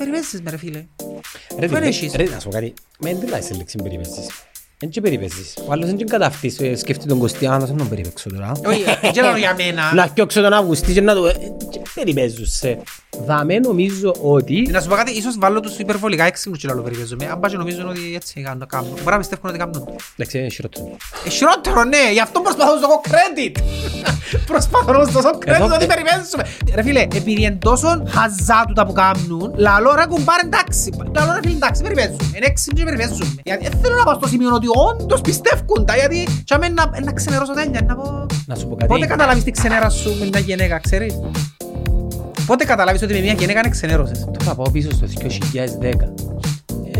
Περιπέζεις με ρε φίλε. Ρε, Δεν φίλε, έχεις. ρε, να σου πω κάτι. Μα δεν λέει σε λέξη περιπέζεις. Εν και περιπέζεις. Ο άλλος δεν και καταυτείς. ε, Σκέφτει τον Κωστή, «Α, να σε τον περιπέξω τώρα». Όχι, δεν λέω για μένα. Να φτιάξω τον Αυγουστή και να το... ε, και περιπέζουσαι. Δαμέ νομίζω ότι... Να σου πω κάτι, ίσως βάλω τους υπερβολικά έξυπνους και λαλό περιπέζομαι. Αν πας και νομίζουν ότι έτσι κάνουν, κάνουν. Μπορεί να πιστεύουν ότι κάνουν το. Εντάξει, είναι χειρότερο. Ε, χειρότερο, ναι, γι' αυτό προσπαθώ να σου δώσω credit. Προσπαθώ να σου δώσω credit Εδώ- ότι περιπέζουμε. Ρε φίλε, επειδή είναι τόσο χαζά τούτα που κάνουν, λαλό ρε κουμπάρε εντάξει. Λαλό ρε φίλε εντάξει, περιπέζουμε. Είναι έξυπνοι και περιπέζουμε. Γιατί δεν θέλω να πάω στο σημείο ότι όντως πιστεύουν τα, γιατί και αμέ να, να ξενερώσω τέλεια, να πω... Να σου πω κάτι. Πότε καταλάβεις τη ξενέρα σου με μια γυναίκα, ξέρεις; Πότε καταλάβεις ότι με μια γυναίκα είναι ξενέρωσες; Τώρα πάω πίσω στο 2010.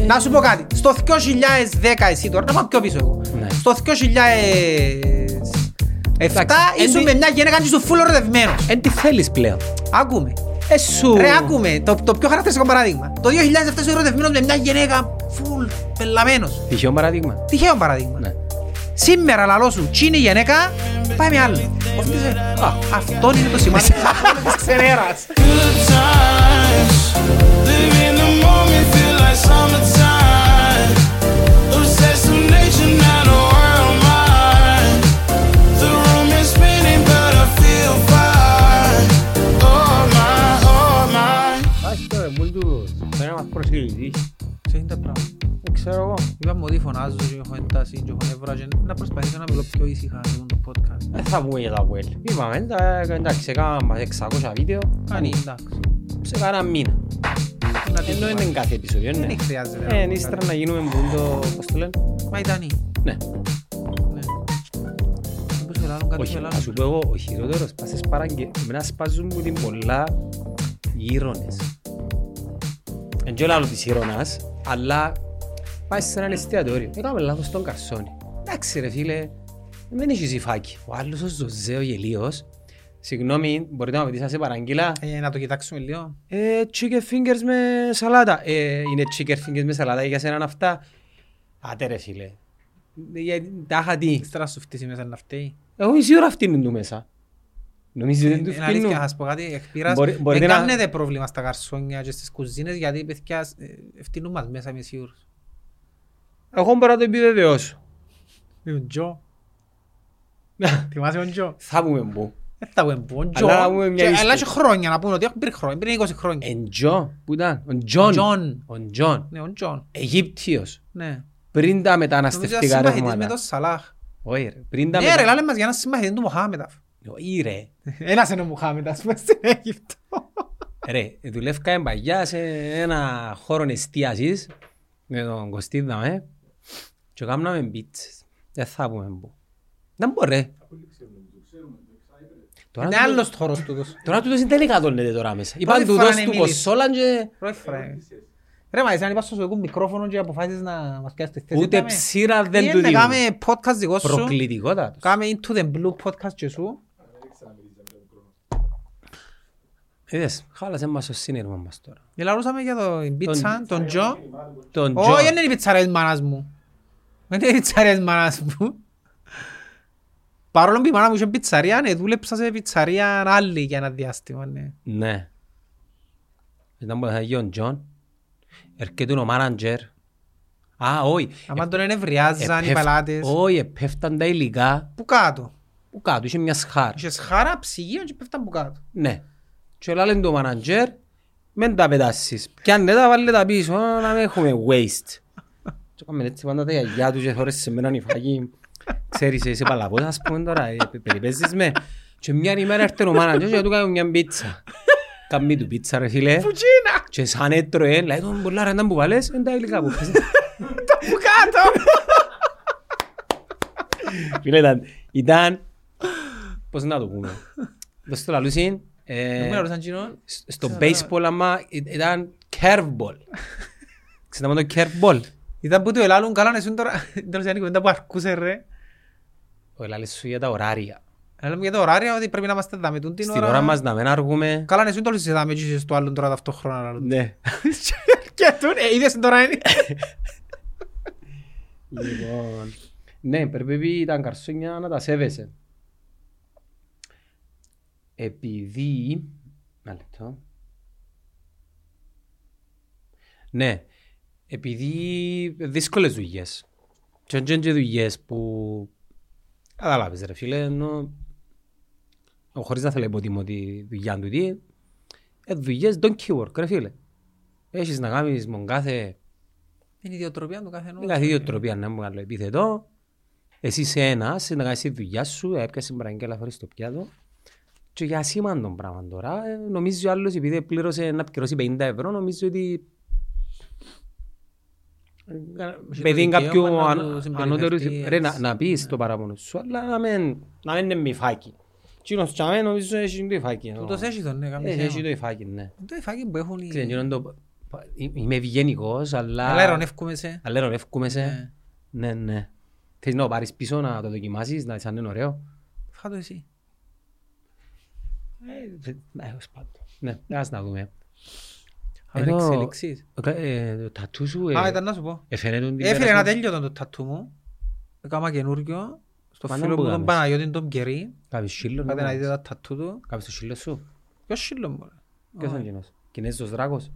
Να σου πω κάτι. Στο 2010 εσύ τώρα, να πάω πιο πίσω εγώ. Ναι. Στο 2007 Εντάξει, ήσουν εν με τι- μια γυναίκα και ήσουν φουλ ερωτευμένος. Εν τι θέλεις πλέον. Άκουμε. Ε, σου. Ρε άκουμε. Το, το πιο χαρακτηριστικό παράδειγμα. Το 2007 ήσουν ερωτευμένος με μια γυναίκα φουλ πελαμένος. Τυχαίο παράδειγμα. Τυχαίο παράδειγμα. Ναι. Σήμερα λαλό σου, τσι είναι η γυναίκα, πάει με άλλο. Α, Αυτό είναι το σημάδι της ξενέρας. Good times, living the moment, feel like summertime. Πρέπει να μας προσελκύει. Σε είναι τα πράγματα; Δεν ξέρω εγώ. Είπαμε ότι φωνάζω και έχω ένταση και έχω νεύρα και να προσπαθήσω να μιλώ πιο ήσυχα σε αυτό το podcast. Δεν θα πούμε για τα Well. Είπαμε, εντα- εντάξει, έκαναμε 600 βίντεο. Κάνει εντάξει. Σε κάνα μήνα. Να τι Ενώ πούμε. είναι κάθε επεισόδιο, ναι. Δεν χρειάζεται. Ε, είναι ύστερα να γίνουμε που το, πώς το λένε; Μα ήταν ή. Ναι. Ναι. Μήπως με λάλλον κάτι Όχι, με να λάλλον. σου πω εγώ, ο χειρότερος πάσες παράγγε, εμένα σπάζουν μου την πολλά οι ήρωνες. Εν και λάλλον της ήρωνας, αλλά πάει σε έναν εστιατόριο. Έκαμε λάθος στον καρσόνι. Εντάξει ρε φίλε, δεν έχει ζυφάκι. Ο άλλος ο Ζωζέ ο γελίος, συγγνώμη, μπορείτε να με δεις να σε παραγγείλα. Ε, Να το κοιτάξουμε λίγο. Ε, chicken fingers με σαλάτα. Ε, είναι chicken fingers με σαλάτα για σένα αυτά. Άτε ρε φίλε. Γιατί τα είχα τι. Ύστερα σου φτύσει μέσα να φταίει. Εγώ η ώρα φτύνουν του μέσα. Νομίζεις δεν τους Είναι αλήθεια, φτύνουν. θα σου πω κάτι, εκ πείρας, Μπορεί- μπορείτε δεν να- κάνετε πρόβλημα στα καρσόνια και στις κουζίνες γιατί παιδιά ε, φτύνουν μας μέσα είμαι σίγουρος. Εγώ μπορώ να το επιβεβαιώσω. Είναι ο Τζο. Θυμάσαι τον Τζο; Θα πούμε που. Δεν θα πούμε που, ο Τζο. Αλλά να πούμε μια Και- ιστορία. Αλλά και χρόνια να πούμε ότι έχουν πριν χρόνια, πριν 20 χρόνια. Εν Τζο, που ήταν; Ο Τζον. Τζον. Ο Τζον. Ναι, ο Τζον. Αιγύπτιος. Ναι. Πριν τα Νομίζω μεταναστευτικά ήταν συμπαθητής με ρεύματα. τον Σαλάχ. Όχι ρε. Πριν τα Ναι ρε, μετα... λάλε μας για να συμπαθητή του Μοχάμετα. Όχι ρε. Ένας είναι ο Μοχάμετα, ας πούμε, στην Αίγυπτο. Ρε, δουλεύκαμε παγιά σε ένα χώρο εστίασης με τον Κωστίδα με και κάναμε πίτσες. Δεν θα πούμε που. Δεν μπορεί. Τώρα Είναι τούτο- άλλος χώρος τούτος. Τώρα τούτος δεν εκατώνεται τώρα μέσα. Είπαν Πρώτη φορά τούτος είναι του μίλης. Κοσόλαν και Πρώτη φορά είναι. Ρε μα εσύ αν είπα στο σου μικρόφωνο και αποφάσισες να μας πιάσεις τη θέση. ούτε κάμε. ψήρα δεν Τι του είναι, δίνουν. Κάμε podcast δικό σου. Προκλητικότατος. Κάμε into the blue podcast και σου. Είδες, χάλασε μας το σύνειρμα μας τώρα. Μιλούσαμε για το πίτσα, τον Τζο. Τον Όχι, Τζον. δεν είναι η πιτσαρία της μάνας μου. Δεν είναι η πιτσαρία της μάνας μου. Παρόλο που η μάνα μου είχε πιτσαρία, ναι, δούλεψα σε πιτσαρία άλλη για ένα διάστημα, ναι. Ναι. Ήταν που θα γίνει ο Τζον. Έρχεται ο μάναντζερ. Α, όχι. Άμα τον ενευριάζαν οι Επέφ- πελάτες. Όχι, επέφταν τα υλικά Που κάτω. που κάτω, είχε μια σχάρα. Είχες χάρα, ψυγείο και πέφταν που κάτω. Ναι. Και λένε το μάναντζερ, μεν τα πετάσεις. Πιάνε τα, βάλε τα πίσω, να μην έχουμε waste. Και έκαμε έτσι πάντα τα γιαγιά τους και θωρές σε μένα νυφάκι. Ξέρεις, είσαι παλαβός, ας πούμε τώρα, ε, πε- περιπέζεις με. Και μια ημέρα έρθει ο μάναντζερ και του κάνει μια πίτσα. Κάμει του πίτσα ρε φίλε. Πουτζίνα! Και σαν έτρωε, λέει τον πολλά ρε, να που βάλες, είναι τα υλικά που πες. Τα που κάτω! Φίλε, ήταν, ήταν, πώς να το πούμε. Δώσ' το λαλούσιν, ε, Δεν μου λαλούσαν κοινό. σ- στο baseball άμα ή- ήταν curveball. Ξέρετε το curveball. Ήταν που του ελάλουν καλά να σου τώρα. Τέλος είναι η κουβέντα που αρκούσε ρε. Ο λαλείς σου για τα ωράρια. Λέμε για το ωράριο ότι πρέπει να είμαστε δάμε τούν την Στην ώρα μας να μην αργούμε. Καλά να σου τώρα σε δάμε και είσαι στο άλλον τώρα ταυτόχρονα. λαλούν. Ναι. Και τούν, ε, είδες τώρα είναι. Λοιπόν, ναι, πρέπει τα καρσόνια να τα σέβεσαι. Επειδή... Ένα λεπτό. Ναι, επειδή δύσκολες δουλειές. Και αν και δουλειές που... Καταλάβεις ρε φίλε, ενώ... Χωρίς να θέλω να υποτιμώ τη δουλειά του τι, ε, δουλειές donkey work ρε φίλε. Έχεις να κάνεις με κάθε Είναι η ιδιοτροπία του καθενός. με κάθε ιδιοτροπία να μου κάνω επίθετο. Εσύ είσαι ένας, να κάνεις τη δουλειά σου, έπιασες μπραγκέλα χωρίς το πιάτο. Και για σήμαντο πράγμα τώρα, ε, νομίζει ο άλλος επειδή πλήρωσε να πληρώσει 50 ευρώ, νομίζει ότι Έχει παιδί το κάποιου δικαίωμα να αν- του ανώτερου συμπεριφερθεί ρε, να, έτσι. να πεις το παράπονο σου, αλλά να μην, να μην είναι μυφάκι. Εκείνος τσάμε νομίζω έχει το υφάκι. Τούτος έχει τον, ναι, κάνει Ε, Έχει θέμα. το υφάκι, ναι. Το υφάκι που έχουν οι... Ξέρεις, εκείνον το- Είμαι ευγενικός, αλλά... Αλλά ειρωνεύκουμε σε. Αλλά ειρωνεύκουμε σε. Ναι. Ναι, ναι. Θες να το πάρεις πίσω να το δοκιμάσεις, να δεις αν είναι ωραίο. Φάτο εσύ. Ε, ναι, ως πάντων. Ναι, ας να δούμε. Αν Εδώ- εξελιξείς. Ε, Το τατού σου Α, ε, ήταν να σου πω. εφαίνεται την Έφυγε πέρα ένα σου. τέλειο το τατού μου. Έκανα καινούργιο. Στο Μα να φίλο μου μου τον κάνεις. Παναγιώτη τον Κερί. Κάμεις σύλλο, Πάτε να να δείτε κάνεις. τα τατού του. Κάμεις το σύλλο σου. Ποιος σύλλο μου. ρε. Ποιος είναι εκείνος; Κινέζος δράκος.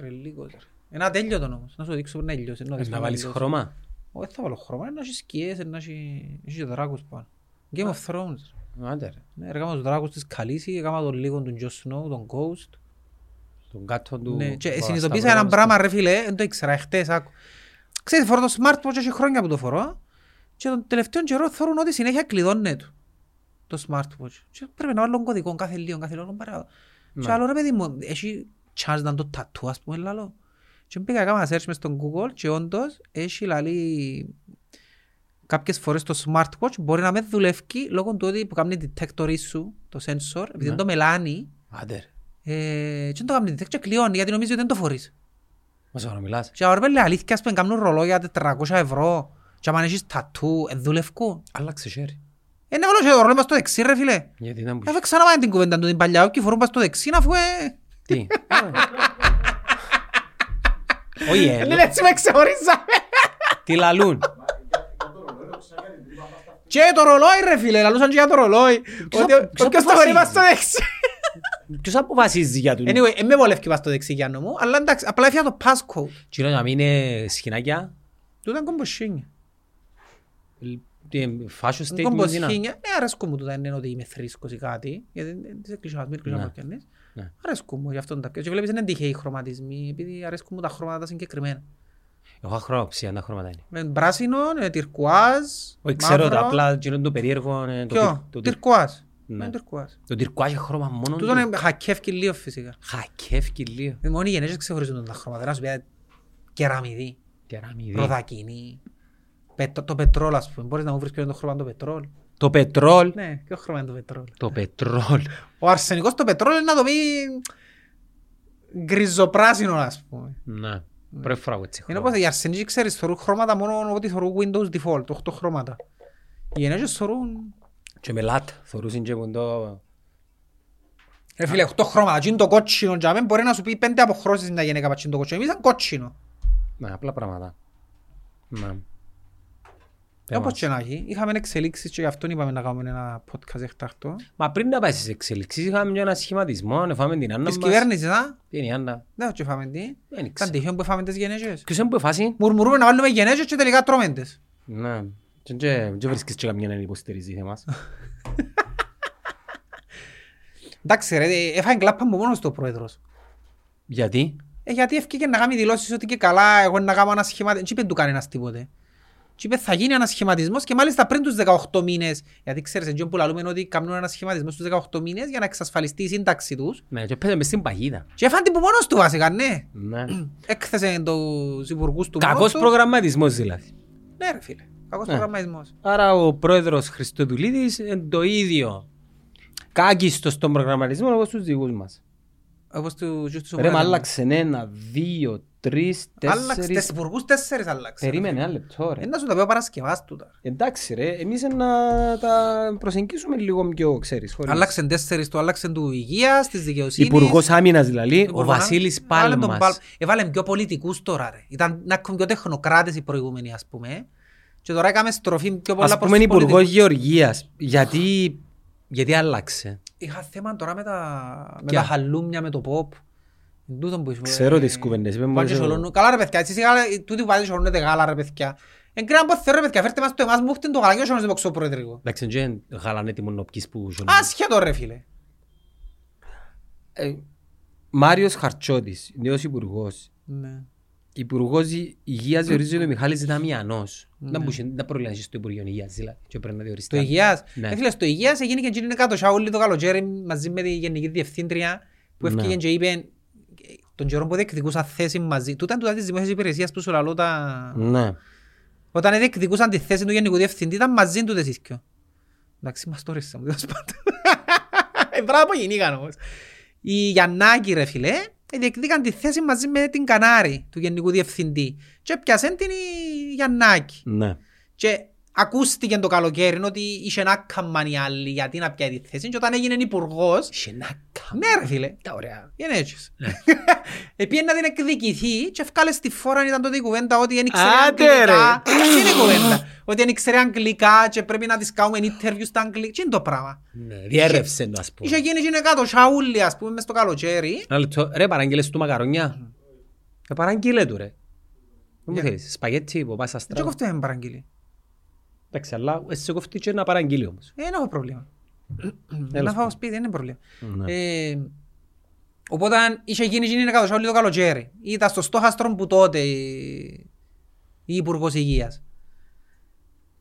Ρε, λίγος, ρε. Ένα τέλειο τον όμως. Να σου δείξω πριν να τελειώσει. να δεις Να πριν βάλεις τελειώσει. χρώμα. Όχι, θα βάλω χρώμα. Να έχει σκιές, να έχει έχει και δράκους πάνω. Game of Thrones. Άντε ρε. Ναι, έκανα τους δράκους της Καλύσης, έκανα τον λίγο του Jon Snow, τον Ghost. Τον κάτω του... Ναι, και ο συνειδητοποίησα ένα Σταυρός. πράγμα ρε φίλε, δεν το ήξερα χτες. άκου. Ξέρεις, φορώ το smartwatch έχει χρόνια που το φορώ και τον τελευταίο καιρό θεωρούν ότι συνέχεια κλειδώνεται το smartwatch. Και πρέπει να βάλω κωδικό κάθε λίγο, κάθε λίγο παρά. Και άλλο ρε παιδί μου, έχει chance να το tattoo ας πούμε λάλο. Και πήγα έκανα search μες στον Google και όντως έχει λαλεί κάποιες φορές το smartwatch μπορεί να με δουλεύει λόγω του ότι που κάνει detector σου, το sensor, επειδή Ναι. το μελάνει Άντε ρε. ε, και δεν το κάνει detect και κλειώνει γιατί νομίζει ότι δεν το φορείς. Μας ώρα μιλάς. Και αγορά πέλε αλήθεια, ας πούμε, κάνουν ρολόγια 400 ευρώ και αν έχεις τατού, ε, δουλευκούν. Άλλαξε χέρι. Ε, να βάλω και το ρολόγια στο δεξί ρε φίλε. Γιατί να μου Έφε ξαναπάει την κουβέντα του την παλιά, όχι φορούν πας στο δεξί αφού ε... Τι; Όχι ε, Είναι έτσι με ξεχωρίζαμε. τι λαλούν. Και το ρολόι ρε φίλε, λαλούσαν και για το ρολόι. Ποιος Ότι απ- ποιος όποιος το αποφασίζει; φορεί πας στο δεξί. Ποιος αποφασίζει για τον... Anyway, ε, με βολεύει πας στο δεξί Γιάννο μου, αλλά εντάξει, απλά έφυγα το passcode. Τι να μην είναι σχοινάκια; Του ήταν κομποσίνια. Τι, Fashion statement είναι. Κομποσίνια, ε, αρέσκω μου τούτα, είναι ότι είμαι θρήσκος ή κάτι, γιατί δεν είσαι κλεισιάς, μην κλεισιάς Ναι. να πιάνεις. Ναι. Αρέσκω μου, γι' αυτό τα πιάνω. Και βλέπεις είναι τυχαίοι χρωματισμοί, επειδή αρέσκουν μου τα χρώματα τα συγκεκριμένα. Έχω χρώψη, αν τα χρώματα είναι. Με πράσινο, ε, τυρκουάζ, Όχι, ξέρω το μαύρο. απλά εκείνο το περίεργο. ε, το Ποιο, τυρ- το τυρ- τυρκουάζ. Ναι. Ναι, τυρκουάζ. Το τυρκουάζ έχει χρώμα μόνο Τούτο του. είναι χακεύκει λίγο φυσικά. Χακεύκει λίγο. Οι μόνοι γενέσεις ξεχωρίζουν τα χρώματα. Να σου πει ε, κεραμιδί, Κεραμιδί. ροδακινή, πετ- το πετρόλ ας πούμε. Μπορείς να μου βρεις ποιο είναι το χρώμα το πετρόλ. Το πετρόλ. Ναι, ποιο χρώμα είναι το πετρόλ. Το πετρόλ. Ο αρσενικός το πετρόλ είναι να το πει γκριζοπράσινο ας πούμε. Ναι. Πρώτη φορά που έτσι Είναι χρώμα. όπως οι αρσενικοί ξέρεις θωρούν χρώματα μόνο ότι θωρούν Windows Default, 8 χρώματα. Οι γενέσεις θωρούν Και με λάτ. Θωρούσαν και που το... Ρε φίλε, 8 χρώματα, τι είναι το κότσινο για μένα μπορεί να σου πει 5 αποχρώσεις να γίνει κάποιο το κότσινο. Εμείς ήταν κότσινο. Ναι, απλά πράγματα. Ναι. Ε, Όπως και να έχει, είχαμε εξελίξεις και γι' αυτό είπαμε να κάνουμε ένα podcast εκτακτό. Μα πριν να πάεις στις εξελίξεις είχαμε μια ένα σχηματισμό, εφάμε την Άννα Της μας. κυβέρνησης, α, Τι είναι η Άννα; δεν και φάμε τι. Δεν Ήταν ξέρω. τυχαίο που έφαμε τις γενέσεις. Ποιος είναι που εφάσει. Μουρμουρούμε να βάλουμε γενέσεις και τελικά τρώμε τις. Ναι. Και- και και βρίσκεις και καμιά να υποστηρίζει εμάς. Εντάξει ρε, έφαγε κλάπα μου μόνος του ο πρόεδρος. Γιατί; Ε, γιατί ευκήκε να κάνει δηλώσεις ότι και καλά εγώ να κάνω ένα σχηματισμό. Τι είπε του κανένας τίποτε. Τι είπε θα γίνει ένας σχηματισμός και μάλιστα πριν τους 18 μήνες. Γιατί ξέρεις, έτσι που λαλούμε ότι κάνουν ένα σχηματισμό στους 18 μήνες για να εξασφαλιστεί η σύνταξη τους. Ναι, και πέσε μες στην παγίδα. Και έφανε την που μόνος του βασικά, ναι. Ναι. Έκθεσε τους υπουργούς του μόνος Κακός του. προγραμματισμός δηλαδή. Ναι ρε φίλε, κακός Ναι. προγραμματισμός. Άρα ο πρόεδρος Χριστοδουλίδης είναι το ίδιο κάκιστο στον προγραμματισμό όπως τους δικούς μας. Όπως τους και στους Ρε, μα ομάδες. άλλαξε ένα, δύο, τρεις, Άλλαξες, τέσσερις. τέσσερις υπουργούς τέσσερις άλλαξες. Περίμενε ένα λεπτό ρε. Ε, να σου τα πει ο Παρασκευάς του τώρα. Εντάξει ρε, εμείς να τα προσεγγίσουμε λίγο πιο, ξέρεις, χωρίς. Άλλαξε τέσσερις, το άλλαξε του υγείας, της δικαιοσύνης. Υπουργός Άμυνας δηλαδή, ο Υπουργός Βασίλης Άμυνας. Βάλε τον Πάλμας. Πάλ- Έβαλε πιο πολιτικούς τώρα ρε. Ήταν να έχουν πιο τεχνοκράτες οι προηγούμενοι ας πούμε. Και τώρα έκαμε στροφή πιο πολλά Ας προς πούμε τους Υπουργός πολιτικούς. Γεωργίας. Γιατί, γιατί άλλαξε; Είχα θέμα τώρα με τα, με Ποια; τα χαλούμια, με το pop. Ξέρω ε, τις κουβέντες, είπες μου, πάνε και ξέρω. σολώνουν. Καλά ρε παιδιά, εσείς οι γάλα- τούτοι που πάτε σολώνετε γάλα ρε παιδιά. Εν κρίνα πω θέλω ρε παιδιά, φέρτε μας το εμάς μου χτύν το γάλα και όχι όμως το ποξό προεδρικό. Εντάξει, δεν είναι γάλαν έτοιμο να πιείς που ζουν. Άσχετο ρε φίλε. Ε, Μάριος Χαρτσότης, νέος υπουργός. Ναι. Υπουργός Ι- Υγείας διορίζεται ο Μιχάλης Δαμιανός. Ναι. Δεν μπορούσε- δεν μπορεί να είσαι στο Υπουργείο Υγείας, δηλαδή, και πρέπει να διοριστεί. Το υγείας; Ναι. Ε, φίλε, στο υγείας έγινε και εκείνη κάτω σάουλη το καλοκαίρι μαζί με τη Γενική Διευθύντρια που Ναι. έφυγε και είπε ε, τον καιρό που διεκδικούσαν θέση μαζί. Τούτα είναι τούτα της δημόσιας υπηρεσίας που σου λαλώ τα... Ναι. Όταν διεκδικούσαν τη θέση του Γενικού Διευθυντή ήταν μαζί του τις ίσκιο. Εντάξει, μας το ρίσα μου, τέλος πάντων. Ε, Μπράβο που γινήκαν όμως. Οι Γιαννάκη ρε φίλε, ε, διεκδίκαν τη θέση μαζί με την Κανάρη του Γενικού Διευθυντή. Και πιάσαν την η Γιαννάκη. Ναι. Και ακούστηκε το καλοκαίρι ότι είχε να κάμαν οι άλλοι γιατί να πιάει τη θέση και όταν έγινε υπουργός, Είχε να κάνει. ναι ρε φίλε, Τα ωραία. είναι έτσι. Επίε να την εκδικηθεί και ευκάλε στη φόρα ήταν τότε η κουβέντα ότι δεν ήξερε Άντε, αγγλικά. ρε. Τι είναι η κουβέντα; Ότι δεν ήξερε αγγλικά και πρέπει να της κάνουμε interview στα αγγλικά. Τι είναι το πράγμα; Ναι, Διέρευσε το, ας πούμε. Είχε γίνει και κάτω σαούλι ας πούμε μες στο καλοκαίρι. Ένα λεπτό. Ρε, παραγγείλες του μακαρονιά. Ε, παραγγείλε του, ρε. Δεν μου Για- θέλεις. Σπαγέτσι που πας στα Και στραβά. κοφτέ με παραγγείλει. Εντάξει, αλλά εσύ κοφτεί και να παραγγείλει όμως. Ε, δεν έχω πρόβλημα. Να Τέλος φάω σπίτι, δεν είναι πρόβλημα. Ναι. Ε, Οπότε είχε γίνει γίνει κάτω σαούλι το καλοκαίρι. Ήταν στο στόχαστρο που τότε η η Υπουργός Υγείας.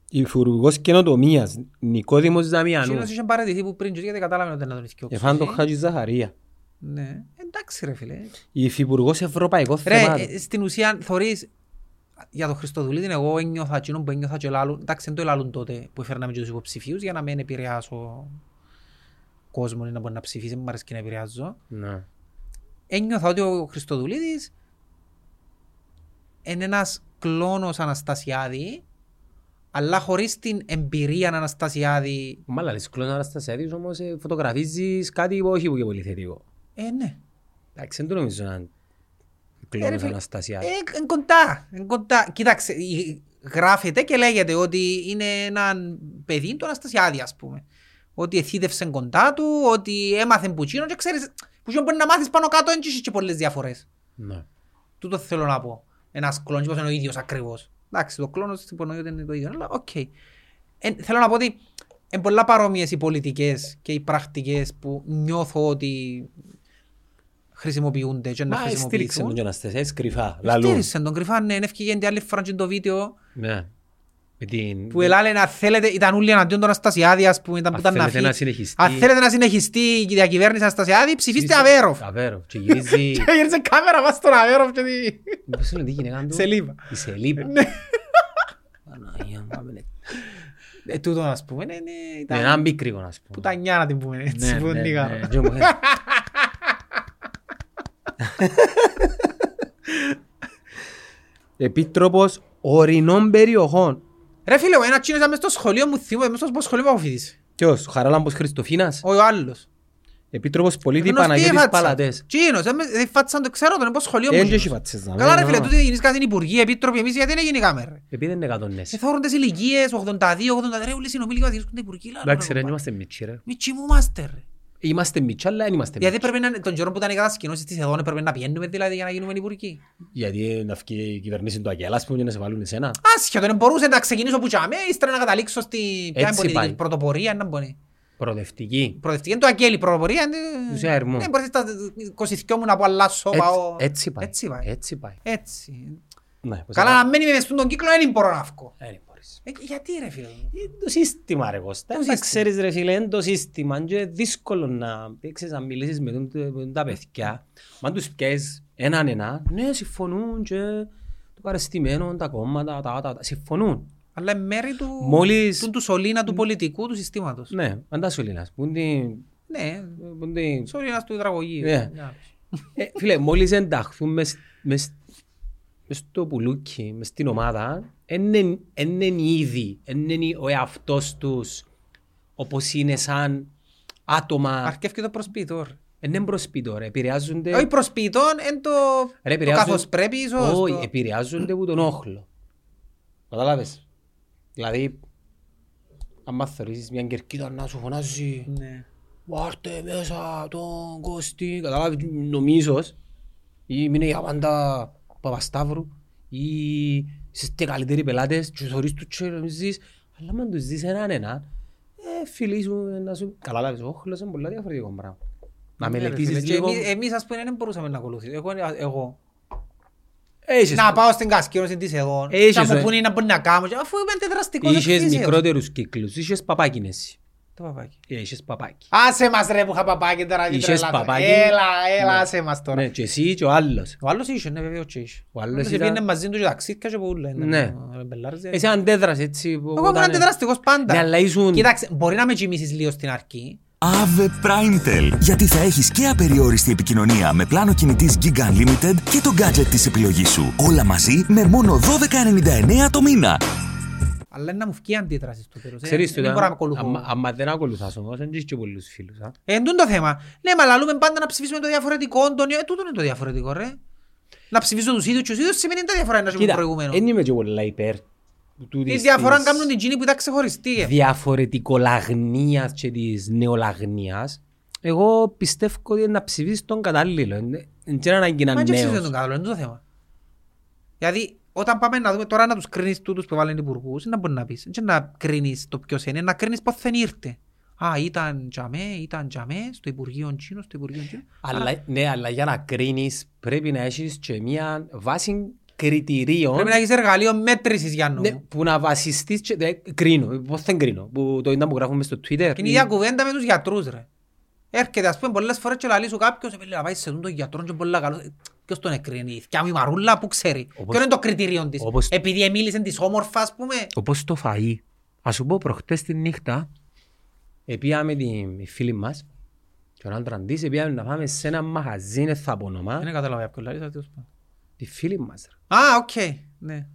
Υπουργός Καινοτομίας, Νικόδημος Δαμιανού. Εκείνος είχε παραιτηθεί που πριν και γιατί κατάλαβε ότι δεν να τον ηθικιώξει. Εφάν τον Χάτζη Ζαχαρία. Ναι, εντάξει ρε φίλε. Υφυπουργός Ευρωπαϊκών Ρε, Θεμάτων. ε, στην ουσία θωρείς για τον Χριστοδουλίδη εγώ ένιωθα εκείνο που ένιωθα και λάλλον. Εντάξει, δεν το ελάλλουν τότε που έφερναμε και τους υποψηφίους για να μην επηρεάσω κόσμο ή να μπορεί να ψηφίσει, μου αρέσει και να επηρεάζω. Ναι. Ένιωθα ότι ο Χριστοδουλίδης είναι ένας κλόνος Αναστασιάδη αλλά χωρίς την εμπειρία Αναστασιάδη. Μάλα, λες κλώνος Αναστασιάδης όμως ε, φωτογραφίζεις κάτι που όχι που και πολύ θετικό. Ε, ναι. Εντάξει, δεν το νομίζω να είναι Ε, ρε κλώνος φίλε, Αναστασιάδης. Ε, εν κοντά, εν κοντά. Κοίταξε, η- γράφεται και λέγεται ότι είναι ένα παιδί του Αναστασιάδη, ας πούμε. Ότι εθήτευσε κοντά του, ότι έμαθε πουτσίνο και ξέρεις, πουτσίνο μπορεί να μάθεις πάνω κάτω, δεν έχεις και πολλές διαφορές. Ναι. Τούτο θέλω να πω. Ένας κλώνος, πώς είναι ο ίδιος ακριβώς. Εντάξει, το κλώνος υπονοεί ότι είναι το ίδιο, αλλά οκ. Ε, θέλω να πω ότι είναι πολλά παρόμοιες οι πολιτικές και οι πρακτικές που νιώθω ότι χρησιμοποιούνται και να Μα στήριξε χρησιμοποιηθούν. τον και Αναστασιάδης κρυφά. Λαλού. Στήριξε τον κρυφά, ναι, έφυγε και άλλη φορά και το βίντεο Ναι. Με την... που ελάλε να θέλετε, ήταν όλοι εναντίον τον Αστασιάδη, ας πούμε, ήταν που Αν ήταν να θέλετε φύγει. να συνεχιστεί- Αν θέλετε να συνεχιστεί η διακυβέρνηση Αστασιάδη, ψηφίστε Ψήφισε- Αβέροφ. Αβέροφ. Και γυρίζει... Και γύρισε κάμερα μας στον Αβέροφ και τι... Πώς είναι τη γυναίκα του; Σελίπα. Η Σελίπα. Ναι. Παναγία μου, πάμε, ναι. Ε, τούτο ας πούμε, ναι, ναι, Με ήταν έναν πίκρικο, να σου πω. πουτανιά να την πούμε, έτσι, Ναι, που ναι, νίγα. ναι. Και μου- Επίτροπος ορεινών περιοχών. Ρε φίλε, ο ένας τσίνος ήταν μες στο σχολείο μου, θυμώ, μες στο σχολείο που αποφοιτήσε. Ποιος, ο Χαράλαμπος Χριστοφίνας; Ο άλλος. Επίτροπος Πολίτη Γνωστή η Παναγιώτης φάτσα. Παλατές. Τσίνος, ε, με- ε, φάτσα το ξέρω, τον είναι πως σχολείο μου. Δεν τσίνος. έχει φάτσες να Καλά ρε μένω. φίλε, τούτοι γίνεις κάθε υπουργοί, επίτροποι, εμείς γιατί δεν γίνει κάμερα. Επειδή είναι εκατονές. Ε, θόρουν τις ηλικίες, 82, 83, όλοι συνομιλοί μας γίνονται υπουργοί. λάλο, Εντάξει ρε, ρε, δεν κομπάρε. είμαστε μίτσι ρε. Μη τσιμούμαστε ρε. Είμαστε μίτσι, αλλά δεν είμαστε Γιατί μίτσι. πρέπει να, τον καιρό που ήταν οι κατασκηνώσεις της εδώ πρέπει να πηγαίνουμε δηλαδή για να γίνουμε υπουργοί. Γιατί να φύγει η κυβερνήση του Αγγέλα, ας πούμε, και να σε βάλουν εσένα. Άσχετο, δεν μπορούσε να ξεκινήσω που τσάμε, ύστερα να καταλήξω στη ποια Έτσι είναι η πάει. πρωτοπορία, να μπορεί. Προοδευτική. Προοδευτική είναι το Αγγέλη, πρωτοπορία είναι... Του Σιαερμού. Δεν μπορείς στα 22 μου να πω αλλάσω, πάω... Έτσι- Έτσι πάει. Έτσι πάει. Έτσι πάει. Έτσι. Ναι, πως Καλά είναι. να μένει μες στον κύκλο, δεν μπορώ να βγω. Ε, δεν μπορείς. Ε, Γιατί ρε φίλε μου; Είναι το σύστημα ρε Κώστα. Το Δεν τα σύστημα. ξέρεις ρε φίλε, είναι το σύστημα. Είναι δύσκολο να, ξέρεις, να μιλήσεις με τον- με τον- τα παιδιά. Μα αν τους πιέσεις έναν ένα, ναι συμφωνούν και το παρεστημένο, τα κόμματα, τα, τα, τα, συμφωνούν. Αλλά είναι μέρη του, Μόλις- του, του σωλήνα του πολιτικού του συστήματος. Ναι, αντά σου Ελλήνας. Που είναι την- Ναι, που είναι την- σωλήνας του υδραγωγείου. Ναι. Ναι. Ε, Φίλε, μόλις ενταχθούν μες, μες, μες στο πουλούκι, μες στην ομάδα, είναι ήδη, είναι ο εαυτός τους όπως είναι σαν άτομα, Αρκεύει και το προσπίτο. ρε. είναι προσπίτω ρε, επηρεάζονται, Όχι προσπίτο, είναι το, Ρε, το επηρεάζουν- καθώς πρέπει ίσως. όχι, το- επηρεάζονται από τον όχλο. Καταλάβες; Δηλαδή, αν θεωρήσεις μια κερκίδα να σου φωνάζει Ναι. Βάρτε μέσα τον Κώστη, καταλάβεις, νομίζω, ή μείνε για πάντα Παπασταύρου ή είστε και καλύτεροι πελάτες και θωρείς τους και νομίζεις αλλά αν τους δεις έναν έναν ε, φίλοι σου να σου καλά λάβεις ο όχλος είναι πολλά διαφορετικό πράγμα να Ναι, ρε φίλε, μελετήσεις και λίγο εμείς- Εμείς ας πούμε δεν μπορούσαμε να ακολουθήσουμε. Εγώ, εγώ. Έχεις- Να πάω στην κασκήνωση της εγώ. Έχεις, Και να ε. μου πούνε να μπορεί να κάνω. και Αφού είμαι αντιδραστικός Είχες εκφύσεως. μικρότερους κύκλους, είχες παπάκιν εσύ Το παπάκι. Ε, είχες παπάκι Άσε μας ρε που είχα παπάκι τώρα. μην Είχες τρελάτε. παπάκι. Έλα, έλα, Ναι. άσε μας τώρα. ναι, και εσύ και ο άλλος Ο άλλος είχε, ναι βέβαια και είχε. Ο άλλος Άλλος ήταν- πήγαινε μαζί του και ταξίδια και πουλά. Ναι. Μπελάρες, εσύ αντέδρασες έτσι Εγώ ήμουν αντιδραστικός πάντα. Ναι, αλλά ήσουν Κοίταξε, μπορεί να με κοιμήσεις λίγο στην αρχή. Ave Primetel. Γιατί θα έχεις και απεριόριστη επικοινωνία με πλάνο κινητής Giga Unlimited και το gadget της επιλογής σου. Όλα μαζί με μόνο 12,99 το μήνα. Αλλά είναι να μου βγει αντίδραση στο τέλος. ε. Ξέρεις Δεν το, μπορώ να με ακολουθώ. άμα- άμα δεν ακολουθάς όμως, δεν έχεις και πολλούς φίλους. α. Ε, εντούν το θέμα. Ναι, μα λαλούμε πάντα να ψηφίσουμε το διαφορετικό. Τον... Ε, τούτο είναι το διαφορετικό, ρε. Να ψηφίσω τους ίδιους και τους ίδιους σημαίνει τα διαφορά να έχουμε Κοίτα, προηγούμενο. δεν είμαι και πολλά υπέρ του Τι της- διαφορά της κάνουν την τζίνη που ήταν ξεχωριστή. ε. διαφορετικολαγνίας και της νεολαγνίας. Εγώ πιστεύω ότι είναι να ψηφίσεις τον κατάλληλο. Δεν είναι ανάγκη να Μα είναι και ψηφίσουν νέος. τον καλό, είναι το θέμα. Δηλαδή, όταν πάμε να δούμε τώρα να τους κρίνεις τούτους που βάλουν υπουργούς, να μπορείς να πεις. Δεν να κρίνεις το ποιος είναι, να κρίνεις πότε δεν ήρθε. Α, ήταν τζαμέ, ήταν τζαμέ, στο Υπουργείο Τσίνο, στο Υπουργείο Τσίνο. Αλλά, ναι, αλλά για να κρίνεις πρέπει να έχεις και μια βάση κριτηρίων Πρέπει να έχεις εργαλείο μέτρησης για ναι, νόμο. που να βασιστείς και δε, κρίνω. Πώς δεν κρίνω. Που το ήταν που γράφουμε στο Twitter. Και είναι η ίδια κουβέντα με τους γιατρούς, ρε. Έρχεται, ας πούμε, πολλές φορές και λαλείς σου κάποιος, «Ε, λέει, να πάεις σε τον γιατρό και είναι πολλά καλός. Ε, Ποιος τον εκρίνει, η θκιά μου η Μαρούλα, που ξέρει. Όπως- Ποιο είναι το κριτήριο της; όπως- Επειδή μίλησε της όμορφα, ας πούμε. Όπως το φαΐ. Ας σου πω προχτές τη νύχτα επίαμε τη φίλη μας και τον άντραν της επίαμε να πάμε σε ένα μαγαζί, δεν θα πω όνομα, Δεν καταλαβαίνω ποιο λαλείς, αλλά τέλος πάντων. τη φίλη μας. ρε. Α, οκ, ναι.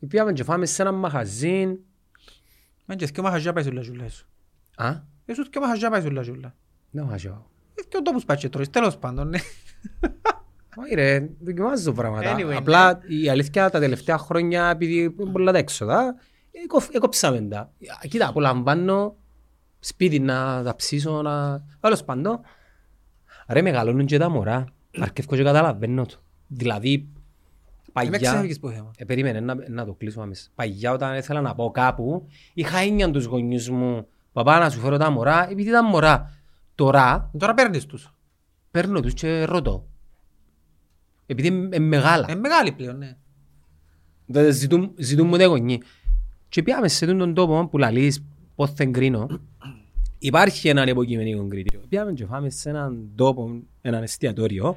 Επίαμε και φάμε σε ένα μαγαζί, Μεν και θκυο μαχαζιά πάει σουλα ζουλά σου. α, Έσου θκυο μαχαζιά πάει σουλα ζουλά. δεν μαγαζιώ. Ε, Και ο τόπος πάει και τρώεις, τέλος πάντων, ναι. Όχι ρε, δοκιμάζω πράγματα. Anyway, Απλά η αλήθεια τα τελευταία χρόνια επειδή είναι πολλά τα έξοδα, έκο- έκοψαμε τα. Κοίτα, απολαμβάνω σπίτι να τα ψήσω, να... Τέλος πάντων, ρε μεγαλώνουν και τα μωρά. Αρκεύκω και καταλαβαίνω το. Δηλαδή, Με παγιά... ξέφυγες που θέμα. Ε, περίμενε να, να το κλείσω άμεσα. Παγιά όταν ήθελα να πάω κάπου, είχα έννοια τους γονιούς μου, παπά να σου φέρω τα μωρά, επειδή ήταν μωρά. Τώρα Τώρα παίρνεις τους. παίρνω τους και ρωτώ. Επειδή είναι μεγάλα. Είναι μεγάλη πλέον, ναι. Δεν ζητούν, ζητούν μου τα γονεί. Και πήγαμε σε τον τόπο που λαλείς πώς δεν κρίνω. Υπάρχει έναν υποκειμενικό κριτήριο. Πήγαμε και φάμε σε έναν τόπο, έναν εστιατόριο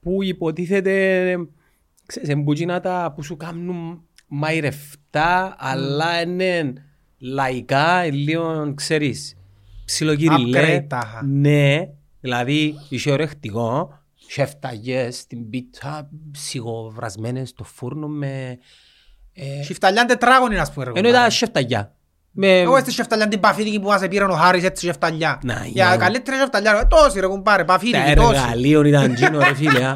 που υποτίθεται ξέρεις, εμπούκινα τα που σου κάνουν μαϊρευτά αλλά είναι λαϊκά, λίγο ξέρεις, ψιλοκυριλέ. Upgrade τάχα. Ναι, δηλαδή είσαι ορεκτικό, σεφταγιές στην πίτσα, σιγοβρασμένες στο φούρνο με... Ε, Σιφταλιάν τετράγωνη, ας πούμε. ρε, ενώ ήταν κομπάρε. σεφταγιά. Με... Εγώ στη σεφταλιά την παφίτικη που μας επήραν ο Χάρης έτσι σεφταλιά. Να, Για για- καλύτερη σεφταλιά. ε, Τόση ρε κουμπάρε, Τα παφίτικη, τόση. εργαλείων ήταν τζίνο ρε φίλε. α.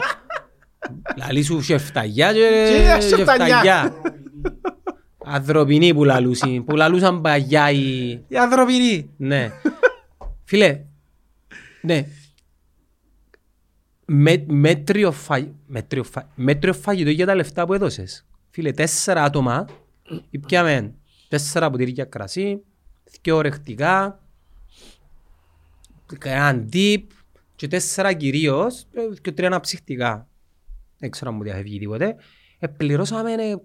Λαλή σου σεφταγιά Και και σεφταγιά. σεφταγιά. Ανθρωπινοί που λαλούσαν, που λαλούσαν παγιά οι... Η ανθρωπινή. Ναι. Φίλε, ναι. Με, μέτριο, φα... μέτριο, φα... μέτριο φαγητό για τα λεφτά που έδωσες. Φίλε, τέσσερα άτομα, πιάμε τέσσερα ποτήρια κρασί, δυο ορεκτικά, έναν τύπ και τέσσερα κυρίως ε, και τρία αναψυχτικά. Δεν ξέρω αν μου διαφεύγει τίποτε. Ε, πληρώσαμε ε,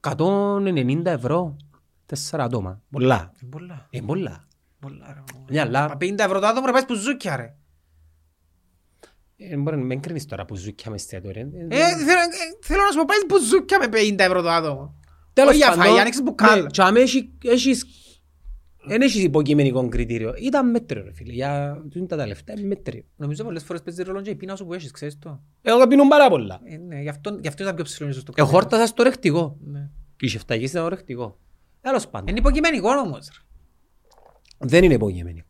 190 ευρώ. Τέσσερα άτομα. Πολλά. Ε, Πολλά. Ε, πολλά. Πολλά ρε. Μια Μα αλλά 50 ευρώ το άτομο ρε πάει που ζούκια ρε. Ε, μπορεί να μην κρίνεις τώρα που ζούκια μες εστιατόρια. Ε, θέλω, ε, θέλω να σου πω πάει που ζούκια με 50 ευρώ το άτομο. Τέλος όχι για πάντων, φαγιά, ανοίξεις μπουκάλα. ναι, και άμα έχει- έχεις δεν έχεις υποκειμενικό κριτήριο. Ήταν μέτριο ρε φίλε. Για τούτα τα λεφτά είναι μέτριο. Νομίζω πολλές φορές παίζει ρόλο και η πείνα σου που έχεις, ξέρεις το. Εγώ πίνουν πάρα πολλά. Ε, ναι, γι' αυτό, γι' αυτό ήταν πιο ψηλό ίσως το Εγώ κριτήριο. χόρτασα στο ρεκτικό. Ναι. Και η σεφταγής ήταν ρεκτικό. Τέλος πάντων. Είναι υποκειμενικό όμως. ρε. Δεν είναι υποκειμενικό.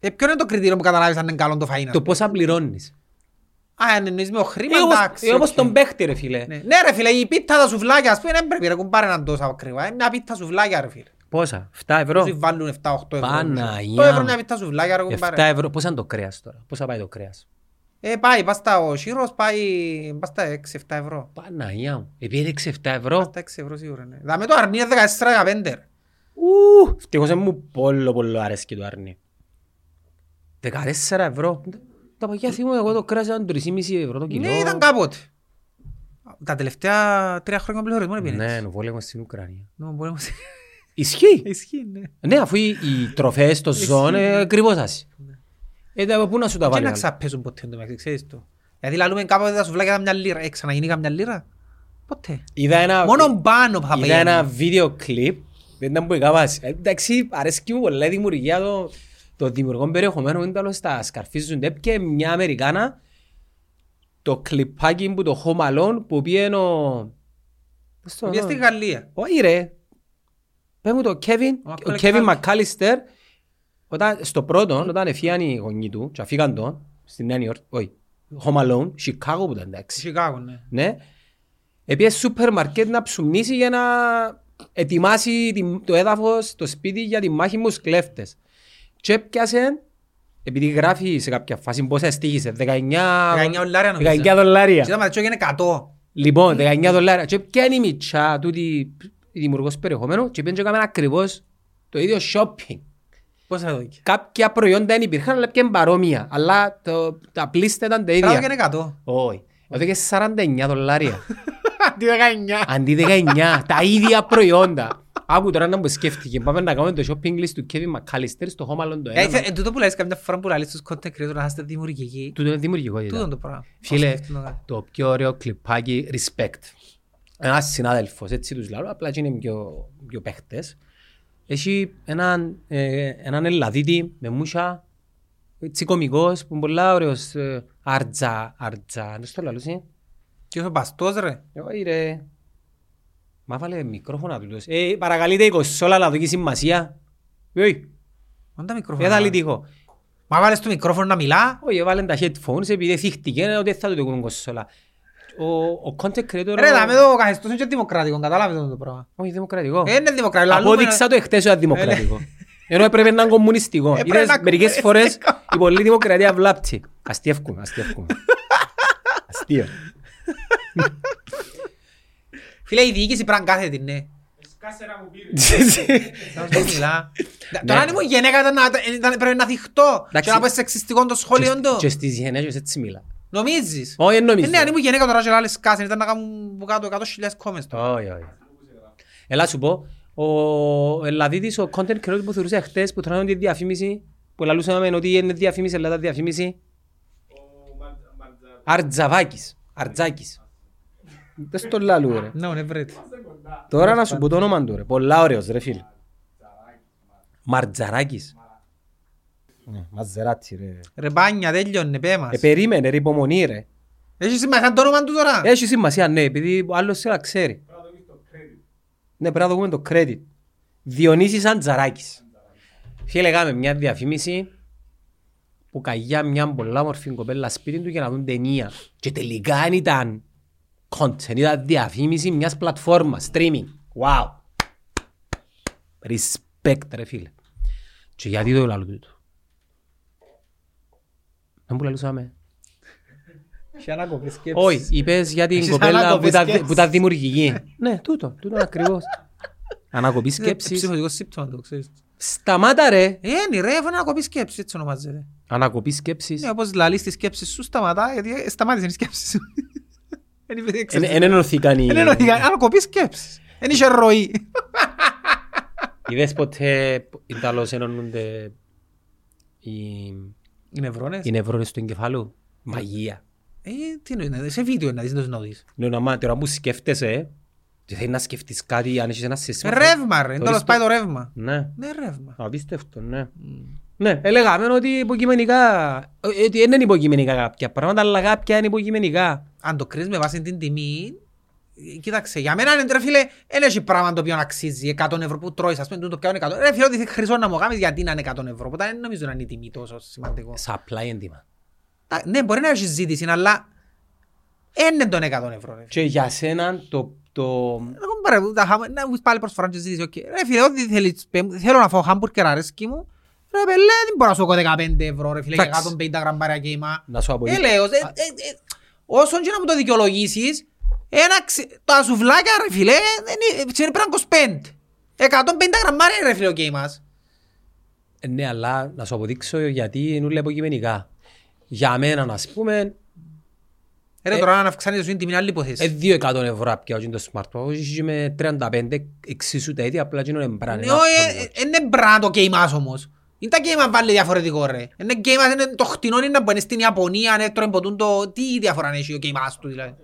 Ε, ποιο είναι το κριτήριο που καταλάβεις αν είναι καλό το φαΐνα. Το πόσα πληρώνεις. Α, αν εννοείς με ο χρήμα, Ε, όπως- εντάξει. ε, όπως οκ. τον παίχτη ρε φίλε. Ναι, ναι, ρε φίλε, η πίτα τα σουβλάκια, ας πούμε, δεν πρέπει ρε κουμπάρε να είναι τόσο ακριβά. Είναι μια πίτα σουβλάκια, ρε φίλε. Πόσα, 7 ευρώ; Όσοι βάλουν 7-8 ευρώ. Παναγία 8 ευρώ μια πίτα σουβλάκια, ρε 7 κουμπάρε. ευρώ. Πόσα είναι το κρέας τώρα; Πόσα πάει το κρέας; Ε, πάει, πας στα ο Σύρος, πάει, πας στα 6-7 ευρώ. Παναγία μου. Επήρε 6-7 Πας ευρώ. στα 6 ευρώ σίγουρα, ναι. Δάμε το αρνί 14-15. ρε. Ου, Ευτυχώς μου πολύ πολύ αρέσκει το άρνη. 14 ευρώ. Τα παγιά θυμούμαι εγώ το κράτησα ήταν 3,5 ευρώ το κιλό. Ναι, ήταν κάποτε. Τα τελευταία τρία χρόνια πληρωρισμό είναι Ναι, πιένες. ο πόλεμος στην Ουκρανία. Ναι, μπορούμε να- Ισχύει. Ισχύει, ναι. Ναι, αφού οι, οι τροφές των ζώων είναι ακριβώς ας. Ε, τα- πού να σου τα Και βάλει. να άλλο. ξαπέσουν ποτέ το μεταξύ, ξέρεις το. Γιατί λαλούμε κάποτε τα σουβλάκια ήταν μια λίρα. Ε, ξαναγίνει καμιά λίρα; Ποτέ. Είδα ένα, Μόνο πάνω θα είδα ένα πηγαίνει. βίντεο κλιπ. Δεν ήταν που έκαβα. Εντάξει, αρέσκει μου πολλά η δημιουργία το, το δημιουργών περιεχομένου. Είναι τέλος στα σκαρφίζουν. Έπιε μια Αμερικάνα το κλιπάκι που το Home Alone που πήγαινε ο... Πώς το Πήγε στη όνομα; Γαλλία. Όχι ρε. Πες μου το Kevin, Ο ο Macaulay Kevin Culkin. McAllister, όταν, στο πρώτο, όταν έφυγαν οι γονείς του και αφήκαν τον, στη Νέα Υόρκη, όχι, Home Alone, Chicago που ήταν εντάξει. Σικάγο, ναι. Ναι. Επίσης σούπερ μαρκέτ να ψουμνήσει για να ετοιμάσει την- το έδαφος, το σπίτι για τη μάχη με τους κλέφτες. Και έπιασε, επειδή γράφει σε κάποια φάση πόσα στήχησε, 19, 19 δολάρια νομίζω. 19 δολάρια. Και ήταν μαζί έγινε 100. Λοιπόν, 19 δολάρια. Και πιάνει η μητσά τούτη η δημιουργός περιεχομένου και πήγαινε και έκαμε ακριβώς το ίδιο shopping. Πώς θα το δεις; Κάποια προϊόντα δεν υπήρχαν, αλλά πιάνε παρόμοια. Αλλά το, τα πλήστα ήταν τα Κάτω και ίδια. είναι 100. Όχι. Έδωκε 49 δολάρια. Αντί 19. Αντί 19, τα ίδια προϊόντα. Άκου τώρα να μου σκέφτηκε. Πάμε να κάνουμε το shopping list του Kevin McAllister στο Home Alone το Ε, ένα. Εν τούτο που λες καμιά φορά που λαλείς στους content creators να είστε δημιουργικοί. Τούτο είναι δημιουργικότητα. Τούτο το πράγμα. Φίλε, Πώς σκέφτονται να κάνουν. το πιο ωραίο κλιπάκι, respect. Ένας συνάδελφος, έτσι τους λέω, απλά και είναι πιο, πιο παίχτες. Έχει έναν, ε, έναν Ελλαδίτη με μούσα, έτσι κωμικός, που είναι πολλά ωραίος, ε, αρτζα, αρτζα, δεν στο λαλούσι. Και ο παστός ρε. Όχι ρε. Μα βάλε μικρόφωνα τούτος. Ε, παρακαλείτε η κοσόλα να δοκίσει σημασία. Όχι, Μόνο τα μικρόφωνα. δεν θα λυτικό. Μα βάλες το μικρόφωνο να μιλά. Όχι, έβαλε τα headphones επειδή θύχτηκε ότι θα του το κάνουν κοσόλα. Ο, ο content creator... Ρε, δάμε το καθεστώς είναι και δημοκρατικός. Κατάλαβε το πράγμα. Όχι, δημοκρατικό. Ε, Είναι δημοκρατικό. λαλούμε- Απόδειξα το εχθές ότι είναι δημοκρατικό. Ενώ έπρεπε να είναι κομμουνιστικό. Έπρεπε Είδες, να μερικές είναι φορές η πολλή δημοκρατία βλάπτει. Αστιεύκουμε, αστιεύκουμε. Αστείο. Φίλε, η διοίκηση πρέπει να κάθεται, ναι. Θα σου μιλά. Τώρα αν ήμουν γυναίκα ήταν να- ήταν- πρέπει να θυχτώ Εντάξει. και να πω σεξιστικό το σχόλιο Και- του. Και στις γενέσεις έτσι μιλά. Νομίζεις; Όχι, δεν Ε, νομίζω. Ναι, αν ήμουν γυναίκα τώρα και άλλες κάσεν ήταν να κάνουν που κάτω 100.000 comments τώρα. Όχι, όχι. Έλα σου πω, ο Ελλαδίτης, ο content creator που θεωρούσε χτες, που τρώνε τη διαφήμιση, που λαλούσαμε ότι είναι διαφήμιση, αλλά ήταν διαφήμιση. Αρτζαβάκης, Αρτζάκης. Δεν στο λαλού ρε. Ναι, ναι, βρέτε. Τώρα να σου πω το όνομα του ρε. Πολλά ωραίος ρε φίλε. Μαρτζαράκης. Ναι, Μαζεράτσι ρε. Ρε μπάνια, τέλειωνε, πέ Ε, μας. περίμενε ρε, υπομονή ρε. Έχει σημασία το όνομα του τώρα. Έχει σημασία, ναι, επειδή ο άλλος σε να ξέρει. Ναι, πρέπει να δούμε το credit. Διονύσης Αντζαράκης. Φίλε, κάναμε μια διαφήμιση που καγιά μια πολλά μορφή κοπέλα σπίτι του για να δουν ταινία. Και τελικά δεν ήταν content, ήταν διαφήμιση μιας πλατφόρμας, streaming. Wow. Respect ρε φίλε. Και γιατί το λαλού τούτο. Δεν που λαλούσαμε. Έχει ανάκοπη σκέψη. Όχι, είπες για την Έχεις κοπέλα ανάκοπες που ήταν- σκέψεις. που ήταν δημιουργική. Ναι, τούτο, τούτο ακριβώς. Ανακοπή σκέψης. Ψυχολογικός σύμπτωμα το ξέρεις. Σταμάτα ρε. Ε, είναι ρε, είναι ανακοπή σκέψη, έτσι ονομάζεται. Ανακοπή σκέψης. Ναι, όπως λαλείς τη σκέψη σου, σταματά, γιατί ε, σταμάτησες η σκέψη σου. Δεν είπε, δεν Εν ξέρεις. εν ενωθήκαν οι... Δεν εννοεί, ανακοπή σκέψη. Δεν είχε ροή. Είδες ποτέ οι Ιταλός ενώνονται οι, Οι νευρώνες; οι νευρώνες του εγκεφάλου; Μαγεία. Ε, τι εννοείς, σε βίντεο να δεις, δεν το συνοδείς. Ναι, να μα τώρα που σκέφτεσαι και θέλεις να σκεφτείς κάτι αν έχεις ένα σύστημα. Ρεύμα ρε, το τέλος ρίσκο- πάει το ρεύμα. Ναι. Ναι, ρεύμα. Απίστευτο, ναι. Ναι, έλεγαμε ότι υποκειμενικά, ε, ότι δεν είναι υποκειμενικά κάποια πράγματα, αλλά κάποια είναι υποκειμενικά. Αν το κρίνεις με βάση την τιμή, ε, κοίταξε, για μένα είναι ρε φίλε, δεν έχει πράγμα το οποίο να αξίζει 100 ευρώ που τρώεις, ας πούμε, τούτο πιάνουν 100. Ρε φίλε, ότι χρυσό να μου κάνεις γιατί να είναι 100 ευρώ, οπότε δεν νομίζω να είναι η τιμή τόσο σημαντικό. Supply and demand. Τα- Ναι, μπορεί να έχει ζήτηση, αλλά δεν είναι των 100 ευρώ. ρε. Και για σένα το... το... Εγώ πάρε, τα χάμα- να μου πεις πάλι προσφορά και ζήτηση, οκ. Ρε φίλε, ό,τι θέλεις, πέ μου, θέλω να φάω χάμπουργκερ αρέσκει μου, Ρε πελλέ, δεν μπορώ να σου έχω 15 ευρώ ρε φίλε για Εντάξει. 150 γραμμάρια κιμά. Να σου αποδείξω. Έλεος, ε, ε, ε, όσον και να μου το δικαιολογήσεις, ένα ξε- τα σουβλάκια ρε φίλε, δεν είναι- είναι πρέπει να είναι 25. 150 γραμμάρια ρε φίλε ο κέιμας. Ε, Ναι, αλλά να σου αποδείξω γιατί είναι όλα υποκειμενικά. Για μένα, ας πούμε, Ρε Ε, τώρα να αυξάνεις σου την τιμή άλλη ε, υπόθεση. 200 ευρώ πια όχι το smartphone, όχι με 35 εξίσου τα ίδια, απλά γίνονται μπράνε. Ναι, όχι, ε, ε, είναι μπρά το κέιμας όμως. Είναι τα κέιμα βάλει διαφορετικό ρε. Είναι κέιμας, είναι το χτινό είναι να μπορεί στην Ιαπωνία, αν έτρωε ποτούν το... Τι διαφορά έχει ο κέιμας του δηλαδή.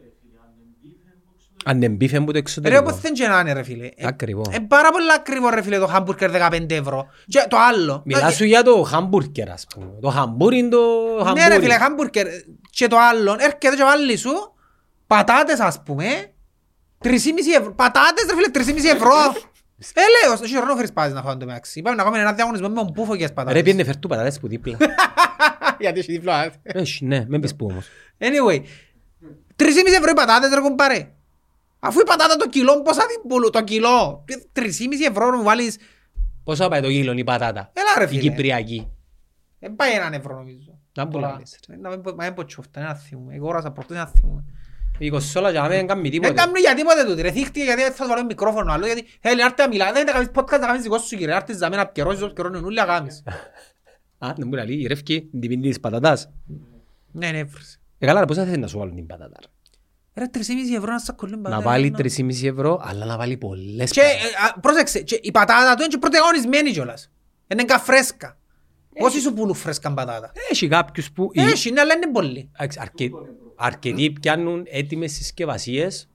Αν δεν μπήφε μου το Ρε εξωτερικό. όπως δεν και να είναι ρε φίλε. Ε, Ακριβό. Ε, πάρα πολύ ακριβό ρε φίλε το χάμπουργκερ 15 ευρώ. Και το άλλο. Μιλάς σου για το χαμπουργκερ, ας πούμε. Το χαμπούρι είναι το Ναι χαμπούρι. ρε φίλε χάμπουργκερ και το άλλο έρχεται και βάλει σου πατάτες ας πούμε 3,5 ευρώ. Πατάτες ρε φίλε 3,5 ευρώ. Ε λέω, στο χειρόνο φέρεις πάζεις να φάω το μεταξύ. Είπαμε να κάνουμε ένα διαγωνισμό με τον μπούφο και τις Ρε πατάτες. πιένε φέρ του πατάτες που δίπλα. Γιατί έχει διπλό. α. Έχει, ναι, μην πεις που όμως. Anyway, 3,5 ευρώ οι πατάτες ρε κουμπάρε. Αφού η πατάτα το κιλό πόσα την πουλού, το κιλό. 3,5 ευρώ να μου βάλεις. Πόσα πάει το κιλό η πατάτα; Έλα ρε Η φίλε. Κυπριακή. Δεν πάει έναν ευρώ νομίζω. Να που Τώρα, λες, να μην πω- Μα δεν πω τσόφτα, είναι ένα θύμο. Εγώ όρασα προχτές ένα θύμο. Η κοσόλα για μένα δεν κάνει Δεν τίποτε. κάνουν για τίποτε τούτοι ρε. Θύχτηκε γιατί θα σου βάλω μικρόφωνο άλλο. Γιατί θέλει να έρθει να μιλά. Δεν είναι να κάνεις podcast να κάνεις δικό σου κύριε. Να έρθεις να μην απκαιρώσεις όσο καιρώνουν όλοι να κάνεις. Α, δεν μπορεί να λέει, ρεύκει την πίντη της πατατάς. Ναι, ναι, έβρασε. Ε, καλά, ρε, πώς θα θέλει να σου βάλουν την πατάτα. ρε. Ρε 3,5 ευρώ να σακολούν Να βάλει 3,5 ευρώ, αλλά να βάλει πολλές Και πατάτες. ε, α, πρόσεξε, και η πατάτα του είναι και πρωτεγωνισμένη κιόλας. Είναι κα φρέσκα. Πόσοι σου πουλούν φρέσκα πατάτα. Έχει κάποιους που... οι- Έχει, ναι, αλλά είναι πολύ. Εντάξει, αρκε- Αρκετοί πιάνουν έτοιμες συσκευασίες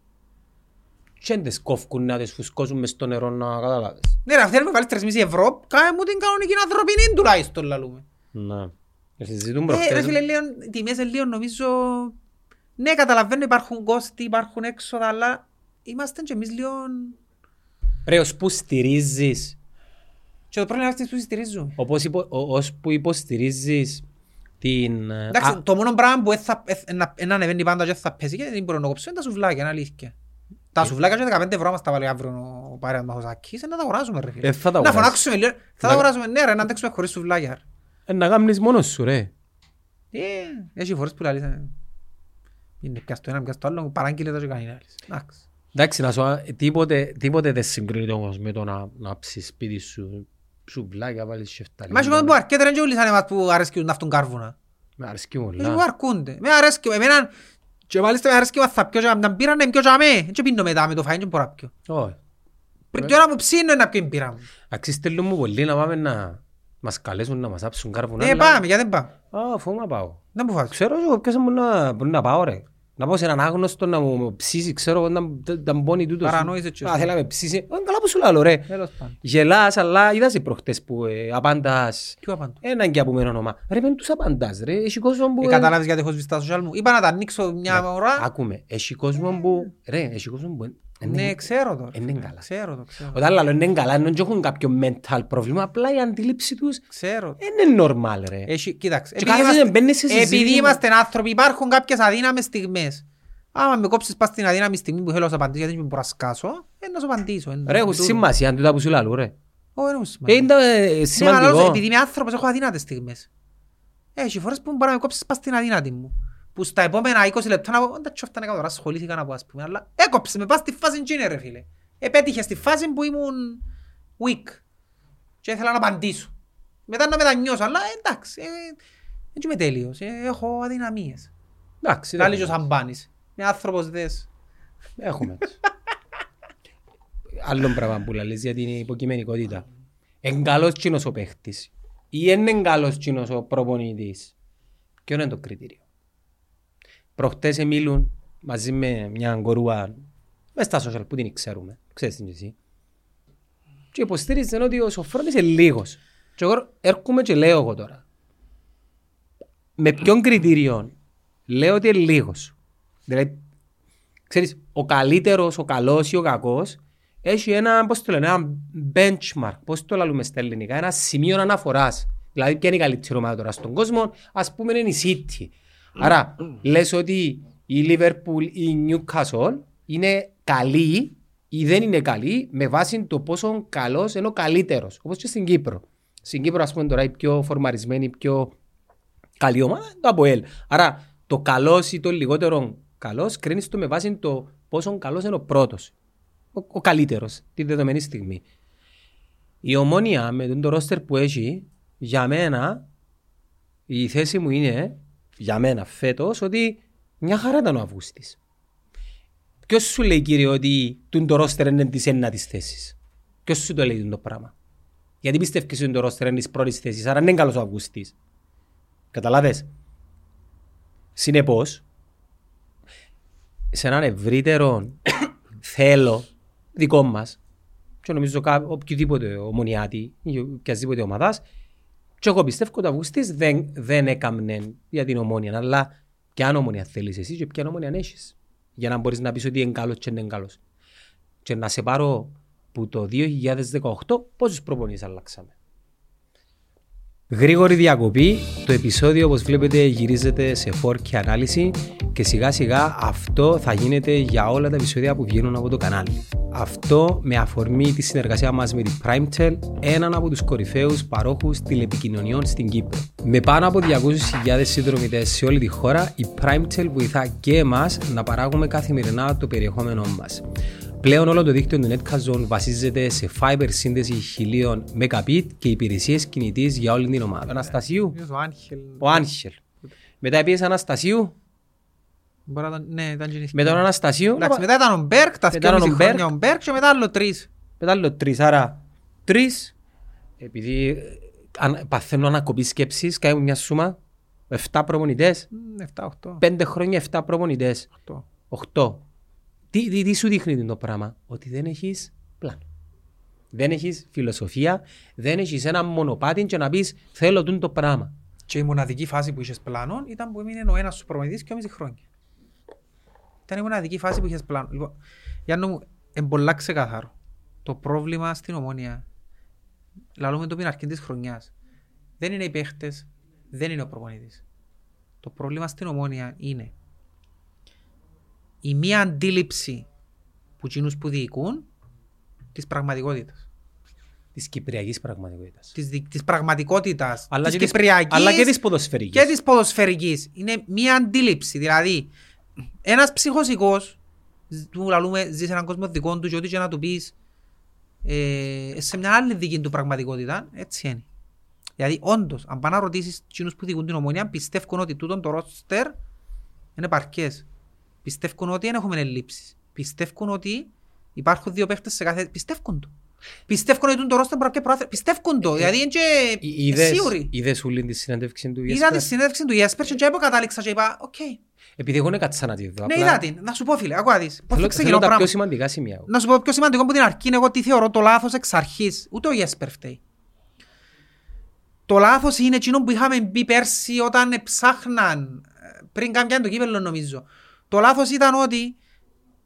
και δεν τις κόφκουν να τις φουσκώσουν μες στο νερό να καταλάβεις. Ναι, ρε, θέλουμε να βάλεις 3,5 ευρώ, κάνε μου την κανονική ανθρωπινή τουλάχιστον λαλούμε. Να. Και Συζητούν Ε, ρε προχτές. φίλε, λίγο, οι τιμές είναι λίγο νομίζω... Ναι, καταλαβαίνω υπάρχουν κόστη, υπάρχουν έξοδα, αλλά είμαστε και εμείς λίγο... Ρε, ως που στηρίζεις, Και το πρόβλημα είναι αυτοί που στηρίζουν. όπως υπο- ο- ως που υποστηρίζεις την... ε, Εντάξει, α- το μόνο πράγμα που θα, ε, ε, να- να ανεβαίνει πάντα και θα πέσει και δεν μπορεί να κόψει είναι τα σουβλάκια, είναι αλήθεια. Τα σουβλάκια και 15 ευρώ μας τα βάλει αύριο ο παρέας μας ο Σάκης, ε, να τα αγοράζουμε ρε φίλε. Ε, θα τα Να αγοράσεις. φωνάξουμε λίγο, θα τα Να- αγοράζουμε, ναι ρε, να αντέξουμε χωρίς σουβλάκια. ε, να κάνεις μόνος σου, ρε. Ε, έχει φορές που λαλείς, ε, είναι πιας το ένα, πιας το άλλο, παράγγειλε το και κάνει άλλες. Εντάξει. Εντάξει, να σου α- τίποτε, τίποτε δεν συγκρίνεται όμως με το να, να ψεις σπίτι σου σουβλάκια, βάλεις σεφταλί. Μα έχει κόσμο που αρκέται ρε και ούλοι σαν εμάς που αρέσκουν να φτούν κάρβουνα. Με αρέσκει μου Έχει που πολλά. αρκούνται. Με αρέσκει, εμένα, και μάλιστα με αρέσκει μας θα πιω και να πήρα να πιω και αμέ. Και πίνω μετά με το φαΐν και μπορώ να πιω. Όχι. Πριν την ώρα που ψήνω να πιω την πήρα μου. Αξί στέλνουν μου πολύ να πάμε να μας καλέσουν να μας άψουν κάρβουνα. Ε, αλλά- πάμε, γιατί δεν πάμε. Α, αφού να πάω. Δεν μου φάσεις. Ξέρω εγώ ποιος μου να, μπορεί να πάω ρε. Να πάω σε έναν άγνωστο να μου ψήσει, ξέρω εγώ να να μπώνει τούτος. Παρανόησε και Α, εσύ. θέλει να με ψήσει. Ε, καλά που σου λέω ρε. Τέλος πάντων. Γελάς, αλλά είδας οι προχτές που ε, απάντας. Ποιο απάντω. Έναν και από μένα όνομα. Ρε, μεν τους απάντας ρε. Έχει κόσμο που... Ε, ε, Κατάλαβες γιατί έχω σβήσει τα social μου. Είπα να τα ανοίξω μια ώρα. Άκουμε, έχει κόσμο που... Ρε, έχει κόσμο που... ε, Ναι, είναι- ξέρω το. Είναι καλά. Ξέρω το, ξέρω. Όταν λέω είναι καλά, ενώ και έχουν κάποιο mental πρόβλημα, απλά η αντίληψη τους Ξέρω. είναι normal ρε. Έχει, κοίταξε. Και επειδή κάθεσαι είμαστε- να μπαίνεις σε Επειδή συζήτημα. είμαστε άνθρωποι, υπάρχουν κάποιες αδύναμες στιγμές. Άμα με κόψεις πας στην αδύναμη στιγμή που θέλω να σου απαντήσω γιατί δεν μπορώ να σκάσω, ε, να σου απαντήσω. ε, Ρε, έχουν τούτο. σημασία τούτα που σου λέω ρε. Ω, δεν έχουν Ε, σημασία. Είναι ε, Ναι, αλλά σημαντικό. επειδή είμαι άνθρωπος έχω αδύνατες στιγμές. Έχει φορές που μπορεί να με κόψεις πας στην αδύνατη μου. Που στα επόμενα 20 λεπτά να πω, «Όντα τσόφτα να κάνω τώρα, ασχολήθηκα να πω ας πούμε». Αλλά έκοψε με πας στη φάση εκείνη ρε φίλε. Επέτυχε στη φάση που ήμουν weak. Και ήθελα να απαντήσω. Μετά να μετανιώσω, αλλά εντάξει, ε, δεν είμαι τέλειος, ε, έχω αδυναμίες. Εντάξει, Λάλη και ο δεν- Σαμπάνης. Είναι άνθρωπος δες. Έχουμε. έτσι. Άλλο πράγμα που λες για την υποκειμενικότητα. Εν καλός κοινός ο παίχτης ή εν είναι καλός κοινός ο προπονητής. Ποιο είναι το κριτήριο; Προχτές μιλούν μαζί με μια κορούα μες στα social που την ξέρουμε. Ξέρεις την και εσύ. Και υποστήριζαν ότι ο Σοφρόνης είναι λίγος. Και εγώ έρχομαι και λέω εγώ τώρα. Με ποιον κριτήριο λέω ότι είναι λίγος. Δηλαδή ξέρεις, ο καλύτερος, ο καλός ή ο κακός έχει ένα, πώς το λένε, ένα benchmark, πώς το λέμε στα ελληνικά, ένα σημείο αναφοράς. Δηλαδή, ποια είναι η καλύτερη ομάδα τώρα στον κόσμο, ας πούμε είναι η City. Άρα, λες ότι η Liverpool ή η Newcastle είναι καλή ή δεν είναι καλή με βάση το πόσο καλός είναι ο καλύτερος, όπως και στην Κύπρο. Στην Κύπρο, ας πούμε, τώρα η πιο φορμαρισμένη, η πιο καλή ομάδα είναι το ΑΠΟΕΛ. Άρα, το καλός ή το λιγότερο καλός κρίνεις το με βάση το πόσο καλός είναι ο πρώτος. Ο, ο καλύτερος, τη δεδομένη στιγμή. Η ομόνια με τον το ρόστερ που έχει, για μένα, η θέση μου είναι, για μένα φέτος, ότι μια χαρά ήταν ο Αυγούστης. Ποιος σου λέει κύριε ότι τον το ρόστερ είναι της ένατης θέσης; Ποιος σου το λέει τον το πράγμα; Γιατί πιστεύεις ότι το ρόστερ είναι της πρώτης θέσης, άρα δεν είναι καλός ο Αυγούστης. Καταλάβες; Συνεπώς, σε έναν ευρύτερο θέλω δικό μας και νομίζω κα- οποιοδήποτε ομονιάτη ή οποιασδήποτε ομάδας και εγώ πιστεύω ότι ο Αυγουστής δεν, δεν έκαμνε για την ομόνια αλλά ποια ομόνια θέλεις εσύ και ποια ομόνια έχεις για να μπορείς να πεις ότι είναι καλός και δεν είναι καλός. Και να σε πάρω που το 2018 πόσους προπονείς αλλάξαμε; Γρήγορη διακοπή. Το επεισόδιο όπως βλέπετε γυρίζεται σε 4K ανάλυση και σιγά σιγά αυτό θα γίνεται για όλα τα επεισόδια που βγαίνουν από το κανάλι. Αυτό με αφορμή τη συνεργασία μας με την PrimeTel, έναν από τους κορυφαίους παρόχους τηλεπικοινωνιών στην Κύπρο. Με πάνω από 200.000 συνδρομητές σε όλη τη χώρα, η PrimeTel βοηθά και εμάς να παράγουμε καθημερινά το περιεχόμενό μας. Πλέον όλο το δίκτυο του Netcast βασίζεται σε fiber σύνδεση 1000 Mbit και υπηρεσίες κινητής για όλη την ομάδα. Αναστασίου, Ο Άγχελ. ο Άγχελ. Μετά πήγες Αναστασίου, Μπορεί να ήταν- Ναι, ήταν και νηστή. με τον Αναστασίου, Εντάξει, μετά ήταν ο Μπεργκ, τα Μετά ήταν ο δυόμιση Μπεργκ. χρόνια ο Μπεργκ και μετά άλλο τρεις. μετά άλλο τρεις, άρα τρεις, επειδή ε, αν, παθαίνω ανακοπή σκέψης, κάνουμε μια σούμα, 7 προπονητές, Μ, 7-8. 5 χρόνια 7 προπονητές, 8. 8. Τι, τι, τι σου δείχνει το πράγμα, ότι δεν έχεις πλάνο. Δεν έχεις φιλοσοφία, δεν έχεις ένα μονοπάτι και να πεις θέλω τούτο το πράγμα. Και η μοναδική φάση που είχες πλάνο ήταν που έμεινε ο ένας σου προπονητής και έμεινε χρόνια. Ήταν η μοναδική φάση που είχες πλάνο. Λοιπόν, Γιάννο μου, είναι πολλά ξεκάθαρο. Το πρόβλημα στην ομόνια, λαλούμε το πριν αρχή της χρονιάς, δεν είναι οι παίχτες, δεν είναι ο προπονητής. Το πρόβλημα στην ομόνια είναι η μία αντίληψη που εκείνους που διοικούν της πραγματικότητας. Της κυπριακής πραγματικότητας. Της, δι- της πραγματικότητας, Αλλά της και της- κυπριακής αλλά και της ποδοσφαιρικής. και της ποδοσφαιρικής. Είναι μία αντίληψη. Δηλαδή, ένας ψυχοσικός που λαλούμε ζει σε έναν κόσμο δικό του και ό,τι και να του πεις ε, σε μια άλλη δική του πραγματικότητα, έτσι είναι. Δηλαδή, όντως, αν πάνε να ρωτήσεις εκείνους που διοικούν την ομονία, πιστεύουν ότι τούτον το ρόστερ είναι παρκές. Πιστεύουν ότι δεν έχουμε ελλείψεις. Πιστεύουν ότι υπάρχουν δύο παίχτες σε κάθε... Πιστεύουν το. Πιστεύουν ότι το ρόστερ μπορεί να πιάσει πρωτάθλημα. Πιστεύουν το. Δηλαδή, είναι και Ε, Είδες, σίγουροι. είδες όλη τη συνέντευξη του Είδα Ιέσπερ. τη συνέντευξη του Ιέσπερ και από κατάληξα και είπα, οκ. Επειδή εγώ δεν κάτσα να τη δω. Ναι, απλά είδα την. Να σου πω φίλε, ακούω δεις. Πώς Θέλω, ξεκινώ θέλω τα πράγμα. πιο σημαντικά σημεία. Να σου πω πιο σημαντικό που την αρχή είναι εγώ τι θεωρώ το λάθος εξ αρχής. Ούτε ο Ιέσπερ φταίει. Το λάθος είναι εκείνο που είχαμε μπει πέρσι όταν ψάχναν ε, πριν κάποια το κύπελλο νομίζω. Το λάθος ήταν ότι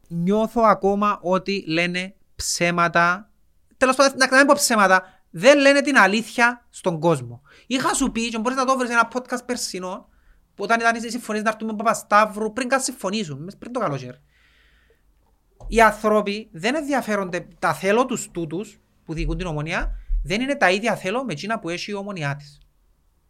νιώθω ακόμα ότι λένε ψέματα. Τέλος πάντων, να μην πω ψέματα, δεν λένε την αλήθεια στον κόσμο. Είχα σου πει, και μπορείς να το βρεις σε ένα podcast περσινό, που όταν ήταν οι συμφωνίες να έρθουν με τον Παπασταύρου, πριν καν συμφωνήσουν, μες πριν το καλοκαίρι. Οι άνθρωποι δεν ενδιαφέρονται, τα θέλω τους τούτους που διοικούν την ομονία, δεν είναι τα ίδια θέλω με εκείνα που έχει η ομονιά της.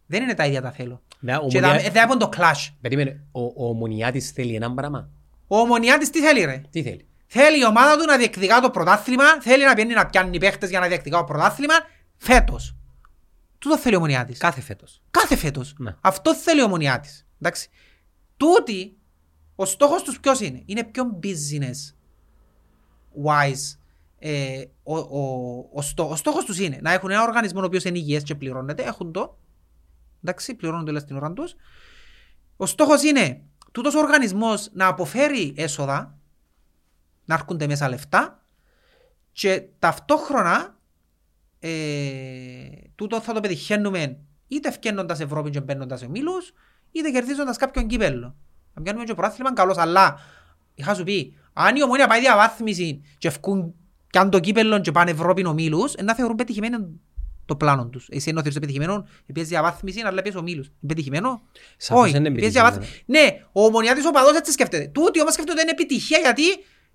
Δεν είναι τα ίδια τα θέλω. Ναι, ο Και Μονιά- θα- θα έχουν το clash. Περίμενε, ο, ο Ομονιάτης θέλει έναν πράγμα. Ο ομονιά της τι θέλει ρε; Τι θέλει; Θέλει η ομάδα του να διεκδικά το πρωτάθλημα, θέλει να πιένει να πιάνει παίχτες για να διεκδικά το πρωτάθλημα, φέτος. Τούτο θέλει η ομονιά της. Κάθε φέτος. Κάθε φέτος. Ναι. Αυτό θέλει η ομονιά της. Εντάξει. Τούτη, ο στόχος τους ποιος είναι; Είναι πιο business wise. Ε, ο, ο, ο, στό, ο στόχος τους είναι να έχουν ένα οργανισμό ο οποίος είναι υγιές και πληρώνεται. Έχουν το. Εντάξει, πληρώνονται όλα στην ώρα τους. Ο στόχος είναι τούτος ο οργανισμός να αποφέρει έσοδα, να έρχονται μέσα λεφτά και ταυτόχρονα ε, τούτο θα το πετυχαίνουμε είτε ευκαινώντας Ευρώπη και μπαίνοντας σε ομίλους, είτε κερδίζοντας κάποιον κύπελλο. Αν πιάνουμε και πρόθλημα καλώς, αλλά είχα σου πει, αν η ομόνια πάει διαβάθμιση και ευκούν κι αν το κύπελλο και πάνε Ευρώπη ομίλους, ε, να θεωρούν πετυχημένο το πλάνο τους. Εσύ ενώ θεωρείς πετυχημένο, επίσης διαβάθμιση, αλλά επίσης ομίλους. Είναι πετυχημένο; Σαφώς Όχι, είναι επίσης πετυχημένο. διαβάθμιση. Ναι, ο ομονιάτης ο παδός έτσι σκέφτεται. Τούτοι όμως σκέφτονται ότι είναι επιτυχία γιατί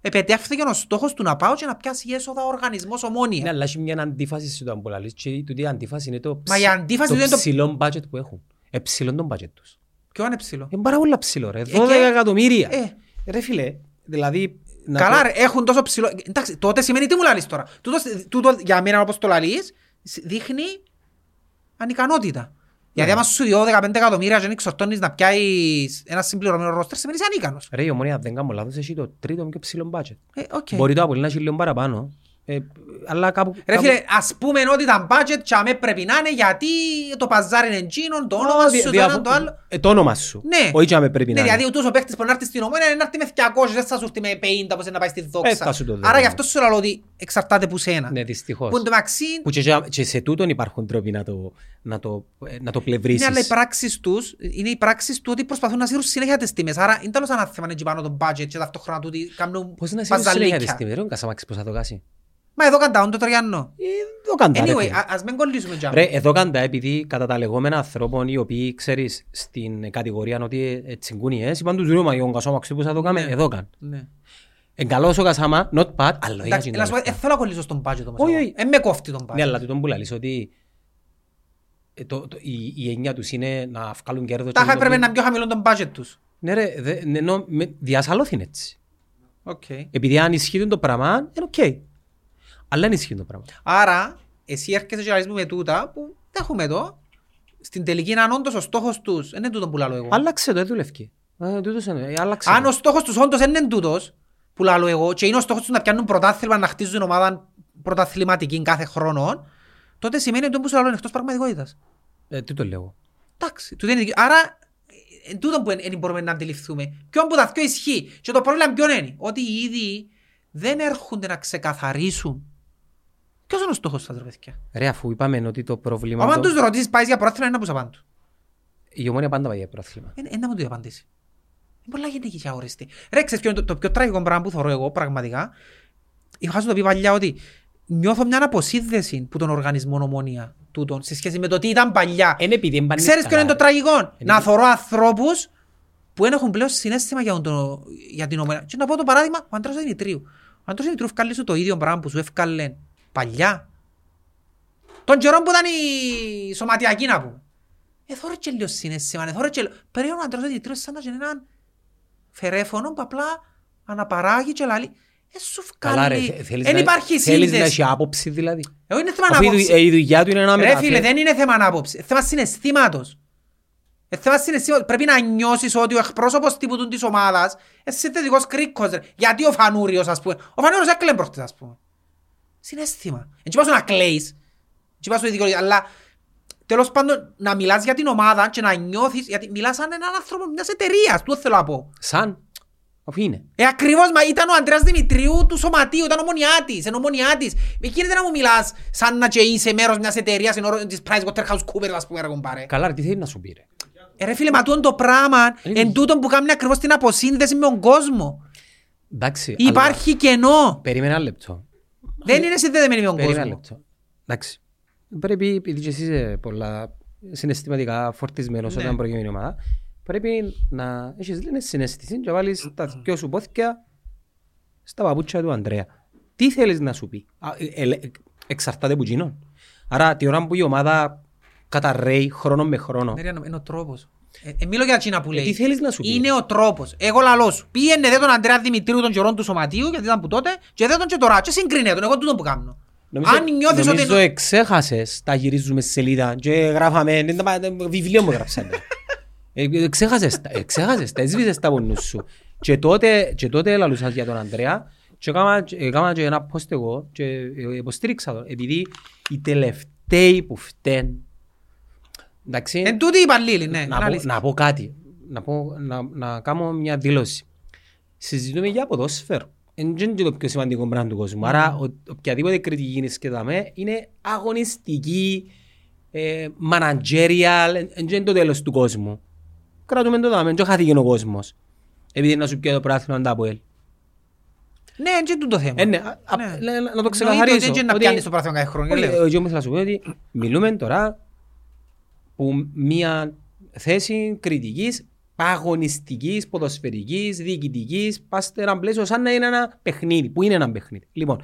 επετεύχθηκε ο στόχος του να πάω και να πιάσει έσοδα ο οργανισμός Ναι, ομόνια. αλλά έχει μια αντίφαση στο το που λαλείς και τούτη η αντίφαση είναι το, Μα η αντίφαση το του είναι το- ψηλό budget που έχουν. Εψηλό το budget τους. Ποιο είναι ψηλό; Είναι πάρα πολλά ψηλό ρε. Ε, 12 και- εκατομμύρια. Ε. Ρε φίλε, δηλαδή... να Καλά πω- ρε, έχουν τόσο ψηλό... Εντάξει, τότε σημαίνει τι μου λαλείς τώρα. Τούτο, τούτο για μένα όπως το λαλείς, δείχνει ανικανότητα. Γιατί άμα σου διώ 15 εκατομμύρια και δεν εξορτώνεις να πιάσεις ένα συμπληρωμένο ρόστερ, σημαίνει είσαι ανίκανος. Ρε, η Ομόνοια δεν κάνω λάθος, έχει το τρίτο πιο ψηλό budget. Ε, οκ. Μπορεί το Απόλλωνα να έχει λίγο παραπάνω. Ε, αλλά κάπου... Ρε κάπου- φίλε, ας πούμε ότι τα budget και αμέ πρέπει να είναι γιατί το παζάρι είναι εκείνον, το όνομα δι- σου, το διαφο- ένα το άλλο. Ε, το όνομα σου. Ναι. Όχι να με πρέπει Ναι, να είναι. γιατί ούτως ο παίκτης που να έρθει στην Ομόνοια είναι να έρθει με 200, δεν θα σου έρθει με 50 όπως είναι να πάει στη Ε, δόξα. θα σου το δω, Άρα ναι. γι' αυτό σου λέω ότι εξαρτάται που σένα. Ναι, δυστυχώς. Που εντωμεταξύ, Που και, και σε τούτον υπάρχουν τρόποι να το, να το, ε, να το πλευρίσεις. ναι, αλλά οι πράξεις τους είναι οι πράξεις του ότι προσπαθούν να σύρουν συνέχεια τις τιμές. Άρα είναι τέλος ανάθεμα να πάνω το budget και ταυτόχρονα του ότι κάνουν Πώς να σε συνέχεια παζαλίκια. της τιμής, ρε, ο Κασαμάκης πώς θα το κάνει. Μα εδώ καντάουν το τριάννο. Ε, Εδώ κάντα, ρε, Anyway, φίλε. α- ας μην κολλήσουμε τζάμε. Ρε, εδώ κάντα επειδή κατά τα λεγόμενα ανθρώπων οι οποίοι ξέρεις στην κατηγορία ότι ε, τσιγκούνιες είπαν τους ρε μα ο Κασαμάκης πώς θα το κάνει, Ναι. εδώ καν. Ναι. Εν καλός ο Κασάμα, not bad, αλλά Εντάξει, για να σου πω, ε, θέλω να κολλήσω στον budget όμως. Όχι, εγώ. όχι. Ε, με κόφτει τον budget. Ναι, αλλά τούτον που λαλείς ότι ε, το, το, η, η έννοια τους είναι να βγάλουν κέρδος. Τάχα και έπρεπε ότι- να είναι πιο χαμηλό τον budget τους. Ναι ρε, δε, ναι, νο, με, διασαλώθην έτσι. Οκ. Επειδή αν ισχύει το πράγμα, είναι οκ. Αλλά δεν ισχύει το πράγμα. Άρα, εσύ έρχεσαι και λαλείς μου με τούτα που έχουμε εδώ. Στην τελική είναι αν όντως ο στόχος τους, δεν είναι τούτο που λαλώ εγώ. Άλλαξε το, δεν δουλεύει. Ε, τούτος είναι, ε, άλλαξε Αν το. ο στόχος τους όντως δεν είναι τούτος που λαλώ εγώ και είναι ο στόχος τους να πιάνουν πρωτάθλημα, να χτίζουν ομάδα πρωταθληματική κάθε χρόνο, τότε σημαίνει ότι το που σου λαλώ είναι εκτός πραγματικότητας. Ε, τι το λέω. Εντάξει, τούτο είναι δικαι- Άρα, ε, τούτο που δεν μπορούμε να αντιληφθούμε. Ποιον που τα δυο ισχύει. Και το πρόβλημα ποιον είναι; Ότι οι ίδιοι δεν έρχονται να ξεκαθαρίσουν. Ποιος είναι ο στόχος σας ρε παιδιά. Ρε, αφού είπαμε ότι το πρόβλημα... Άμα το- τους ρωτήσεις πάει για πρόθυμα είναι να πούς απάντου; Η ομόνια πάντα πάει για πρόθυμα. Είναι να μου το απαντήσει. Είναι πολλά γενική και αόριστη. Ρε, ξέρεις ποιο είναι το, το πιο τραγικό πράγμα που θωρώ εγώ πραγματικά; Είχα σου το πει παλιά ότι νιώθω μια αποσύνδεση που τον οργανισμό ομόνια τούτον σε σχέση με το τι ήταν παλιά. Είναι επειδή εμπανείς Ξέρεις ποιο καλά, είναι το ρε. τραγικό; Είναι Να επειδή- θωρώ ανθρώπους που δεν έχουν πλέον συνέστημα για, το, για την ομόνια. Και να πω το παράδειγμα, ο Αντρέας Δημητρίου. Ο Αντρέας Δημητρίου ευκάλλει σου το ίδιο πράγμα που σου ευκάλλε παλιά. Τον καιρό που ήταν η σωματιακή να πούμε. Ε, θωρώ και λίγο συνέστημα, ε, θωρώ και λίγο. Περίον ο Αντρέας Δημητρίου σαν να είναι έναν φερέφωνο που απλά αναπαράγει και λαλεί. Ε, σου Καλά ρε, ευκάλλει. θε- θέλεις Δεν να- υπάρχει Θέλεις να σύνδεση. έχεις άποψη δηλαδή. Εγώ είναι θέμα Αφού η δου- ανάποψη. ε, η δουλειά του είναι να Ρε μεταφέρει. φίλε, δεν είναι θέμα ανάποψη. Είναι θέμα συναισθήματος. Είναι θέμα συναισθήματος. Πρέπει να νιώσεις ότι ο εκπρόσωπος τύπου του της ομάδας είναι συνθετικός κρίκος. ρε. Γιατί ο Φανούριος, ας πούμε. Ο Φανούριος έκλαιγε προχτές, ας πούμε. Συναίσθημα. Έτσι πας να κλαίεις. Έτσι πας στο δικαιολογία. Αλλά τέλος πάντων να μιλάς για την ομάδα και να νιώθεις. Γιατί μιλάς σαν έναν άνθρωπο μιας εταιρείας. Του θέλω να πω. Σαν. Αφού είναι. Ε, ακριβώς, μα ήταν ο Αντρέας Δημητρίου του Σωματείου, ήταν ομονιάτης, είναι ομονιάτης. Μη γίνεται να μου μιλάς σαν να και είσαι μέρος μιας εταιρείας ενώ της PricewaterhouseCoopers, ας πούμε, ρε κομπάρε. Καλά ρε, τι θέλεις να σου πει ρε; Ε, ρε φίλε, μα τούτο το πράγμα Είναι- εν τούτο που κάνει ακριβώς την αποσύνδεση με τον κόσμο. Εντάξει. αλλά- Υπάρχει κενό. Περίμενε ένα λεπτό. Δεν είναι συνδεδεμένοι με τον Περίμενε ένα κόσμο. λεπτό. Εντάξει. Πρέπει, επειδή και εσύ είσαι πολλά συναισθηματικά φορτισμένος Ναι. όταν προκειμένει η ομάδα, πρέπει να έχεις λίγη συναίσθηση και βάλεις τα δυο σου πόθηκια στα παπούτσια του Ανδρέα. Τι θέλεις να σου πει; Α, ε, ε, εξαρτάται από εκείνον. Άρα τη ώρα που η ομάδα καταρρέει χρόνο με χρόνο. Ναι, ρε, Είναι ο τρόπος. Ε, ε, μιλώ για εκείνα που Ε, λέει. τι θέλεις να σου πει; Είναι ο τρόπος. Εγώ λαλώ σου. Πήγαινε δε τον Αντρέα Δημητρίου των καιρών του Σωματείου, γιατί ήταν που τότε, και δε τον και τώρα. Και συγκρίνε τον. Εγώ τούτο που κάνω. Νομίζω, Αν νιώθεις ότι... νομίζω εξέχασες, τα γυρίζουμε σε σελίδα και γράφαμε, είναι τα- τα βιβλίο μου γράψανε. Ε, Εξέχασες τα, εξέχασες τα, έσβησες τα από νους σου. Και τότε, και τότε λαλούσας για τον Ανδρέα και έκανα, και- έκανα και ένα post εγώ και ε, υποστήριξα τον. Επειδή οι τελευταίοι που φταίνουν, εντάξει, Εν τούτη η υπαλλήλη, ναι. να, είναι πω, αλήθεια. να πω κάτι, να, πω, να, να κάνω μια δήλωση. Συζητούμε για ποδόσφαιρο. Δεν είναι και το πιο σημαντικό πράγμα του κόσμου. Άρα ο, οποιαδήποτε κριτική είναι σκεδάμε είναι αγωνιστική, ε, managerial, δεν είναι το τέλος του κόσμου. Κρατούμε το δάμε, δεν χάθηκε ο κόσμος. Επειδή να σου πιέει το πράθυνο τα από ελ. Ναι, είναι και τούτο θέμα. Ε, ναι, α- α- Ναι. να- να το Εννοείται ξεκαθαρίσω. ότι δεν είναι να ότι- πιάνεις το πράθυνο κάθε χρόνο. όχι, λέω. εγώ όμως θα σου πω ότι μιλούμε τώρα που μια θέση κριτικής αγωνιστικής, ποδοσφαιρικής, διοικητικής, πας σε ένα πλαίσιο σαν να είναι ένα παιχνίδι, που είναι ένα παιχνίδι. Λοιπόν,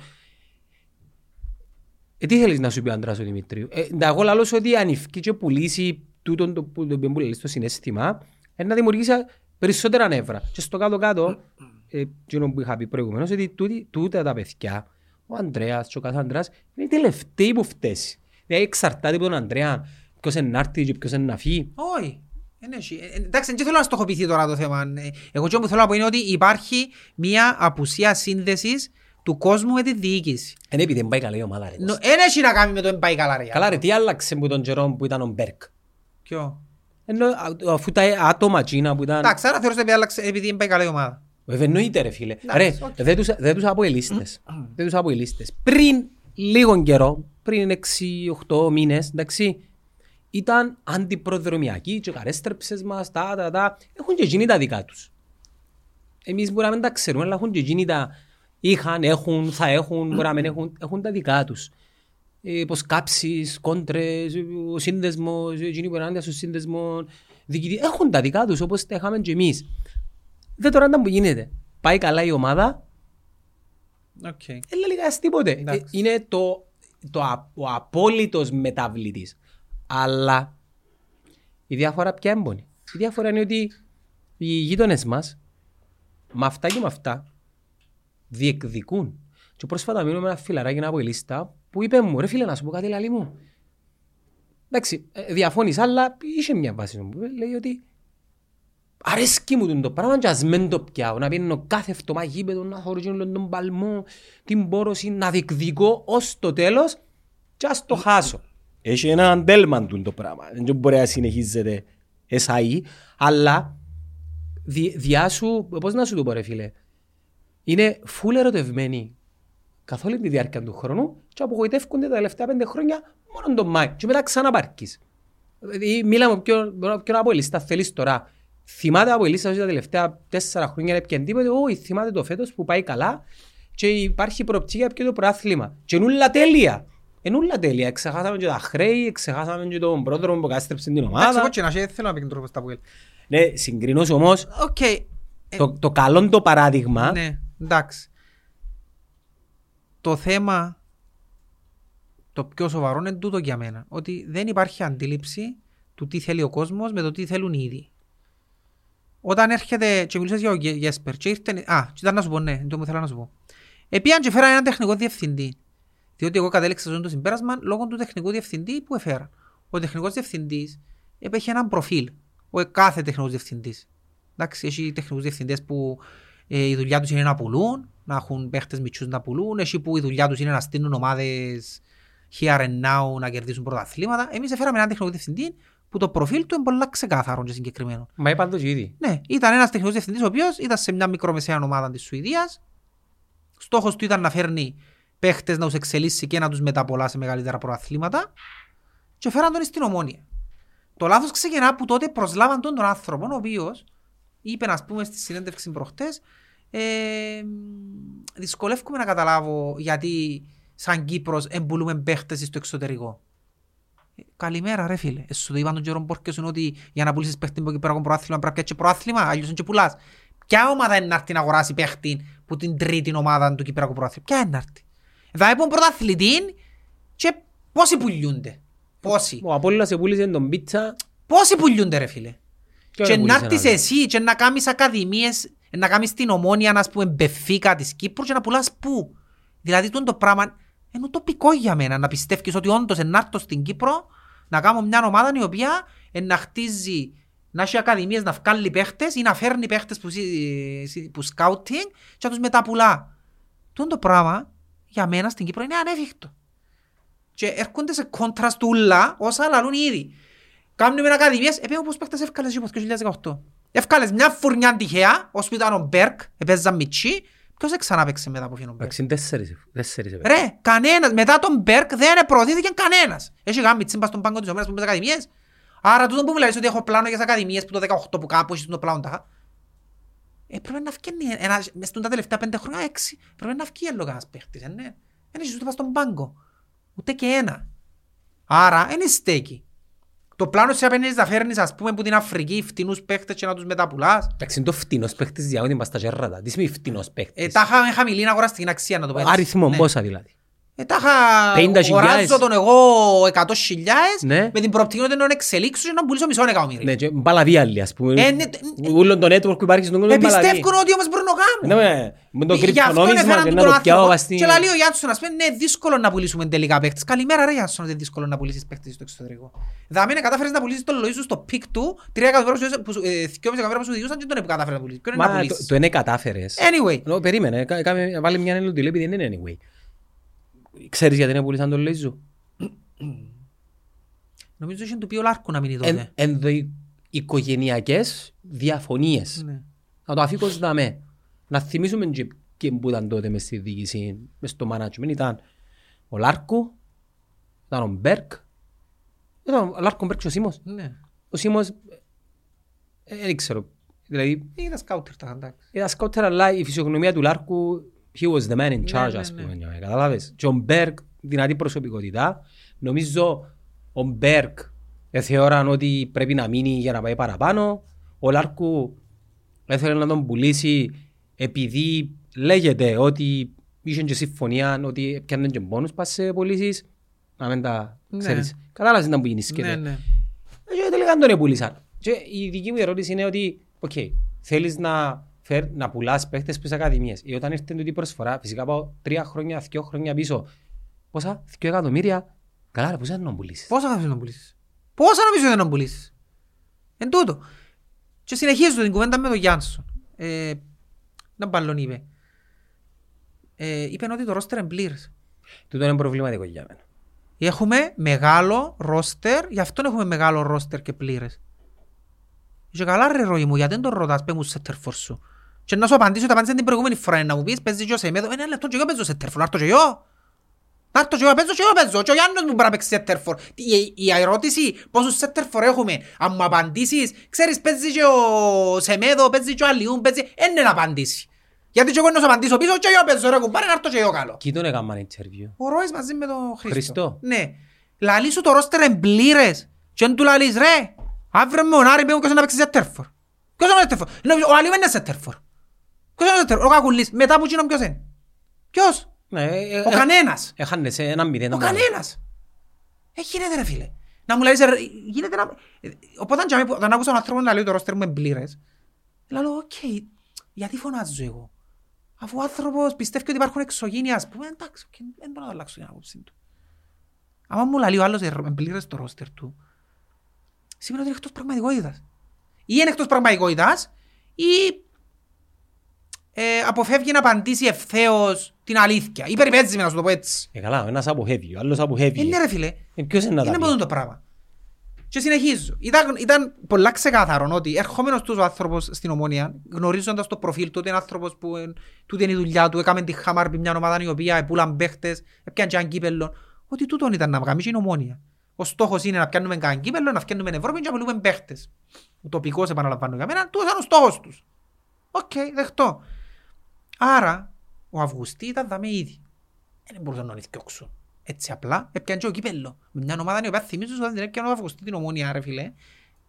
ε, τι θέλεις να σου πει ο Αντράς ο Δημητρίου; Ε, τα εγώ λαλώς σου ότι αν ευκεί και πουλήσει τούτον το που το που λέει στο συνέστημα, ε, να δημιουργήσει περισσότερα νεύρα. Και στο κάτω-κάτω, ε, εκείνο που είχα πει προηγουμένως, ότι τούτη- τούτα τα παιδιά, ο Ανδρέας και ο Κασάνδρας, είναι οι τελευταίοι που φταίσει. Δηλαδή εξαρτάται από τον Ανδρέα, ποιος είναι να έρθει και ποιος είναι να φύγει. Όχι. Δεν έχει. Ε, Εντάξει, δεν θέλω να στοχοποιηθεί τώρα το θέμα. Ε, Εγώ αυτό που θέλω να πω είναι ότι υπάρχει μια απουσία σύνδεσης του κόσμου με τη διοίκηση. Είναι επειδή δεν πάει καλά η ομάδα. ρε. Δεν έχει να κάνει με το εμπάει καλά ρε. Καλά ρε, τι άλλαξε που τον καιρό που ήταν ο Μπέρκ; Ποιο; Ενώ α- αφού τα άτομα εκείνα που ήταν... Εντάξει, άρα θεωρώ ότι άλλαξε επειδή εμπάει καλά η ομάδα. Βέβαια εννοείται ρε φίλε. Εντάξει, Ρε, οκ. δεν τους, δεν τους αποελίστες. δεν τους αποελίστες. Πριν λίγο καιρό, πριν 6-8 μήνες, εντάξει, ήταν αντιπροδρομιακοί και κατέστρεψες μας, τα, τα, τα. Έχουν και εκείνοι τα δικά τους. Εμείς μπορεί να μην τα ξέρουμε, αλλά έχουν και εκείνοι τα... Είχαν, έχουν, θα έχουν, μπορεί να μην έχουν, έχουν τα δικά τους. Ε, υποσκάψεις, κόντρες, ο σύνδεσμος, εκείνοι που είναι ενάντια στο σύνδεσμο, διοικητή, έχουν τα δικά τους όπως τα είχαμε και εμείς. Δεν τώρα ήνταν που γίνεται. Πάει καλά η ομάδα, Οκ. δεν λέει κανένας τίποτε. Ε, Εντάξει. Είναι το, το, α- ο απόλυτος μεταβλητής. Αλλά η διαφορά ποια έμπονη. Η διαφορά είναι ότι οι γείτονες μας, με αυτά και με αυτά, διεκδικούν. Και πρόσφατα μείνω με ένα φιλαράκι από η λίστα που είπε μου, ρε φίλε να σου πω κάτι λαλή μου. Εντάξει, ε, διαφώνησα, αλλά είχε μια βάση μου. Λέει ότι αρέσκει μου το πράγμα και ας μεν το πιάω. Να πίνω κάθε φτωμά γήπεδο, να χωρίζω όλον τον παλμό, την πόρωση, να διεκδικώ ως το τέλος και ας το χάσω. Έχει ένα αντέλμαν του το πράγμα. Δεν μπορεί να συνεχίζεται εσάι, αλλά δι, διά σου, πώς να σου το πω ρε φίλε, είναι φουλ ερωτευμένοι καθ' όλη τη διάρκεια του χρόνου και απογοητεύκονται τα τελευταία πέντε χρόνια μόνο τον Μάη και μετά ξαναπάρκεις. Δηλαδή μίλαμε με ποιον, ποιον από η λίστα θέλεις τώρα. Θυμάται από η λίστα ότι τα τελευταία τέσσερα χρόνια είναι πιαν τίποτε, όχι θυμάται το φέτος που πάει καλά και υπάρχει προοπτική για το πρωτάθλημα. Και είναι όλα τέλεια. Είναι όλα τέλεια. Εξεχάσαμε και τα χρέη, εξεχάσαμε και τον πρόδρομο που κατάστρεψε την Εντάξει, ομάδα. εγώ και να σε- θέλω να πει τρόπο στο ΑΠΟΕΛ. Ναι, συγκρινώς όμως Οκ. το, το καλό το παράδειγμα Ναι, εντάξει. Το θέμα το πιο σοβαρό είναι τούτο για μένα. Ότι δεν υπάρχει αντίληψη του τι θέλει ο κόσμος με το τι θέλουν οι ίδιοι. Όταν έρχεται και μιλούσες για ο Γε- Γέσπερ και ήρθε... Α, και ήταν να σου πω, ναι, το μου θέλω να σου πω. Επίαν και φέραν έναν τεχνικό διευθυντή. Διότι εγώ κατέληξα στο συμπέρασμα λόγω του τεχνικού διευθυντή που έφεραν. Ο τεχνικός διευθυντής έχει ένα προφίλ. Ο κάθε τεχνικός διευθυντής. Εντάξει, έχει τεχνικούς διευθυντές που ε, η δουλειά τους είναι να πουλούν, να έχουν παίχτες μητσούς να πουλούν, έχει που η δουλειά τους είναι να στείλουν ομάδες here and now να κερδίσουν πρωταθλήματα. Εμείς έφεραμε έναν τεχνικό διευθυντή που το προφίλ του είναι πολλά ξεκάθαρο και συγκεκριμένο. Μα είπαν το και ήδη. Ναι, ήταν ένας τεχνικός διευθυντής ο οποίος ήταν σε μια μικρομεσαία ομάδα της Σουηδίας. Στόχος του ήταν να φέρνει παίχτες να τους εξελίσσει και να τους μεταπολά σε μεγαλύτερα προαθλήματα και φέραν τον στην ομόνια. Το λάθος ξεκινά που τότε προσλάβαν τον, τον άνθρωπο ο οποίος είπε ας πούμε στη συνέντευξη προχτές ε, δυσκολεύομαι να καταλάβω γιατί σαν Κύπρος εμπουλούμε παίχτες στο εξωτερικό. Ε, Καλημέρα ρε φίλε. Εσύ το είπαν τον Τζερόν Πόρκεσον ότι για να πουλήσεις παίχτη που Κυπριακό προάθλημα πρέπει να πιάσεις και προάθλημα, αλλιώς είναι και πουλάς. Ποια ομάδα είναι να έρθει να αγοράσει παίχτη που την τρίτη ομάδα του Κυπριακού προάθλημα; Ποια είναι να έρθει; Θα έπουν πρωταθλητή και πόσοι πουλιούνται. Πόσοι. Ο Απόλλωνας επούλησε τον πίτσα Πόσοι πουλιούνται ρε φίλε. και Και δεν να πούλησε έρθεις έναν. εσύ και να κάνεις ακαδημίες, να κάνεις την ομόνια, να πούμε, μπεφίκα της Κύπρου και να πουλάς πού. Δηλαδή τούτο το πράγμα είναι τοπικό για μένα, να πιστεύεις ότι όντως να έρθω στην Κύπρο, να κάνω μια ομάδα η οποία ε, να χτίζει, να έχει ακαδημίες, να βγάλει παίχτες ή να φέρνει παίχτες που, σι- σι- που σκάουτινγκ και να τους μεταπουλά. Τούτο το πράγμα για μένα στην Κύπρο είναι ανέφικτο. Και έρχονται σε κόντρα στούλα όσα λαλούν ήδη. Κάνουμε ακαδημίες, επέω πως παίχτες εύκαλες και από το 2018. Εύκαλες μια φουρνιά τυχαία, ως που ήταν ο Μπέρκ, έπαιζαν μητσί, ποιος δεν ξανά παίξε μετά από φύγει ο Μπέρκ; Εντάξει, είναι τέσσερις. Τέσσερις έπαιξε. Ρε, κανένας, μετά τον Μπέρκ δεν προωθήθηκε κανένας. Έχει κανέναν μιτσή πας στον πάγκο της ομάδας που παίζει ακαδημίες. Άρα τούτο που μου λες ότι έχω πλάνο για τις ακαδημίες που το 18 που κάπου έχεις το πλάνο τα. Ε, πρέπει να φκαίνει, ένα, μες στα τελευταία πέντε χρόνια, έξι, πρέπει να φκεί άλλο κανένας παίχτης, ε, ναι. Δεν έχεις ούτε πας στον πάγκο. Ούτε και ένα. Άρα, είναι στέκει. Το πλάνο σε απέναντι να φέρνεις ας πούμε που την Αφρική φτηνούς παίχτες και να τους μεταπουλάς. Εντάξει, είναι το φτηνός παίχτης για ότι μας τα γέρρατα. Τι σημαίνει φτηνός Ε, παίχτης; τα είχαμε χαμηλή αγοραστική αξία να το πω έτσι. Αριθμό, Ναι. πόσα δηλαδή. Ε, τα είχα 50.000. αγοράζω τον εγώ 100.000 Ναι. με την προοπτική ότι να τον εξελίξω και να πουλήσω μισό εκατομμύριο. Ναι, και μπαλαβή άλλη, ας πούμε. Ε, ναι, Ούλον το network που υπάρχει στον κόσμο είναι μπαλαβή. Επιστεύκουν ότι όμως μπορούν να το κάνουν. Ναι, με- με το Γι' αυτό κρυπτονόμισμα έφεραν και του να τον το πιάω άνθρωπο. βας στην- Και λέει ο Γιάννσον, ας πούμε, είναι δύσκολο να πουλήσουμε τελικά παίχτες. Καλημέρα ρε Γιάννσον, ότι είναι δύσκολο να πουλήσεις παίχτες στο εξωτερικό. Δάμε να κατάφερες να πουλήσεις τον Λοΐζου στο peak του, 3 εκατομμύρια που σου- που σου- ε, 2,5 εκατομμύρια που σου διούσαν και τον που κατάφερες να πουλήσεις. Ποιο είναι να Μα το- πουλήσεις. το είναι κατάφερες. Anyway, no, περίμενε, κα- κάμε- βάλε μια άνω τελεία, επειδή δεν είναι anyway. Ξέρεις γιατί δεν πουλήσαν τον Λοΐζου. νομίζω είχε του πει ο Λάρκου να μείνει Εν, τότε. ενδοοικογενειακές διαφωνίες. Ναι. Να το αφήκω δαμέ. Να θυμίσουμε και ποιοι που ήταν τότε μες στη διοίκηση, μες στο management. Ήταν ο Λάρκου, ήταν ο Μπέρκ, ήταν ο Λάρκο, ο Μπέρκ και ο Σίμος. Ναι. Ο Σίμος, ε, δεν ξέρω. Δηλαδή, Ήταν σκάουτερ τα εντάξει. ήταν σκάουτερ, αλλά η φυσιογνωμία του Λάρκου, he was the man in charge, ναι, ας ναι. πούμε. ναι, Καταλάβες. Και ο Μπέρκ, δυνατή προσωπικότητα. Νομίζω ο Μπέρκ θεώραν ότι πρέπει να μείνει για να πάει παραπάνω. Ο Λάρκου έθελε να τον πουλήσει επειδή λέγεται ότι είχε και συμφωνία ότι πιάνε και μπόνους πας σε πωλήσεις. Να μην τα Ναι. ξέρεις. Κατάλαβες ήνταν που γινίσκεται. Ναι, ναι. Και τελικά τον επούλησαν. Και η δική μου ερώτηση είναι ότι, οκ, θέλεις να, φέρ, να πουλάς παίχτες πίσω ακαδημίες. Ή όταν ήρθε τούτη προσφορά, φυσικά πάω τρία χρόνια, δύο χρόνια πίσω. Πόσα, δύο εκατομμύρια. Καλά, ρε, πόσα να τον πουλήσεις; Πόσα θα να πουλήσεις; Πόσα νομίζω δεν να πουλήσεις; Εν τούτο. Και συνεχίζω την κουβέντα με τον Γιάνσον. Ε, να μπαλόν είπε. Ε, είπε ότι το ρόστερ είναι πλήρες. Τούτο είναι προβληματικό για μένα. Έχουμε μεγάλο ρόστερ, γι' αυτό έχουμε μεγάλο ρόστερ και πλήρες. Και καλά ρε ρόι μου, γιατί δεν τον ρωτάς, πέ μου σε τερφόρ σου. Και να σου απαντήσω, ότι απάντησα την προηγούμενη φορά, να μου πεις, παίζει και ο Σεμέδο, ένα λεπτό και εγώ παίζω σε τερφόρ, να έρθω και εγώ. Να έρθω και εγώ, παίζω και εγώ παίζω, και ο Γιάννος μου μπορεί να παίξει σε τερφόρ. Η, η ερώτηση, πόσους σε τερφόρ έχουμε, αν μου απαντήσεις, ξέρεις, παίζει και ο Σεμέδο, παίζει και ο Αλιούν, παίζει, δεν είναι να απαντήσει. Γιατί και εγώ να σου απαντήσω πίσω, και εγώ παίζω ρε κουμπάρε, να έρθω και εγώ καλό. Κι τον έκαναν interview. Ο Ρόις μαζί με τον Χρήστο. Χριστό. Ναι. Λαλεί σου το ρόστερ είναι πλήρες. Και εν του λαλείς ρε. Αύριο με τον Άρη πε μου ποιος να παίξει σέντερ φορ. Ποιος είναι σέντερ φορ. Ο Αλή δεν είναι σέντερ φορ. Ποιος είναι σέντερ φορ. Ο Κακουλής. Μετά από εκείνον ποιος είναι; Ποιος; Ναι, ε, Ο ε, κανένας. Έχανε σε ένα μηδέν. Ο τα πράγματα. κανένας. Ε, γίνεται ρε φίλε. Να μου λαλείς ρε. Γίνεται να... ε, Οπότε αν και αμέ- όταν άκουσα τον άνθρωπο να λέει το ρόστερ μου είναι πλήρες. Λέω οκ. Γιατί φωνάζω εγώ; Αφού ο άνθρωπος πιστεύει ότι υπάρχουν εξωγήινοι ας πούμε. Εντάξει, οκ, δεν μπορώ να το αλλάξω την άποψη του. Άμα μου λέει ο άλλος εμπλήρες το ρόστερ του, σημαίνει ότι είναι εκτός πραγματικότητας. Ή είναι εκτός πραγματικότητας, ή ε, αποφεύγει να απαντήσει ευθέως την αλήθεια. Ή περιπέτζει με να σου το πω έτσι. Ε, καλά, ο ένας αποχεύει, ο άλλος αποχεύει. Είναι ρε φίλε. Ε, ποιος είναι να τα Είναι πει; μόνο το πράγμα. Και συνεχίζω. Ήταν, ήταν πολλά ξεκάθαρο ότι ερχόμενος τους ο άνθρωπος στην Ομόνια, γνωρίζοντας το προφίλ του, ότι είναι άνθρωπος που εν, τούτη είναι η δουλειά του, έκαμε τη χαμάρ μια ομάδα η οποία επούλαν παίχτες, έπιαν και έναν κύπελλο, ότι τούτον ήταν να βγάλει και η Ομόνοια. Ο στόχος είναι να πιάνουμε κανένα κύπελλο, να φκαίνουμε Ευρώπη και να πουλούμε παίχτες. Ουτοπικός επαναλαμβάνω για μένα, τούτος ήταν ο στόχος τους. Οκ, δεχτώ. Άρα, ο Αυγουστή ήταν δαμέ ήδη. Δεν μπορούσαν να τον διώξουν. Έτσι απλά, έπιαν και το κύπελλο. Με μια ομάδα η οποία θυμίζω ότι δεν έπιαν ο Αυγουστή την Ομόνοια, ρε φίλε.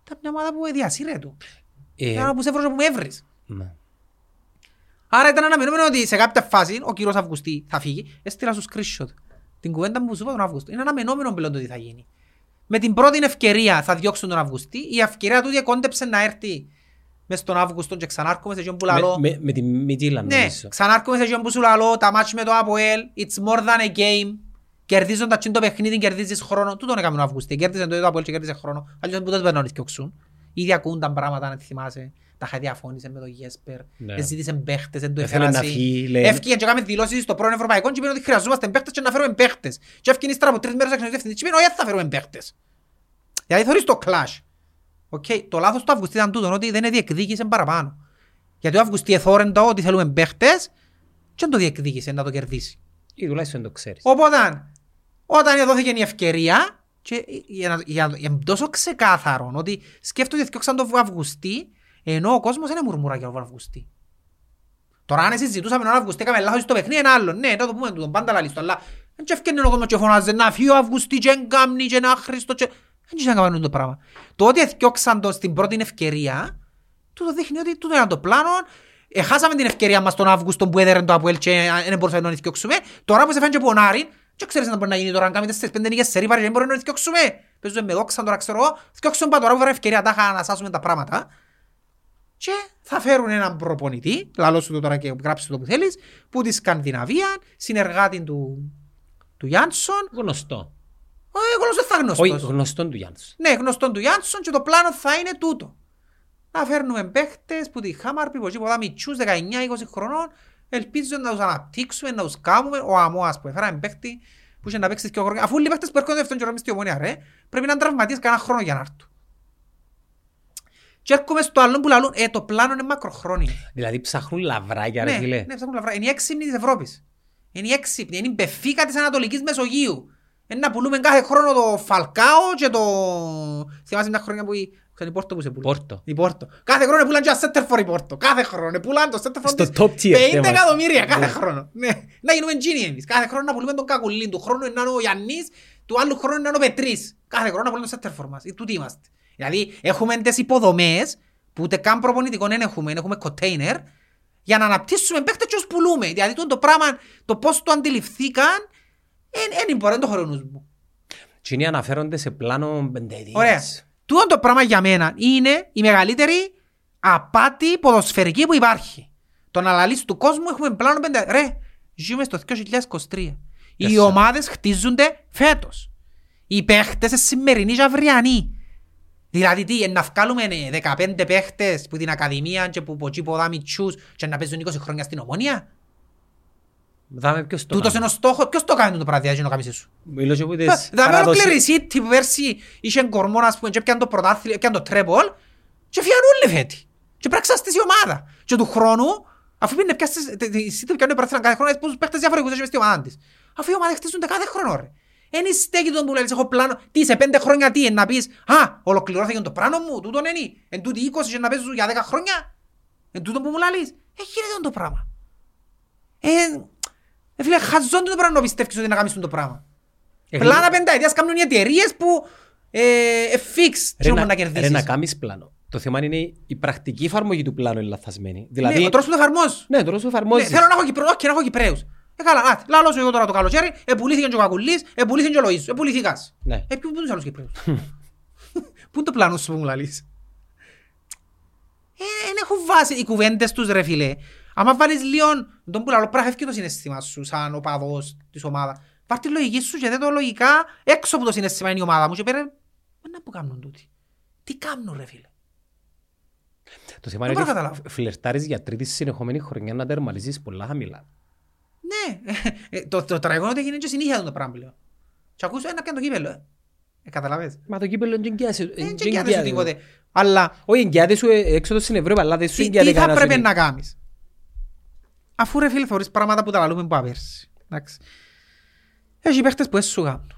Ήταν μια ομάδα που διασύρε του. Ε, Ήταν που σε έβρωσε που με έβρεις. ναι. Άρα ήταν αναμενόμενο ότι σε κάποια φάση ο κύριος Αυγουστή θα φύγει. Έστειλα σου screenshot. Την κουβέντα που σου είπα τον Αυγουστή. Είναι αναμενόμενο πλέον το τι θα γίνει. Με την πρώτη ευκαιρία θα διώξουν τον Αυγουστή. Η ευκαιρία του κόντεψε να έρθει μες στον Αύγουστο και ξανάρκομαι σε εκείνον που λαλώ. Με- με- Με τη Μιτζίλα Ναι, νομίζω. ξανάρκομαι σε εκείνον που σου λαλώ, τα μάτς με το ΑΠΟΕΛ, it's more than a game. Κερδίζοντας το παιχνίδι, κερδίζεις χρόνο. Τούτον έκαμε ο Αυγουστή. Κέρδισε το ΑΠΟΕΛ και κέρδισε χρόνο. Αλλιώς που δεν παίρνουν να διώξουν. Ήδη ακούνταν πράγματα, αν θυμάσαι. Τα είχα διαφώνησε με τον Γέσπερ. Ναι. Ζήτησε παίχτες, δεν το Έθελε να έφερασε. φύγει, λέει. Έφυγε και έκαμε δηλώσεις στο πρώην Ευρωπαϊκό και είπε ότι χρειαζόμαστε παίχτες και να φέρουμε παίχτες. Και έφυγε ύστερα από τρεις μέρες έξω διευθυντής και είπε όχι θα φέρουμε παίχτες. Δηλαδή θωρείς το clash. Οκ, Το λάθος του Αυγουστή ήταν τούτο, ότι δεν διεκδίκησε παραπάνω. Γιατί ο Αυγουστή εθώρεν το ότι θέλουμε παίχτες και δεν το διεκδίκησε να το κερδίσει. Ή τουλάχιστον το ξέρεις. Οπότε, όταν δόθηκε η ευκαιρία, και για να, για, για να τόσο ξεκάθαρο ότι σκέφτονται ότι διώξαν τον Αυγουστή, ενώ ο κόσμος δεν μουρμουρά για τον Αυγουστή. Τώρα αν συζητούσαμε τον Αυγουστή, έκαμε λάθος στο παιχνίδι, ένα άλλο. Ναι, να το πούμε, τον πάντα λαλίστο, αλλά δεν και ευκαινεί ο κόσμος και φωνάζει να φύγει ο Αυγουστή και εγκάμνει και να άχρηστο και... Δεν ξέρω να κάνουν το πράγμα. Το ότι εθιώξαν το στην πρώτη ευκαιρία, τούτο δείχνει ότι τούτο ήταν το πλάνο. Εχάσαμε την ευκαιρία μας τον Αύγουστο που έδερε το Αποέλ και δεν μπορούσαμε να τον εθιώξουμε. Τώρα που σε φάνε και πονάρι, και ξέρεις να μπορεί να γίνει τώρα, αν κάνουμε 4-5 νίκες σε ρίπαρες, δεν μπορεί να τον εθιώξουμε. Παίζουμε με δόξαν τώρα, ξέρω εγώ. Εθιώξουμε πάντα τώρα που φέρε ευκαιρία, τα είχα να σάσουμε τα πράγματα. Και θα φέρουν έναν προπονητή, λαλό σου το τώρα και γράψε το που θέλεις, που τη Σκανδιναβία, συνεργάτη του, του Γιάνσον. Γνωστό. Ο Έγολος δεν θα Όχι, γνωστός. γνωστό του Γιάννης. Ναι, γνωστόν του Γιάνσον και το πλάνο θα είναι τούτο. Να φέρνουμε παίχτες που τη Χάμαρπη, που τίποτα μητσούς 19-20 χρονών, ελπίζω να τους αναπτύξουμε, να τους κάνουμε. Ο Αμόας που έφεραμε παίχτη που είχε να παίξει δύο χρόνια. Αφού όλοι οι παίχτες που έρχονται αυτόν καιρό μες στη ομόνια ρε, πρέπει να είναι τραυματίες κανένα χρόνο για να έρθουν. Και έρχομαι στο άλλο που λαλούν, ε, το πλάνο είναι μακροχρόνιο. Δηλαδή ψάχνουν λαβράκια ρε Ναι, φίλε. ναι, ψάχνουν λαβρά. Είναι η έξυπνη της Ευρώπης. Είναι η έξυπνη, είναι η μπεφίκα της Ανατολικής Μεσογείου. Είναι να πουλούμε κάθε χρόνο το Φαλκάο και το... Θυμάσαι μια χρονιά που η... Ξέρεις η Πόρτο που σε πουλά. Πόρτο. Η Πόρτο. Κάθε χρόνο πουλάνε και ένα Σέντερφορ η Πόρτο. Κάθε χρόνο. Πουλάνε το Σέντερφορ Στο της top tier 50 θέμα. εκατομμύρια κάθε Ναι. χρόνο. Ναι. Να γίνουμε τζίνι εμείς. Κάθε χρόνο να πουλούμε τον Κακουλίν. Του χρόνου είναι ο Γιάννης. Του άλλου χρόνου είναι ο Πετρής. Κάθε χρόνο να πουλούμε το Σέντερφορ μας. Ε, Τούτοι είμαστε. Δηλαδή έχουμε τις υποδομές που ούτε καν προπονητικό δεν έχουμε. Έχουμε κοτέινερ για να αναπτύσσουμε παίχτες και τους πουλούμε. Δηλαδή το, το πράγμα, το πώς το αντιληφθήκαν, δεν μπορεί, δεν το χρονούς μου. Και είναι αναφέρονται σε πλάνο πενταετίας. Ωραία. Τούτο το πράγμα για μένα είναι η μεγαλύτερη απάτη ποδοσφαιρική που υπάρχει. Το να λαλείς του κόσμου έχουμε πλάνο πέντε... Ρε, ζούμε στο 2023. Οι Yes, sir. ομάδες χτίζονται φέτος. Οι παίχτες είναι σημερινοί και αυριανοί. Δηλαδή τι, ε, να βγάλουμε ε, 15 παίχτες που την Ακαδημία και που από εκεί ποδά μητσούς και να παίζουν 20 χρόνια στην Ομόνια; Δάμε ποιος το Τούτος κάνει. είναι ο στόχος. Ποιος το κάνει το πράγμα, να κάνεις σου; Μιλώ και που τις Θα με παραδόσεις- ολοκλήρη η City που πέρσι είχε κορμό ας πούμε και έπιαν το πρωτάθλημα, έπιαν το τρέπολ και φύγαν όλοι φέτη. Και πρέπει να η ομάδα. Και του χρόνου, αφού πήγαινε πια στις- τε- τε- η City που πιάνει πρωτάθλημα κάθε χρόνο, πόσους παίχτες διαφορετικούς έχει μες στην ομάδα της. Αφού οι ομάδες χτίζονται κάθε χρόνο ρε. Εν στέκει τον που λέει, έχω πλάνο, τι σε πέντε χρόνια τι, εν να πεις, α, ολοκληρώθηκε το πλάνο μου, τούτον είναι, εν τούτη 20 και να παίζουν για 10 χρόνια, εν τούτον που μου λαλείς, ε, γίνεται το πράγμα. Ε, ε, φίλε, χαζόν το πράγμα να πιστεύεις ότι να κάνεις το πράγμα. Ε, Πλάνα πενταετίας κάνουν οι εταιρείες που ε, ε, fix Ρε τι να- να Ρε να κερδίσεις. κάνεις πλάνο. Το θέμα είναι η πρακτική εφαρμογή του πλάνου είναι λαθασμένη. Ναι, Δηλαδή, ο τρόπος που το εφαρμόζεις. ναι, τώρα σου Ναι, εφαρμόζεις. θέλω να έχω Κυπρέους, όχι να έχω Κυπρέους. Ε, καλά, άτε, λάλο σου εγώ τώρα το καλοκαίρι, επουλήθηκε και ο Κακουλής, επουλήθηκε και ο Λοΐζος, επουλήθηκας. Ναι. Ε, ποιου- πού είναι τους άλλους Κυπρέους. Πού είναι το πλάνο σου που μου λαλείς; Ε, δεν έχουν βάση οι κουβέντες τους ρε φίλε. Άμα βάλεις λίγο, τον που λαλώ, πράγμα το συναίσθημα σου σαν οπαδός της ομάδας. Πάρ' τη λογική σου και δέ το λογικά έξω από το συναίσθημα είναι η ομάδα μου και πέρα, να που κάνουν τούτοι. Τι κάνουν ρε φίλε. Το θέμα Δεν είναι μπορώ να ότι καταλάβω. φλερτάρεις για τρίτη συνεχόμενη χρονιά να τερματίσεις πολλά χαμηλά. Ναι, ε, το, το τραγικό είναι ότι έγινε και συνήθεια το πράγμα πλέον. Και ακούς ένα πιάνε το κύπελο. ε. Ε, καταλαβες. Μα το κύπελλο δεν εγγυάσαι- Δεν δεν τσεκιάται σου εγγυάται. τίποτε. Αλλά Όχι, εγγυάται σου ε, έξω στην Ευρώπη, αλλά δεν σου τι, εγγυάται τι θα κανένας πρέπει ότι- να κάνεις; Αφού ρε φίλε θωρείς πράγματα που τα λαλούμε που απέρσι. Εντάξει. Έχει παίχτες που έσου κάνουν.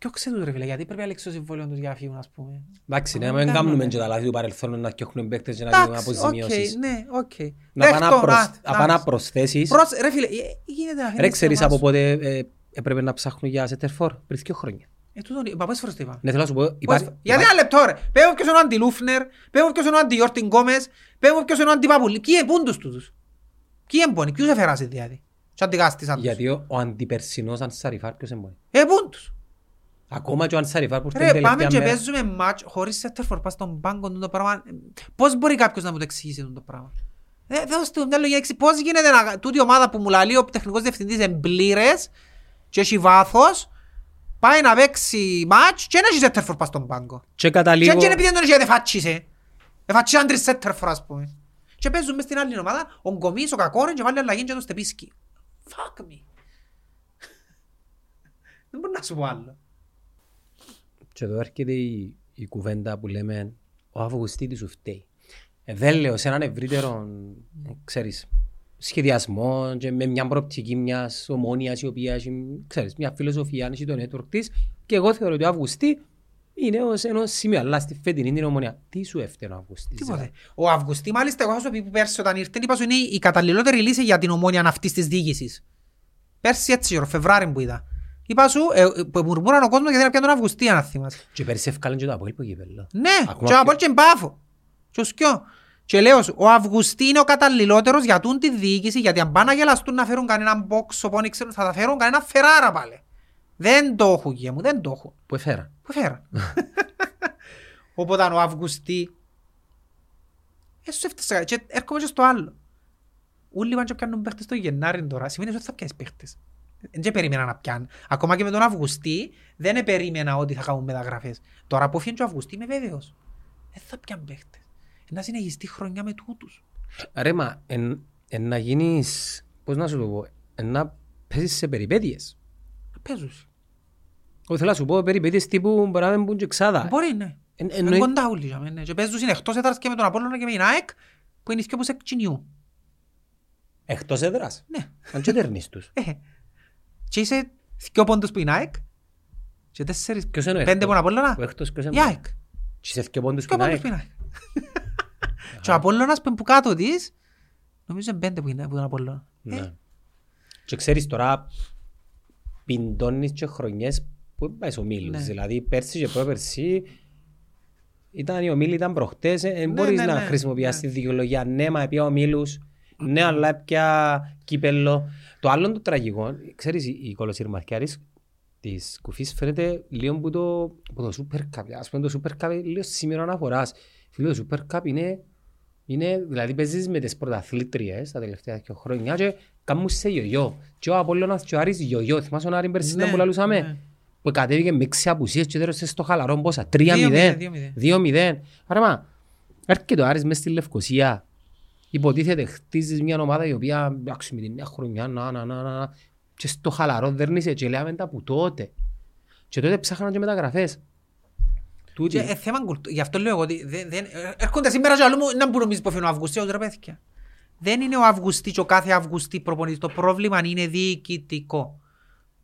Διώξε τους ρε φίλε, γιατί πρέπει να λέξει το συμβόλαιο τους για να φύγουν ας πούμε. Εντάξει, ναι, Δεν μην κάνουμε. κάνουμε και τα λάθη του παρελθόνου να φτιάχνουν παίκτες και να κάνουμε Εντάξει, οκ, αποζημιώσεις. ναι, οκ. Να πάνε να Δέχτω, προσ- α, να πάνε να εντάξει. προσθέσεις. Προς- Ρε φίλε, ε, γίνεται να Ρε, αφήνεις ξέρεις την από ομάδα σου. πότε ε, έπρεπε να ψάχνουν για Σέτερφορ πριν δύο χρόνια. Ε, τούτον, μα πόσες φορές το είπα. Ναι, θέλω να σου πω, υπάρχει... Γιατί υπάρχει- ένα λεπτό ρε. Πέμπω ποιος είναι ο Αντιλούφνερ, πέμπω ποιος είναι ο Αντιόρτιν Γκόμες, πέμπω ποιος είναι ο Αντιπαπουλή. Ποιοι είναι πούντους τούτους; Ποιοι είναι πόνοι, ποιους έφερασαι δηλαδή. Και αντικάστησαν τους. Γιατί ο, ο αντιπερσινός Ανσαριφάρ ποιος είναι Ε, πούντους. Ακόμα και ο Ανσαριφάρ που ήρθε Ρε, την πάμε τελευταία και μέρα. παίζουμε μάτς χωρίς σέτερφορ πας στον πάγκο του το πράγμα. Πώς μπορεί κάποιος να μου το εξηγήσει αυτό το πράγμα; Ε, δώστε μου μια λογική εξή. Πώς γίνεται να... τούτη η ομάδα που μου λαλεί ο τεχνικός διευθυντής είναι μπλήρες και έχει βάθος, πάει να παίξει μάτς και να έχει σέτερφορ πας στον πάγκο. Και Και καταλήγω... αν και είναι επειδή δεν τον εφάτσισε. Εφάτσισε τρεις σέτερφορ ας πούμε. Και παίζουν μες στην άλλη ομάδα, ο Γκομής, ο Κακόρεν και βάλει αλλαγή και το στεπίσκι. Fuck me. Δεν μπορώ να σου πω άλλο. Και εδώ έρχεται η, η κουβέντα που λέμε ο Αυγουστήτης σου φταίει. Ε, δεν λέω σε έναν ευρύτερο, ε, ξέρεις, σχεδιασμό και με μια προοπτική μιας ομόνιας η οποία έχει, ξέρεις, μια φιλοσοφία, έχει το network της και εγώ θεωρώ ότι ο Αυγουστή είναι ως ενός σημείο, αλλά στη φετινή την ομόνια. Τι σου έφταιγε ο Αυγουστής. Τίποτε. Ο Αυγουστή, μάλιστα, εγώ θα σου πει που πέρσι όταν ήρθε, είπα σου είναι η καταλληλότερη λύση για την ομόνια αυτής της διοίκησης. Πέρσι έτσι, ο Φεβράρι που είδα. Είπα σου, ε, ε, που μουρμούραν ο κόσμος γιατί να πιάνε τον Αυγουστή, αν θυμάσαι. Και πέρυσι ευκάλεν και το Αποέλ που κύπελλο. Ναι, Ακόμα και πιο- από και μπάφο. Και ο σκιό. Και λέω σου, ο Αυγουστή είναι ο καταλληλότερος για τούν τη διοίκηση, γιατί αν πάνε να γελαστούν να φέρουν κανέναν box, οπότε ξέρουν, θα τα φέρουν κανένα φεράρα πάλι. Δεν το έχουν, γε μου, δεν το έχουν. Που έφερα; Πού φέρα. Οπότε ο Αυγουστή, έσου έφτασα και έρχομαι και στο άλλο. Ούλοι πάνε και πιάνουν παίχτες το Γενάρη τώρα, σημαίνει ότι θα πιάσεις παίχτες. Δεν και περίμενα να πιάνουν. Ακόμα και με τον Αυγουστή δεν περίμενα ότι θα κάνουν μεταγραφές. Τώρα που φύγει ο Αυγουστή είμαι βέβαιος. Δεν θα πιάνουν παίχτες. Να συνεχιστεί χρονιά με τούτους. Ρε μα, εν, εν να γίνεις, πώς να σου το πω, εν να πέσεις σε περιπέτειες. Να παίζουν. Όχι θέλω να σου πω περιπέτειες τύπου μπορεί να μην μπουν και ξάδα. Μπορεί, ναι. Εν- Είναι εννοεί- κοντά όλοι. για μένα, ναι. Και παίζουν είναι εκτός έδρας και με τον Απόλλωνα και με την ΑΕΚ που είναι οι δυο που σε κοινιού. Εκτός έδρας. Ναι. Αν και τερνείς τους. Ε, Και είσαι δυο πόντους που είναι ΑΕΚ και τέσσερις, Ποιος είναι ο πέντε εκτός; που είναι Απόλλωνα; Ο εκτός ποιος Η είναι. ΑΕΚ. Και σε δυο πόντους Δυο που είναι πόντους που ΑΕΚ. είναι ΑΕΚ. Και ο Απόλλωνας που είναι που κάτω της, νομίζω είναι πέντε που είναι που είναι Απόλλωνα. Ε, Ναι. Και ξέρεις τώρα πιντώνεις και χρονιές που δεν πάει ο Μίλους. Ναι. Δηλαδή πέρσι και πρόπερσι ήταν οι ομίλοι ήταν προχτές. Δεν Ναι, μπορείς ναι, να ναι, χρησιμοποιήσεις ναι. τη δικαιολογία. Ναι, μα πια ο Μίλους. Ναι, αλλά πια κύπελλο. Το άλλο το τραγικό, ξέρεις, η η κολοσυρμαθιάρης της κουφής φαίνεται λίγο που το, που το Super Cup. Ας πούμε το Super Cup είναι λίγο σημείο αναφοράς. Φίλε, το Super Cup είναι, είναι δηλαδή παίζεις με τις πρωταθλήτριες τα τελευταία δύο χρόνια και κάνουν σε γιογιό. Και ο Απόλλωνας και ο Άρης γιογιό. Θυμάσαι ο Άρη πέρσι Ναι, που λαλούσαμε. ναι. Που κατέβηκε με έξι απουσίες και τέλος στο χαλαρό πόσα. 3-0. 2-0. 2-0. Άρα μα, έρχεται ο Άρης μες στη Λευκοσία. Υποτίθεται χτίζεις μια ομάδα η οποία εντάξει με την νέα χρονιά να, να, να, να, και στο χαλαρό δέρνησε και λέμε τα που τότε. Και τότε ψάχναν και μεταγραφές. Τούτη. Και ε, θέμα κουλτού- Γι' αυτό λέω εγώ ότι δεν- δεν- ε, έρχονται σήμερα και αλλού να μπορούν νομίζεις που φαίνουν ο Αυγουστής, ρε παιδιά. Δεν είναι ο Αυγουστής και ο κάθε Αυγουστή προπονητής. Το πρόβλημα είναι διοικητικό.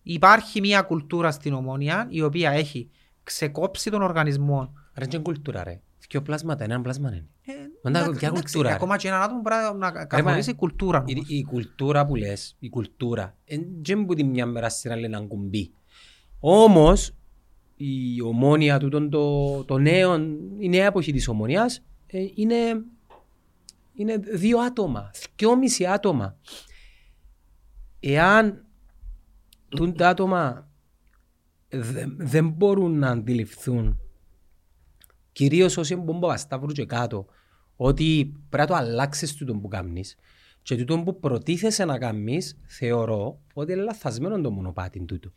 Υπάρχει μια κουλτούρα στην Ομόνια η οποία έχει ξεκόψει τον οργανισμό. Ρε και κουλτούρα ρε. Δυο πλάσματα, έναν πλάσμα είναι. Ε, Μαντά, εντάξει, ποια εντάξει, κουλτούρα, ρε. Ακόμα και έναν άτομο πρέπει να καθορίσει κουλτούρα. Η, όμως. η κουλτούρα που λες, η κουλτούρα, δεν που τη μια μέρα στην άλλη να κουμπί. Όμως, η ομόνια του, το, το, το νέο, η νέα εποχή της ομονίας, ε, είναι, είναι δύο άτομα, δυόμιση άτομα. Εάν τούν τα άτομα δε- δεν μπορούν να αντιληφθούν κυρίως όσοι μπουν από Ασταύρου και κάτω, ότι πρέπει να το αλλάξεις τούτο που κάνεις και τούτο που προτίθεσαι να κάνεις, θεωρώ ότι είναι λαθασμένο το μονοπάτι τούτο.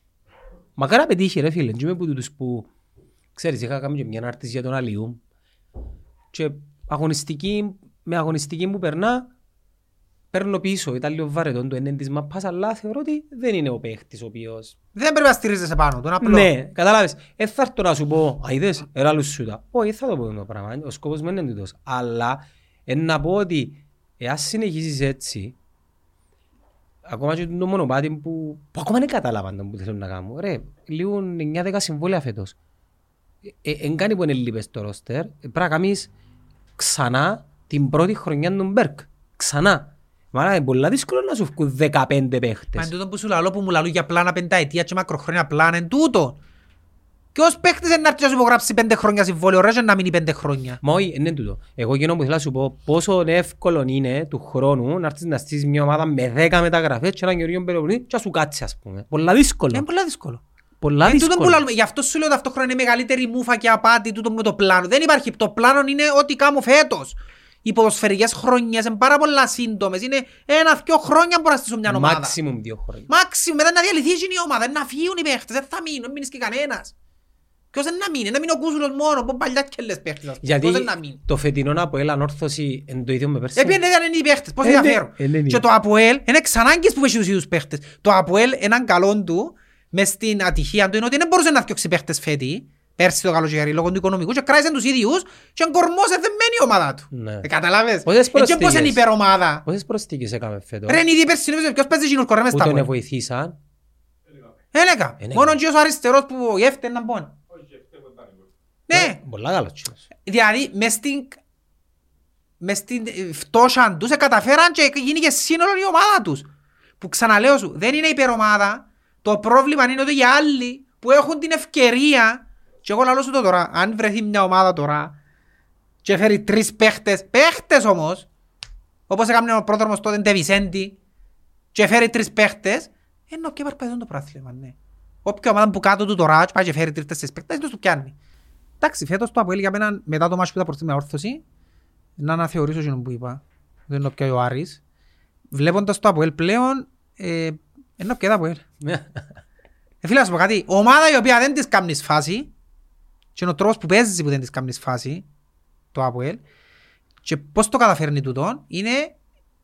Μακάρι να πετύχει ρε φίλε, και είμαι από τούτους που, ξέρεις, είχα κάνει και μια άρτηση για τον Αλιού και αγωνιστική, με αγωνιστική που περνά, παίρνω πίσω, ήταν λίγο βαρετό το είναι της μαπάς, αλλά θεωρώ ότι δεν είναι ο παίχτης ο οποίος Δεν πρέπει να στηρίζεσαι πάνω του, είναι απλό. ναι, καταλάβες. Ε, θα έρθω να σου πω, α, είδες, era λουσούτα. Όχι, θα το πω το πράγμα, ο σκόπος μου είναι τούτος. Αλλά, ε, να πω ότι, εάν συνεχίσεις έτσι, ακόμα και το μονοπάτι που, που ακόμα δεν κατάλαβαν το που θέλουν να κάνουν. Ρε, λίγο 9-10 συμβόλαια φέτος. Ε, εν κάνει που είναι λείπες το ρόστερ, ε, πρέπει να κάνεις ξανά την πρώτη χρονιά του Μπέρκ. Ξανά. Μάρα, είναι πολύ δύσκολο να σου βγουν 15 Μα παίχτες. είναι τούτο που σου λαλώ που μου λαλούν για πλάνα πενταετία και μακροχρόνια πλάνα είναι τούτο. Ποιος παίχτης είναι να έρθει να σου υπογράψει πέντε χρόνια συμβόλαιο, ρε και να μείνει πέντε χρόνια. Μα όχι, είναι τούτο. Εγώ εκείνο που θέλω να σου πω πόσο εύκολο είναι του χρόνου να έρθεις να στήσεις μια ομάδα με 10 μεταγραφές και έναν καινούριο περιοπολίτη και να σου κάτσεις ας πούμε. Πολλά δύσκολο. Είναι πολύ δύσκολο. Πολλά Είναι τούτο που δύσκολο. λαλούμε. Γι' αυτό σου λέω ταυτόχρονα είναι μεγαλύτερη μούφα και απάτη τούτο με το πλάνο. Δεν υπάρχει. Το πλάνο είναι ό,τι κάνω φέτος. Οι ποδοσφαιρικές χρονιές είναι πάρα πολλά σύντομες. Είναι ένα-δυο χρόνια που να στήσω μια ομάδα. Maximum δύο χρόνια. Μάξιμου, μετά να διαλυθεί η ομάδα, να φύγουν οι παίχτες, δεν θα μείνουν, δεν μείνεις και κανένας. Ποιος δεν να μείνει, να μείνει ο Κούσουλος μόνο, που παλιά και λες παίχτες, ας πούμε. Γιατί Ποιος δεν να μείνει. το φετινό Αποέλ ανόρθωση είναι το ίδιο με πέρσι. Έπιανε δεν είναι οι παίχτες, πώς Ε, ναι, ενδιαφέρον. ε, ναι, ναι. Και το Αποέλ είναι ξανάγκες που έχει τους ίδιους παίχτες. Το Αποέλ έναν καλό του, μες στην ατυχία του, είναι ότι δεν μπορούσε να φτιάξει παίχτες φέτη, πέρσι το καλοκαίρι, λόγω του οικονομικού, και κράτησε τους ίδιους και κορμός δεμένη η ομάδα του. Ναι. Ε, Καταλάβες. Πόσες Ε, και πώς είναι προσθήκες. υπερομάδα. Πόσες προσθήκες έκαμε φέτος; Ρε, είναι ήδη πέρσι, νομίζω, ποιος παίζει εκείνους κορμές που στα τον Αποέλ. βοηθήσαν. Έλεγα. Έλεγα. Μόνο και ο αριστερός που ο Γεύτε να μπουν. Ναι. Πολλά καλός τσίνος. Δηλαδή, μες στην, μες στην ε, φτώχεια τους ε, καταφέραν και γίνηκε σύνολο η ομάδα τους. Που ξαναλέω σου, δεν είναι υπερομάδα. Το Το πρόβλημα είναι ότι για άλλοι που έχουν την ευκαιρία και εγώ λαλώ σου το τώρα, αν βρεθεί μια ομάδα τώρα και φέρει τρεις παίχτες, παίχτες όμως, όπως έκανε ο πρόδρομος τότε Ντεβισέντη και φέρει τρεις παίχτες, ενώ και παρπαιδόν το πράθλημα, ναι. Όποια ομάδα που κάτω του τώρα και πάει και φέρει τρεις τέσσερις παίχτες, δεν τους πιάνει. Εντάξει, φέτος το Αποέλ για μένα μετά το μάτσο που ήταν προς την όρθωση, να αναθεωρήσω εκείνο που είπα, δεν είναι πια ο Άρης. Βλέποντας το Αποέλ πλέον, ε, ενώ πια το Αποέλ. Ε, φίλε, να σου πω κάτι. Ομάδα η οποία δεν της κάνεις φάση και είναι ο τρόπος που παίζεις που δεν της κάνεις φάση το ΑΠΟΕΛ και πώς το καταφέρνει τούτο είναι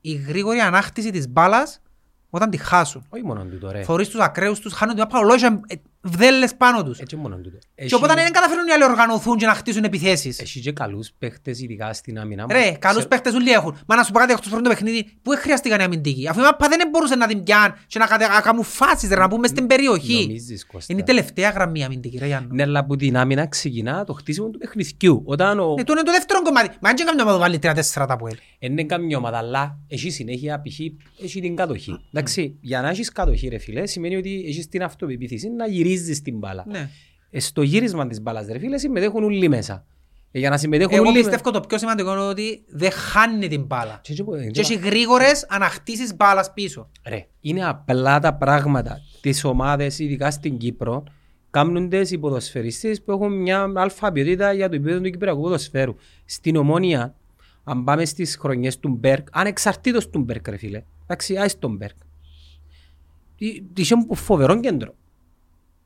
η γρήγορη ανάκτηση της μπάλας όταν τη χάσουν. Όχι μόνο τούτο ρε. Θωρείς τους ακραίους τους, χάνουν την μπάλα, ολόγια ε, βδέλες πάνω τους. Έτσι μόνο τούτο. Και οπότε δεν καταφέρνουν οι άλλοι να οργανωθούν και να χτίσουν επιθέσεις. Έχει και καλούς παίχτες ειδικά στην άμυνα. Ρε, καλούς Σε- παίχτες όλοι έχουν. Μα να σου πω κάτι εκτός πρώτο το παιχνίδι, πού χρειάστηκαν οι αμυντικοί. Αφού η μάπα δεν μπορούσε να την πιάνει και να κατε- να κάνουν φάσεις, ρε, να πούμε στην περιοχή. Νομίζεις, Κώστα. Είναι η τελευταία γραμμή αμυντική, ρε Γιάννο. Ναι, αλλά από την άμυνα ξεκινά το χτίσιμο του παιχνιδιού. Όταν ο... Ναι, το είναι το δεύτερο κομμάτι. Μα αν και καμιά ομάδα βάλει 3-4 τα Αποέλ. Δεν είναι καμιά ομάδα, αλλά έχει συνέχεια π.χ. έχει την κατοχή. Εντάξει, για να έχεις κατοχή ρε φίλε, σημαίνει ότι έχεις την αυτοπεποίθηση να γυρίζεις την μπάλα. Ναι. Ε, Στο γύρισμα της μπάλας ρε φίλε συμμετέχουν όλοι μέσα. Ε, Για να συμμετέχουν Εγώ όλοι πιστεύω το πιο σημαντικό είναι ότι δεν χάνει την μπάλα. Και- και- Και έχει γρήγορες ανακτήσεις μπάλας πίσω. Ρε, είναι απλά τα πράγματα. Τις ομάδες, ειδικά στην Κύπρο, κάνουν τις οι ποδοσφαιριστές που έχουν μια αλφα ποιότητα για το επίπεδο του κυπριακού ποδοσφαίρου. Στην Ομόνια, αν πάμε στις χρονιές του Μπέρκ, ανεξαρτήτως του Μπέρκ ρε φίλε, εντάξει, άις τον Μπέρκ. Είχε φοβερό κέντρο.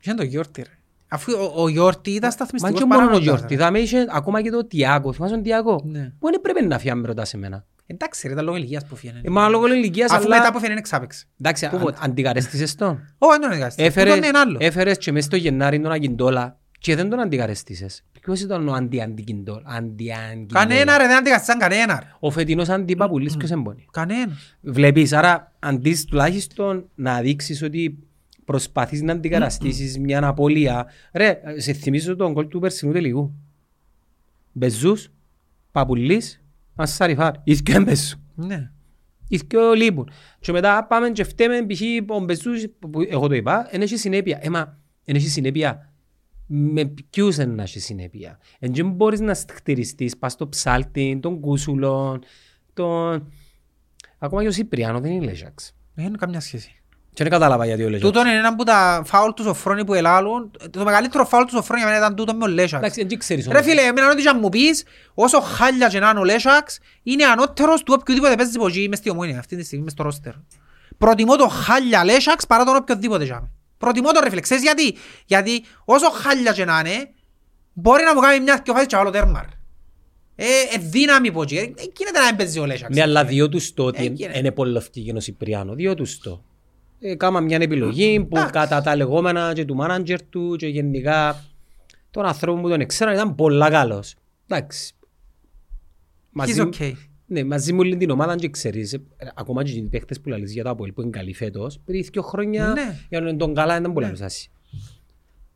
Είχε το Γιόρτη ρε; Αφού ο, ο Γιόρτη ήταν Μα σταθμιστικός και μόνος ο παράγοντας, Γιόρτη, ρε. δάμε είχε ακόμα και το Τιάκο, θυμάσαι τον Τιάκο; Ναι. Που δεν πρέπει να φύγει αν με ρωτάς εμένα. Εντάξει ρε, ήταν λόγω ηλικίας που φύγαινε. Ε, μα λόγω ηλικίας, Αφού αλλά... μετά που φύγαινε εξάπαιξε. Εντάξει, Πού αν- πότε; αντικαρέστησες τον; Ω, δεν τον εγκάστη. Έφερες, Τούτον είναι άλλο; έφερες και μέσα στο Γενάρη τον Ακιντόλα και δεν τον αντικαρέστησες. Ποιος ήταν ο αντι-αντικιντόλα. Αντι-αντικιντόλα. Κανένα ρε, δεν αντικαστήσαν κανένα. ρε. Ο φετινός αντιπαπουλής ποιος εμπονεί; Κανένα. Βλέπεις, άρα αντί τουλάχιστον να δείξεις ότι προσπαθείς να αντικαταστήσεις μια απώλεια. Ρε, σε θυμίζω τον κόλ του περσινού τελικού. Μπεζούς, Παπουλής, Ασσαριφάρ. Ήρθε και Μπεζού. Ναι. Ήρθε ο Λίπουν. Και μετά πάμε και φταίμε π.χ. ο Μπεζούς, που εγώ το είπα, δεν έχει συνέπεια. Ε, μα, δεν έχει συνέπεια. Με ποιους δεν έχει συνέπεια. Εν και μπορείς να χτυριστείς πας στο ψάλτη, τον Κούσουλον, τον... Ακόμα και ο Σιπριάνο δεν είναι Λέζαξ. Δεν έχει καμιά σχέση. Και δεν κατάλαβα γιατί ο Λέζαξ. Τούτον είναι ένα από τα φάουλ τους Σοφρόνη που ελάλουν. Το μεγαλύτερο φάουλ τους Σοφρόνη για μένα ήταν τούτο με ο Λέσαξ. Εντάξει, δεν ξέρεις Ρε όμως. φίλε, εμένα ό,τι και αν μου πεις, όσο χάλια και να είναι ο Λέσαξ, είναι ανώτερος του οποιοδήποτε παίζει από εκεί μες στη ομόνια, αυτή τη στιγμή μες στο ρόστερ. Προτιμώ το χάλια Λέσαξ παρά τον οποιοδήποτε τζάμε. Προτιμώ το ρε φίλε, ξέρεις γιατί; Γιατί όσο χάλια και να είναι, μπορεί να μου κάνει μια και φάσεις και άλλο τέρμαρ. Ε, ε, δύναμη από εκεί. Ε, γίνεται να μην παίζει ο Λέσαξ. Ναι, αλλά διό τους το ότι Έγινε. είναι πολύ λευκή ο Σιπριάνο. Διό τους το. Ε, κάμα μια επιλογή που Εντάξει. κατά τα λεγόμενα και του μάναντζερ του και γενικά τον ανθρώπου που τον εξέραν ήταν πολλά καλός. Εντάξει. He's okay. Ναι, μαζί μου όλη την ομάδα και ξέρεις, ε, ακόμα και οι παίχτες που λαλείς για το Αποέλ που είναι καλοί φέτος, πριν δύο χρόνια Ναι. για να είναι τον καλά ήταν πολύ λουσάσι.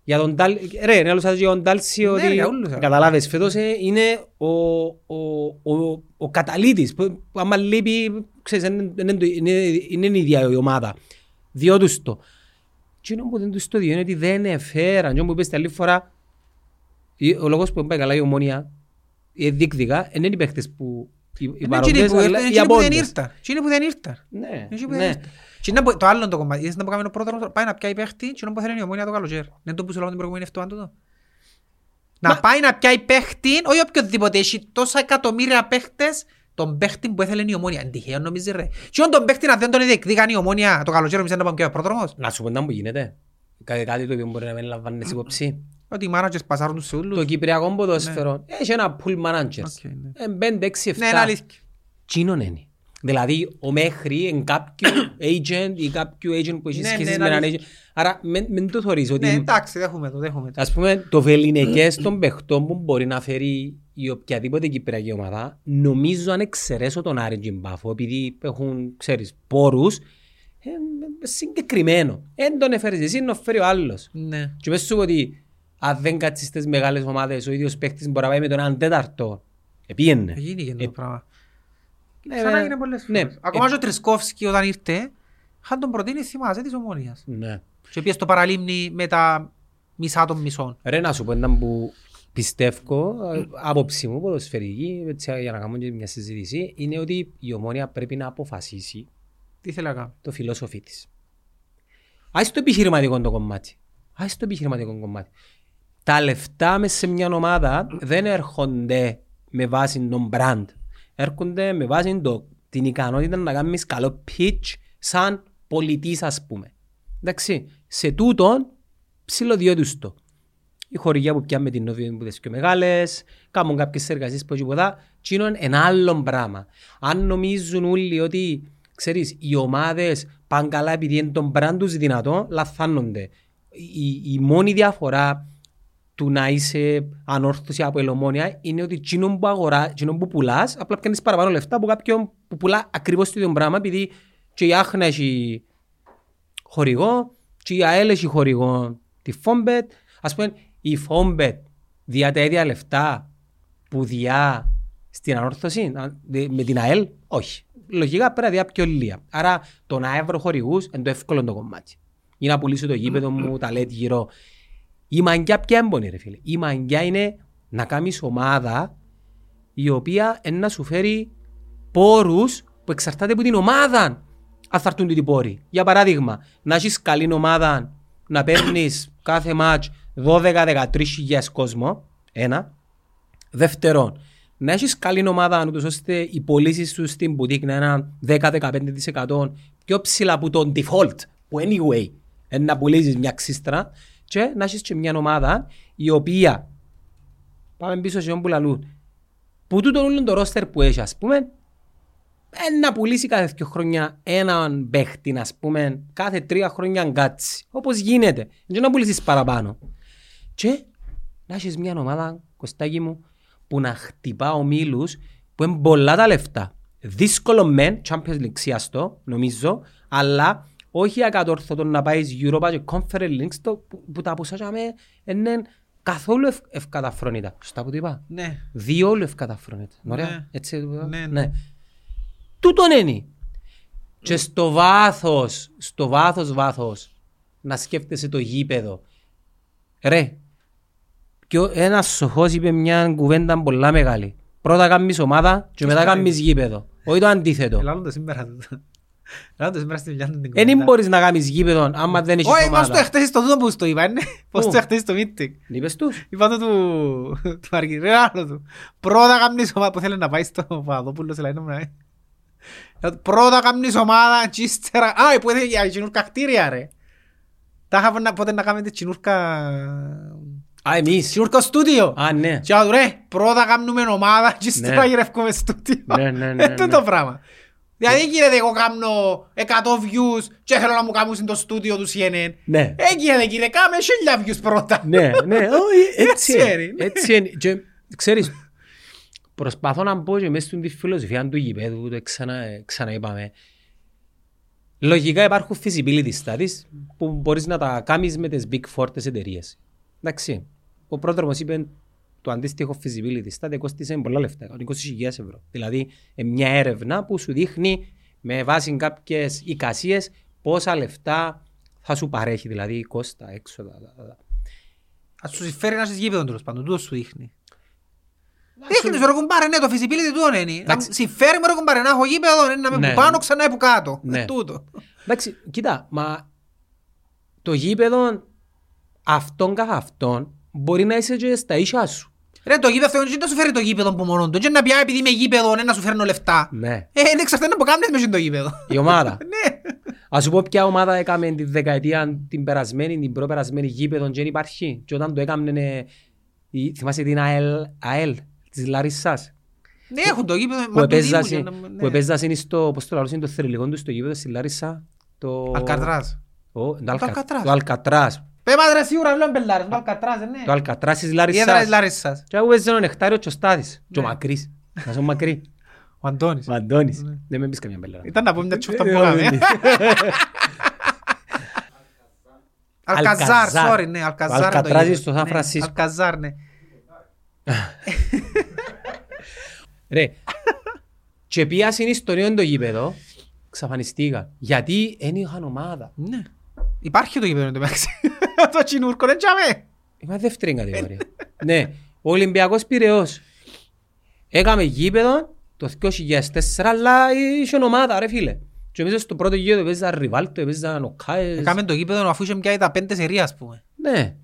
Για τον Τάλ, ρε, είναι λουσάσι για τον Τάλση Ναι, ότι, για όλους. καταλάβες, φέτος ε, είναι ο, ο, ο, ο καταλήτης, που, που άμα λείπει, ξέρεις, είναι, είναι, το- είναι, είναι η ίδια η ομάδα. Διό τους το. Και είναι που δεν τους το διό είναι ότι δεν εφέραν. Και όπως είπες την άλλη φορά, η- ο λόγος που δεν πάει καλά η ομόνια, η δίκδικα, είναι οι παίχτες που οι, οι Είναι εκείνοι παρόντες, που αλλά ήρθαν, οι εκείνοι που δεν απόντες. ήρθαν. Εκείνοι που δεν ήρθαν. Ναι, Εκείνοι που δεν ναι. ήρθαν. Και είναι που- Το άλλο το κομμάτι, είδες να που κάνει ο πρόδρομος, πάει να πιάει παίχτη και να που θέλει η ομόνια το καλοκαίρι. Δεν το που σου λέω την προηγούμενη εβδομάδα τούτο. Να πάει να πιάει παίχτη, όχι οποιοδήποτε, έχει τόσα εκατομμύρια παίχτες, τον παίχτη που έθελε η ομόνια. Εν τυχαίο νομίζεις ρε. Και όταν τον παίχτη να δεν τον διεκδίκαν η ομόνια το καλοκαίρι, νομίζεις να πάει πιάει ο πρόδρομος. Να σου πω να που γίνεται. Κάτι, κάτι το οποίο μπορεί να μην λαμβάνεις υπόψη. Ότι οι managers πασάρουν τους σε όλους. Το κυπριακό ποδόσφαιρο έχει ένα pool managers. Οκ, ναι. Ε, πέντε, έξι, Ναι, είναι εφτά. αλήθεια. Τσίνον είναι. Δηλαδή, ο μέχρι εν κάποιου agent ή κάποιου agent που έχει Ναι, σχέσεις ναι, με έναν αλήθεια. agent. Άρα, μην μην το θωρείς Ναι, ότι... εντάξει, δέχομαι το, δέχομαι το. Ας πούμε, το βεληνικές των παιχτών που μπορεί να φέρει η οποιαδήποτε κυπριακή ομάδα, νομίζω αν εξαιρέσω τον Άρη Τζιμπάφο, επειδή έχουν, ξέρεις, πόρους, ε, ε, συγκεκριμένο. Εν τον έφερες εσύ, να φέρει ο άλλος. Ναι. Και πες σου ότι αν δεν κάτσεις στις μεγάλες ομάδες, ο ίδιος παίκτης μπορεί να πάει με τον έναν τέταρτο. Επίενε. Γίνει και Ε, το πράγμα. Ναι, Ξανά ναι. έγινε πολλές Ναι. φορές. Ακόμα Ε, και ο Τρισκόφσκι όταν ήρθε, είχαν τον προτείνει θυμάσαι της ομόνιας. Ναι. Και πήγε στο παραλίμνη με τα μισά των μισών. Ρε να σου πω έναν που πιστεύω, ε, άποψη μου ποδοσφαιρική, έτσι, για να κάνουμε και μια συζήτηση, είναι ότι η ομόνια πρέπει να αποφασίσει Τι θέλει να κάνει. το φιλόσοφι της. Ας το επιχειρηματικό το κομμάτι. Ας το επιχειρηματικό κομμάτι. Τα λεφτά μέσα σε μια ομάδα δεν έρχονται με βάση τον brand. Έρχονται με βάση το, την ικανότητα να κάνεις καλό pitch σαν πολιτής ας πούμε. Εντάξει, σε τούτον ψηλοδιώτους το. Η χορηγία που πιάμε την νόβια που είναι πιο μεγάλες, κάνουν κάποιες εργασίες που τίποτα, τι είναι ένα άλλο πράγμα. Αν νομίζουν όλοι ότι, ξέρεις, οι ομάδες πάνε καλά επειδή είναι τον brand τους δυνατό, λαθάνονται. Η, η μόνη διαφορά του να είσαι ανόρθωση από ελομόνια είναι ότι εκείνο που, αγορά, εκείνο που πουλάς, απλά πιάνεις παραπάνω λεφτά από κάποιον που πουλά ακριβώς το ίδιο πράγμα, επειδή και η Άχνα έχει χορηγό και η ΑΕΛ έχει χορηγό τη Φόμπετ. Ας πούμε, η Φόμπετ διά τα ίδια λεφτά που διά στην ανόρθωση α, δε- με την ΑΕΛ, όχι. Λογικά πρέπει να διά πιο λίγα. Άρα το να έβρω χορηγούς είναι το εύκολο το κομμάτι. Ή να πουλήσω το γήπεδο μου, τα λέτε γύρω. Η μαγκιά ποια έμπονη ρε φίλε; Η μαγκιά είναι να κάνεις ομάδα η οποία είναι να σου φέρει πόρους που εξαρτάται από την ομάδα αν θα έρθουν τούτοι πόροι. Για παράδειγμα, να έχεις καλή ομάδα να παίρνεις κάθε μάτς 12-13 χιλιάδες κόσμο, ένα. Δεύτερον, να έχεις καλή ομάδα ούτως ώστε οι πωλήσεις σου στην boutique να είναι 10-15% πιο ψηλά από τον default, που anyway είναι να πουλήσεις μια ξύστρα και να έχεις και μια ομάδα η οποία πάμε πίσω σε που λαλούν που τούτο όλο το ρόστερ που έχει ας πούμε ε, να πουλήσει κάθε δύο χρόνια έναν παίχτη, ας πούμε, κάθε τρία χρόνια γκάτσι. Όπως γίνεται. Δεν να πουλήσεις παραπάνω. Και να έχεις μια ομάδα, Κωστάκη μου, που να χτυπά ομίλους που είναι πολλά τα λεφτά. Δύσκολο μεν, Champions League σιαστό, νομίζω, αλλά όχι ακατόρθωτο να πάεις Europa και Conference League στο, που, που τα ποσάσαμε είναι καθόλου ευ, ευκαταφρόνητα. Σωστά που το είπα; Ναι. Διόλου ευκαταφρόνητα. Ωραία. Ναι. Έτσι το είπα. Ναι, ναι. ναι. Τούτον είναι. Και στο βάθος, στο βάθος βάθος, να σκέφτεσαι το γήπεδο. Ρε, και ο- ένας σοφός είπε μια κουβέντα πολλά μεγάλη. Πρώτα κάνεις ομάδα και μετά κάνει. κάνεις γήπεδο. Όχι το αντίθετο. Ελάλλον το σήμερα τούτο. Ελάλλον το σήμερα στη δουλειά του την Δεν κουβέντα. μπορείς να κάνεις γήπεδο άμα δεν έχεις Όχι, μας το ομάδα. εχθές στο τούτο που στο είπα, ναι. Πώς Πού; το εχθές στο meeting. Είπες τους; Είπα το του του Αργυρίου, ρε άλλο του. Πρώτα κάνεις ομάδα που θέλει να πάει στο Παπαδόπουλος σε λαϊκό να είναι. Πρώτα κάνεις ομάδα και ύστερα... Α, που έδωσε για τσινούρκα κτίρια ρε. Τα είχα να- πότε να κάνετε τσινούρκα... Α, εμείς. Τσινούρκα στούντιο. Α, ναι. Και άλλο ρε, πρώτα κάνουμε ομάδα και ύστερα Ναι. γυρεύκουμε στούντιο. Ναι, ναι, ναι, Ε, ναι. τούτο πράγμα. Δηλαδή δεν γίνεται εγώ κάνω 100 views και θέλω να μου κάνουν στο στούντιο του CNN. Ναι. Ε, γίνεται κύριε, κάμε 1000 views πρώτα. Ναι, ναι, όχι, έτσι Έτσι είναι. είναι, ναι. Έτσι είναι. Και, ξέρεις, προσπαθώ να πω και μέσα στην φιλοσοφία του γηπέδου, το ξανα, ξαναείπαμε. Λογικά υπάρχουν feasibility studies που μπορείς να τα κάνεις με τις Big Four τις εταιρείες. Εντάξει. Ο πρόδρομος είπε το αντίστοιχο feasibility study κόστισε πολλά λεφτά, 20.000 ευρώ. Δηλαδή, ε, μια έρευνα που σου δείχνει με βάση κάποιες εικασίες πόσα λεφτά θα σου παρέχει, δηλαδή κόστα, έξοδα. τα- τα- τα. Ας σου συμφέρει να είσαι γήπεδος τέλος πάντων, τούτο σου δείχνει. Δείχνει σου ρε κουμπάρε, ναι, το feasibility του είναι. Να Εντάξει. συμφέρει μου ρε κουμπάρε, να έχω γήπεδο, ναι, να είμαι Ναι. που πάνω, ξανά που κάτω. Ναι. Ε, Τούτο. Εντάξει, κοίτα, μα το γήπεδο αυτόν καθ' αυτόν μπορεί να είσαι και στα ίσια σου. Ρε το γήπεδο δεν να σου φέρει το γήπεδο που μόνο του. Και να πια επειδή είμαι γήπεδο, ναι, να σου φέρνω λεφτά. Ναι. Ε, είναι εξαρτάται που κάνεις μέσα στο γήπεδο. Η ομάδα. Ναι. Ας σου πω ποια ομάδα έκαμε τη δεκαετία την περασμένη, την προπερασμένη γήπεδο και δεν υπάρχει. Και όταν το έκαμε, θυμάσαι την ΑΕΛ, ΑΕΛ της Λαρισσάς. Ναι, έχουν το γήπεδο. Που μα του Δήμου επέζασε, και να- ναι. που επέζασε στο, πώς το λαλούσαν, το θρηλυκό του στο γήπεδο στη Λάρισα. Το... Αλκατράζ. Ο, το, Αλκα... Αλκατράς. το Αλκατράς. Πέ μάδρα σίγουρα βλέπουν πελάρες, το Αλκατράζ, ναι. Το Αλκατράς της Η έδρα της Λαρισσάς. Λάρισσας. Και εγώ έζω νεκτάριο και ο Στάδης. Και ο Ναι. Μακρύς. Να σου μακρύ. Ο Αντώνης. Ο Αντώνης. Ναι. Δεν με πεις καμιά μπέλα. Ήταν να πούμε μια τσούφτα που Ε, κάναμε. ε, Αλκαζάρ, Αλκαζάρ. sorry, ναι, Αλκαζάρ. Ο είναι το Αλκατράζ γήπεδο. στο Σαν Ναι, Φρανσίσκο. Αλκαζάρ, ναι. Ρε. Και πήγα στην ιστορία το γήπεδο. Ξαφανιστήκα. Γιατί δεν είχαν ομάδα. Ναι. Υπάρχει το γήπεδο εντωμεταξύ. Το τσινούρκο δεν τσάμε. Είμαι δεύτερη κατηγορία. ναι, ο Ολυμπιακός Πειραιώς. Έκαμε γήπεδο το 2004, αλλά είχε ομάδα ρε φίλε. Και εμείς στο πρώτο γήπεδο έπαιζαν Ριβάλτο, έπαιζαν Οκάες. Έκαμε το γήπεδο αφού είχε πια τα πέντε σερία ας πούμε. Ναι.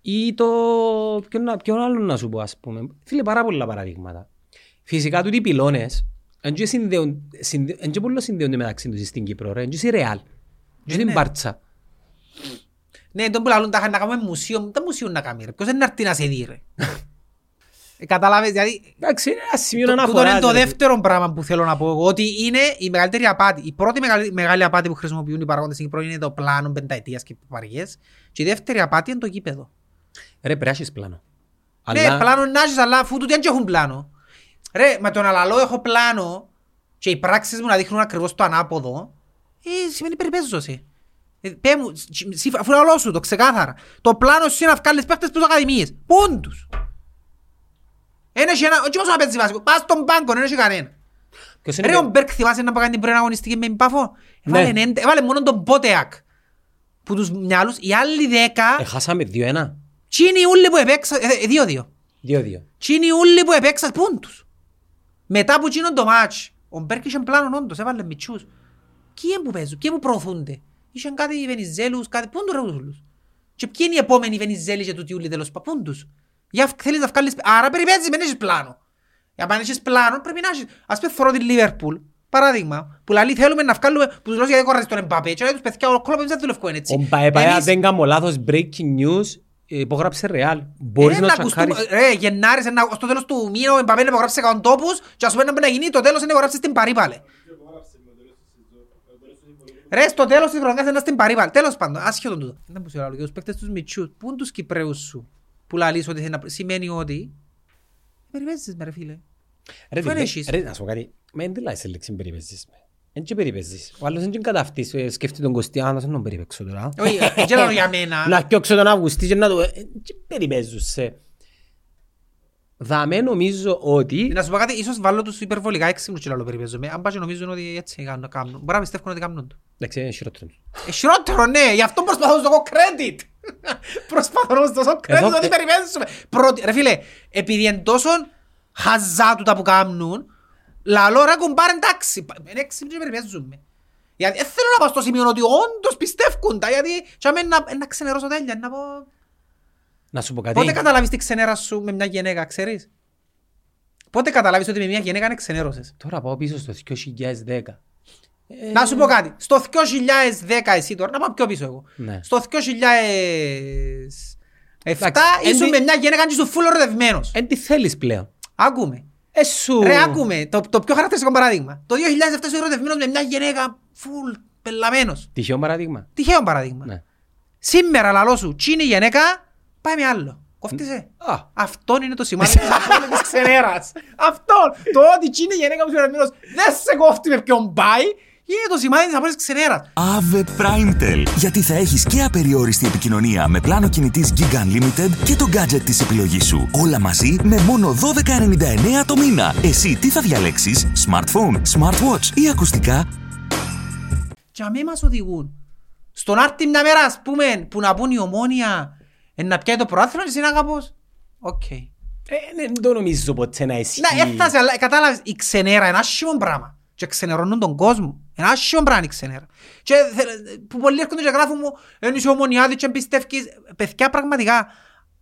Ή το... Ποιον, να- ποιον άλλο να σου πω ας πούμε. Φίλε πάρα πολλά παραδείγματα. Φυσικά τούτοι οι πυλώνες εν και συνδέουν- συνδε- εν και πολλώς συνδέονται μεταξύ τους στην Κύπρο ρε. Εν και στη Ρεάλ. Και στην ναι. Μπάρτσα. Ναι, τον που λαλούν τα να κάνουμε μουσείο, τα μουσείο να κάνει ρε. Ποιος δεν έρθει να σε δει ρε. Ε, Κατάλαβες, δηλαδή Εντάξει, είναι ένα σημείο Το- τούτο αναφοράς. είναι το ρε. δεύτερο πράγμα που θέλω να πω εγώ, ότι είναι η μεγαλύτερη απάτη. Η πρώτη μεγάλη, μεγάλη απάτη που χρησιμοποιούν οι παραγόντες στην Κύπρο είναι το πλάνο πενταετίας και παπαριές. Και η δεύτερη απάτη είναι το γήπεδο. Ρε, πρέπει να έχεις πλάνο. Ναι, πλάνο να έχεις, αλλά αφού τούτοι δεν έχουν πλάνο. Ρε, με τον αλαλό έχω πλάνο και οι πράξεις μου να δείχνουν ακριβώς το ανάποδο, ε, σημαίνει περιπέζωση. Ε, πέ μου, σ- σ- αφού είναι όλο σου το ξεκάθαρα. Το πλάνος σου είναι να βγάλεις παίχτες προς ακαδημίες. Πούν τους. Ένα και ένα, όχι πόσο να παίζεις βάσικο. Πας στον πάγκο, δεν έχει κανένα. Ποιος είναι Ρε το- ο Μπέρκ θυμάσαι να πάει την πρώτη αγωνιστική με Μπάφο; Ναι. Έβαλε ενέντε- Έβαλε μόνο τον Μπότεακ. Που τους μυαλούς, οι άλλοι δέκα, Έχασαμε 2-1. τσίνοι ούλοι που επέξαν, ε, ε, δύο-δύο. 2-2. Τσίνοι ούλοι που επέξαν πούν τους. Μετά που τσίνον το μάτς, ο Μπέρκ είχε πλάνον όντως, έβαλε μητσούς. Ποιοι είναι που παίζουν, ποιοι είναι που προωθούνται. Είχαν κάτι Βενιζέλους, κάτι, πούν τους ρε ούλους. Και ποιοι είναι οι επόμενοι Βενιζέλοι και τούτοι ούλοι τέλος πάντων, πούν τους; Για θέλεις να βγάλεις, άρα περιπέζεις, δεν έχεις πλάνο. Για να έχεις πλάνο πρέπει να έχεις. Ας πούμε θωρώ τη Λίβερπουλ, παράδειγμα, που λέει θέλουμε να βγάλουμε, που τους λέω γιατί κοράζει τον Εμπαπέ και λέει τους παιδιά ο κλόπ δεν δουλεύκουν έτσι. Ο Μπαεπαέα Εμείς- δεν κάνω λάθος breaking news ε, υπόγραψε ρεάλ. Μπορείς Ε, να να ακουστούμε- τσακάρεις. Ρε, Γενάρης, ένα- στο τέλος του μήνα ο Εμπαπέ να υπογράψει 100 τόπους και ας πούμε να γίνει το τέλος είναι να υπογράψεις στην Παρί πάλι. Ρε, στο τέλος της χρονιάς είναι στην Παρί πάλι. Τέλος πάντων, άσχετον τούτο. Δεν μου σου λέω, και τους παίκτες τους μητσούς, πού είναι τους Κυπρέους σου, που λαλείς ότι θέλει να- σημαίνει ότι περιπέζεις με ρε φίλε. Ρε, Φαίνε φίλε, εσείς. ρε, να σου πω κάτι. Με δεν λάζεις σε λέξη περιπέζεις με. Εν και περιπέζεις. Ο άλλος δεν είναι καταυτής. ε, Σκέφτει τον Κωστή, «Α, να σε τον περιπέξω τώρα». Όχι, ε, δεν λέω για μένα. Να πιώξω τον Αυγουστή και να το... ε, εν και περιπέζουσαι. Δαμέ νομίζω ότι... Να σου πω κάτι, ίσως βάλω τους υπερβολικά έξυπνους και λαλό περιπέζομαι. Αν πας και νομίζουν ότι έτσι κάνουν, κάνουν. Μπορεί να πιστεύουν ότι κάνουν το. Εντάξει, είναι χειρότερο. Ε, χειρότερο, ναι, γι' αυτό προσπαθώ να σου δώσω credit. προσπαθώ να σου δώσω credit Εδώ- ότι ε- περιπέζουμε. Πρώτη, ρε φίλε, επειδή είναι τόσο χαζά τούτα που κάνουν, λαλό ρε κουμπάρε εντάξει, είναι έξυπνοι και περιπέζουμε. Γιατί δεν θέλω να πάω στο σημείο ότι όντως πιστεύουν τα, γιατί και αμέ να, να ξενερώσω τέλεια, να πω... Να σου πω κάτι. Πότε καταλάβεις τη ξενέρα σου με μια γυναίκα, ξέρεις; Πότε καταλάβεις ότι με μια γυναίκα είναι ξενέρωσες; Τώρα πάω πίσω στο 2010. Ε, Να σου πω κάτι. Στο 2010 εσύ τώρα, να πάω πιο πίσω εγώ. Ναι. Στο 2007 Εντάξει, ήσουν εν με τι- μια γυναίκα και ήσουν φουλ ερωτευμένος. Εν τι θέλεις πλέον. Άκουμε. Ε, σου... Ρε, άκουμε. Το, το πιο χαρακτηριστικό παράδειγμα. Το 2007 ήσουν ερωτευμένος με μια γυναίκα φουλ πελαμένος. Τυχαίο παράδειγμα. Τυχαίο παράδειγμα. Ναι. Σήμερα λαλό σου, τσι είναι η γυναίκα, πάει με άλλο. Κόφτησε. Α, Αυτό είναι το σημάδι της απόλυτης ξενέρας. Αυτό. Το ότι τσι είναι η γυναίκα που είσαι ερωτευμένος δεν σε κόφτει με ποιον πάει, είναι το σημάδι της απόλυτης ξενέρας. Ave Primetel. Γιατί θα έχεις και απεριόριστη επικοινωνία με πλάνο κινητής Gig Unlimited και το gadget της επιλογής σου. Όλα μαζί με μόνο 12,99 το μήνα. Εσύ τι θα διαλέξεις, smartphone, smartwatch ή ακουστικά; Και αμέ μας οδηγούν. Εν να 'ρτει μια μέρα, ας πούμε, που να πούν η ομόνια, εν να πιάει το πρωτάθλημα και εσύ να κάπως. Οκ. ε, δεν το νομίζω ποτέ να ισχύει. Να, έφτασε, αλλά κατάλαβες, η ξενέρα είναι άσχημο πράγμα. Και ξενερώνουν τον κόσμο. Είναι άσχημο πράγμα η ξενέρα. Και θε- που πολλοί έρχονται και γράφουν μου, εν είσαι ομονιάτης και πιστεύεις. Παιδιά, πραγματικά,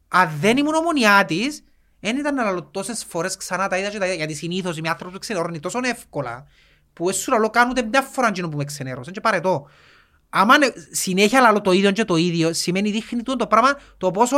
αν δεν ήμουν ομονιάτης, δεν ήταν να λέω τόσες φορές ξανά τα είδα και τα είδα. Γιατί συνήθως οι άνθρωποι που ξενερώνουν τόσο εύκολα, που έσου λαλό κάνουν ούτε μια φορά εκείνο που με ξενέρωσαν και παρετώ. Άμα είναι συνέχεια λαλό το ίδιο και το ίδιο, σημαίνει δείχνει τούτο το πράγμα το πόσο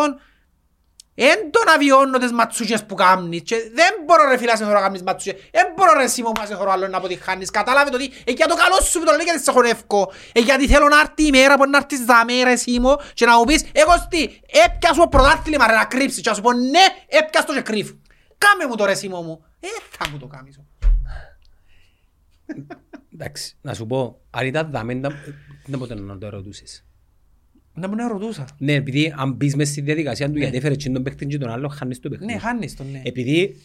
Εν τον αβιώνω τις ματσούκες που κάνεις και δεν μπορώ ρε φίλα σε θέλω να κάνεις ματσούκες Δεν μπορώ ρε Σίμω που να σε θέλω άλλο να αποτυχάνεις. Κατάλαβε το ότι ε, για το καλό σου που το λέω γιατί σε χωνεύκω ε, Γιατί θέλω να έρθει η μέρα που να έρθεις δαμέ ρε Σίμω Και να μου πεις εγώ τι έπιασου το πρωτάθλημα ρε να κρύψεις. Και να σου πω ναι έπιας το και κρύφ Κάμε μου το ρε Σίμω μου. Ε θα μου το κάνεις Εντάξει, να σου πω, αν ήταν δαμέντα, δεν ποτέ να το ερωτούσες. Να μου να ρωτούσα Ναι, επειδή αν μπεις μες στη διαδικασία του γιατί έφερε τον παίχτη και τον άλλο, χάνεις το παιχνίδι. Ναι χάνεις τον ναι Επειδή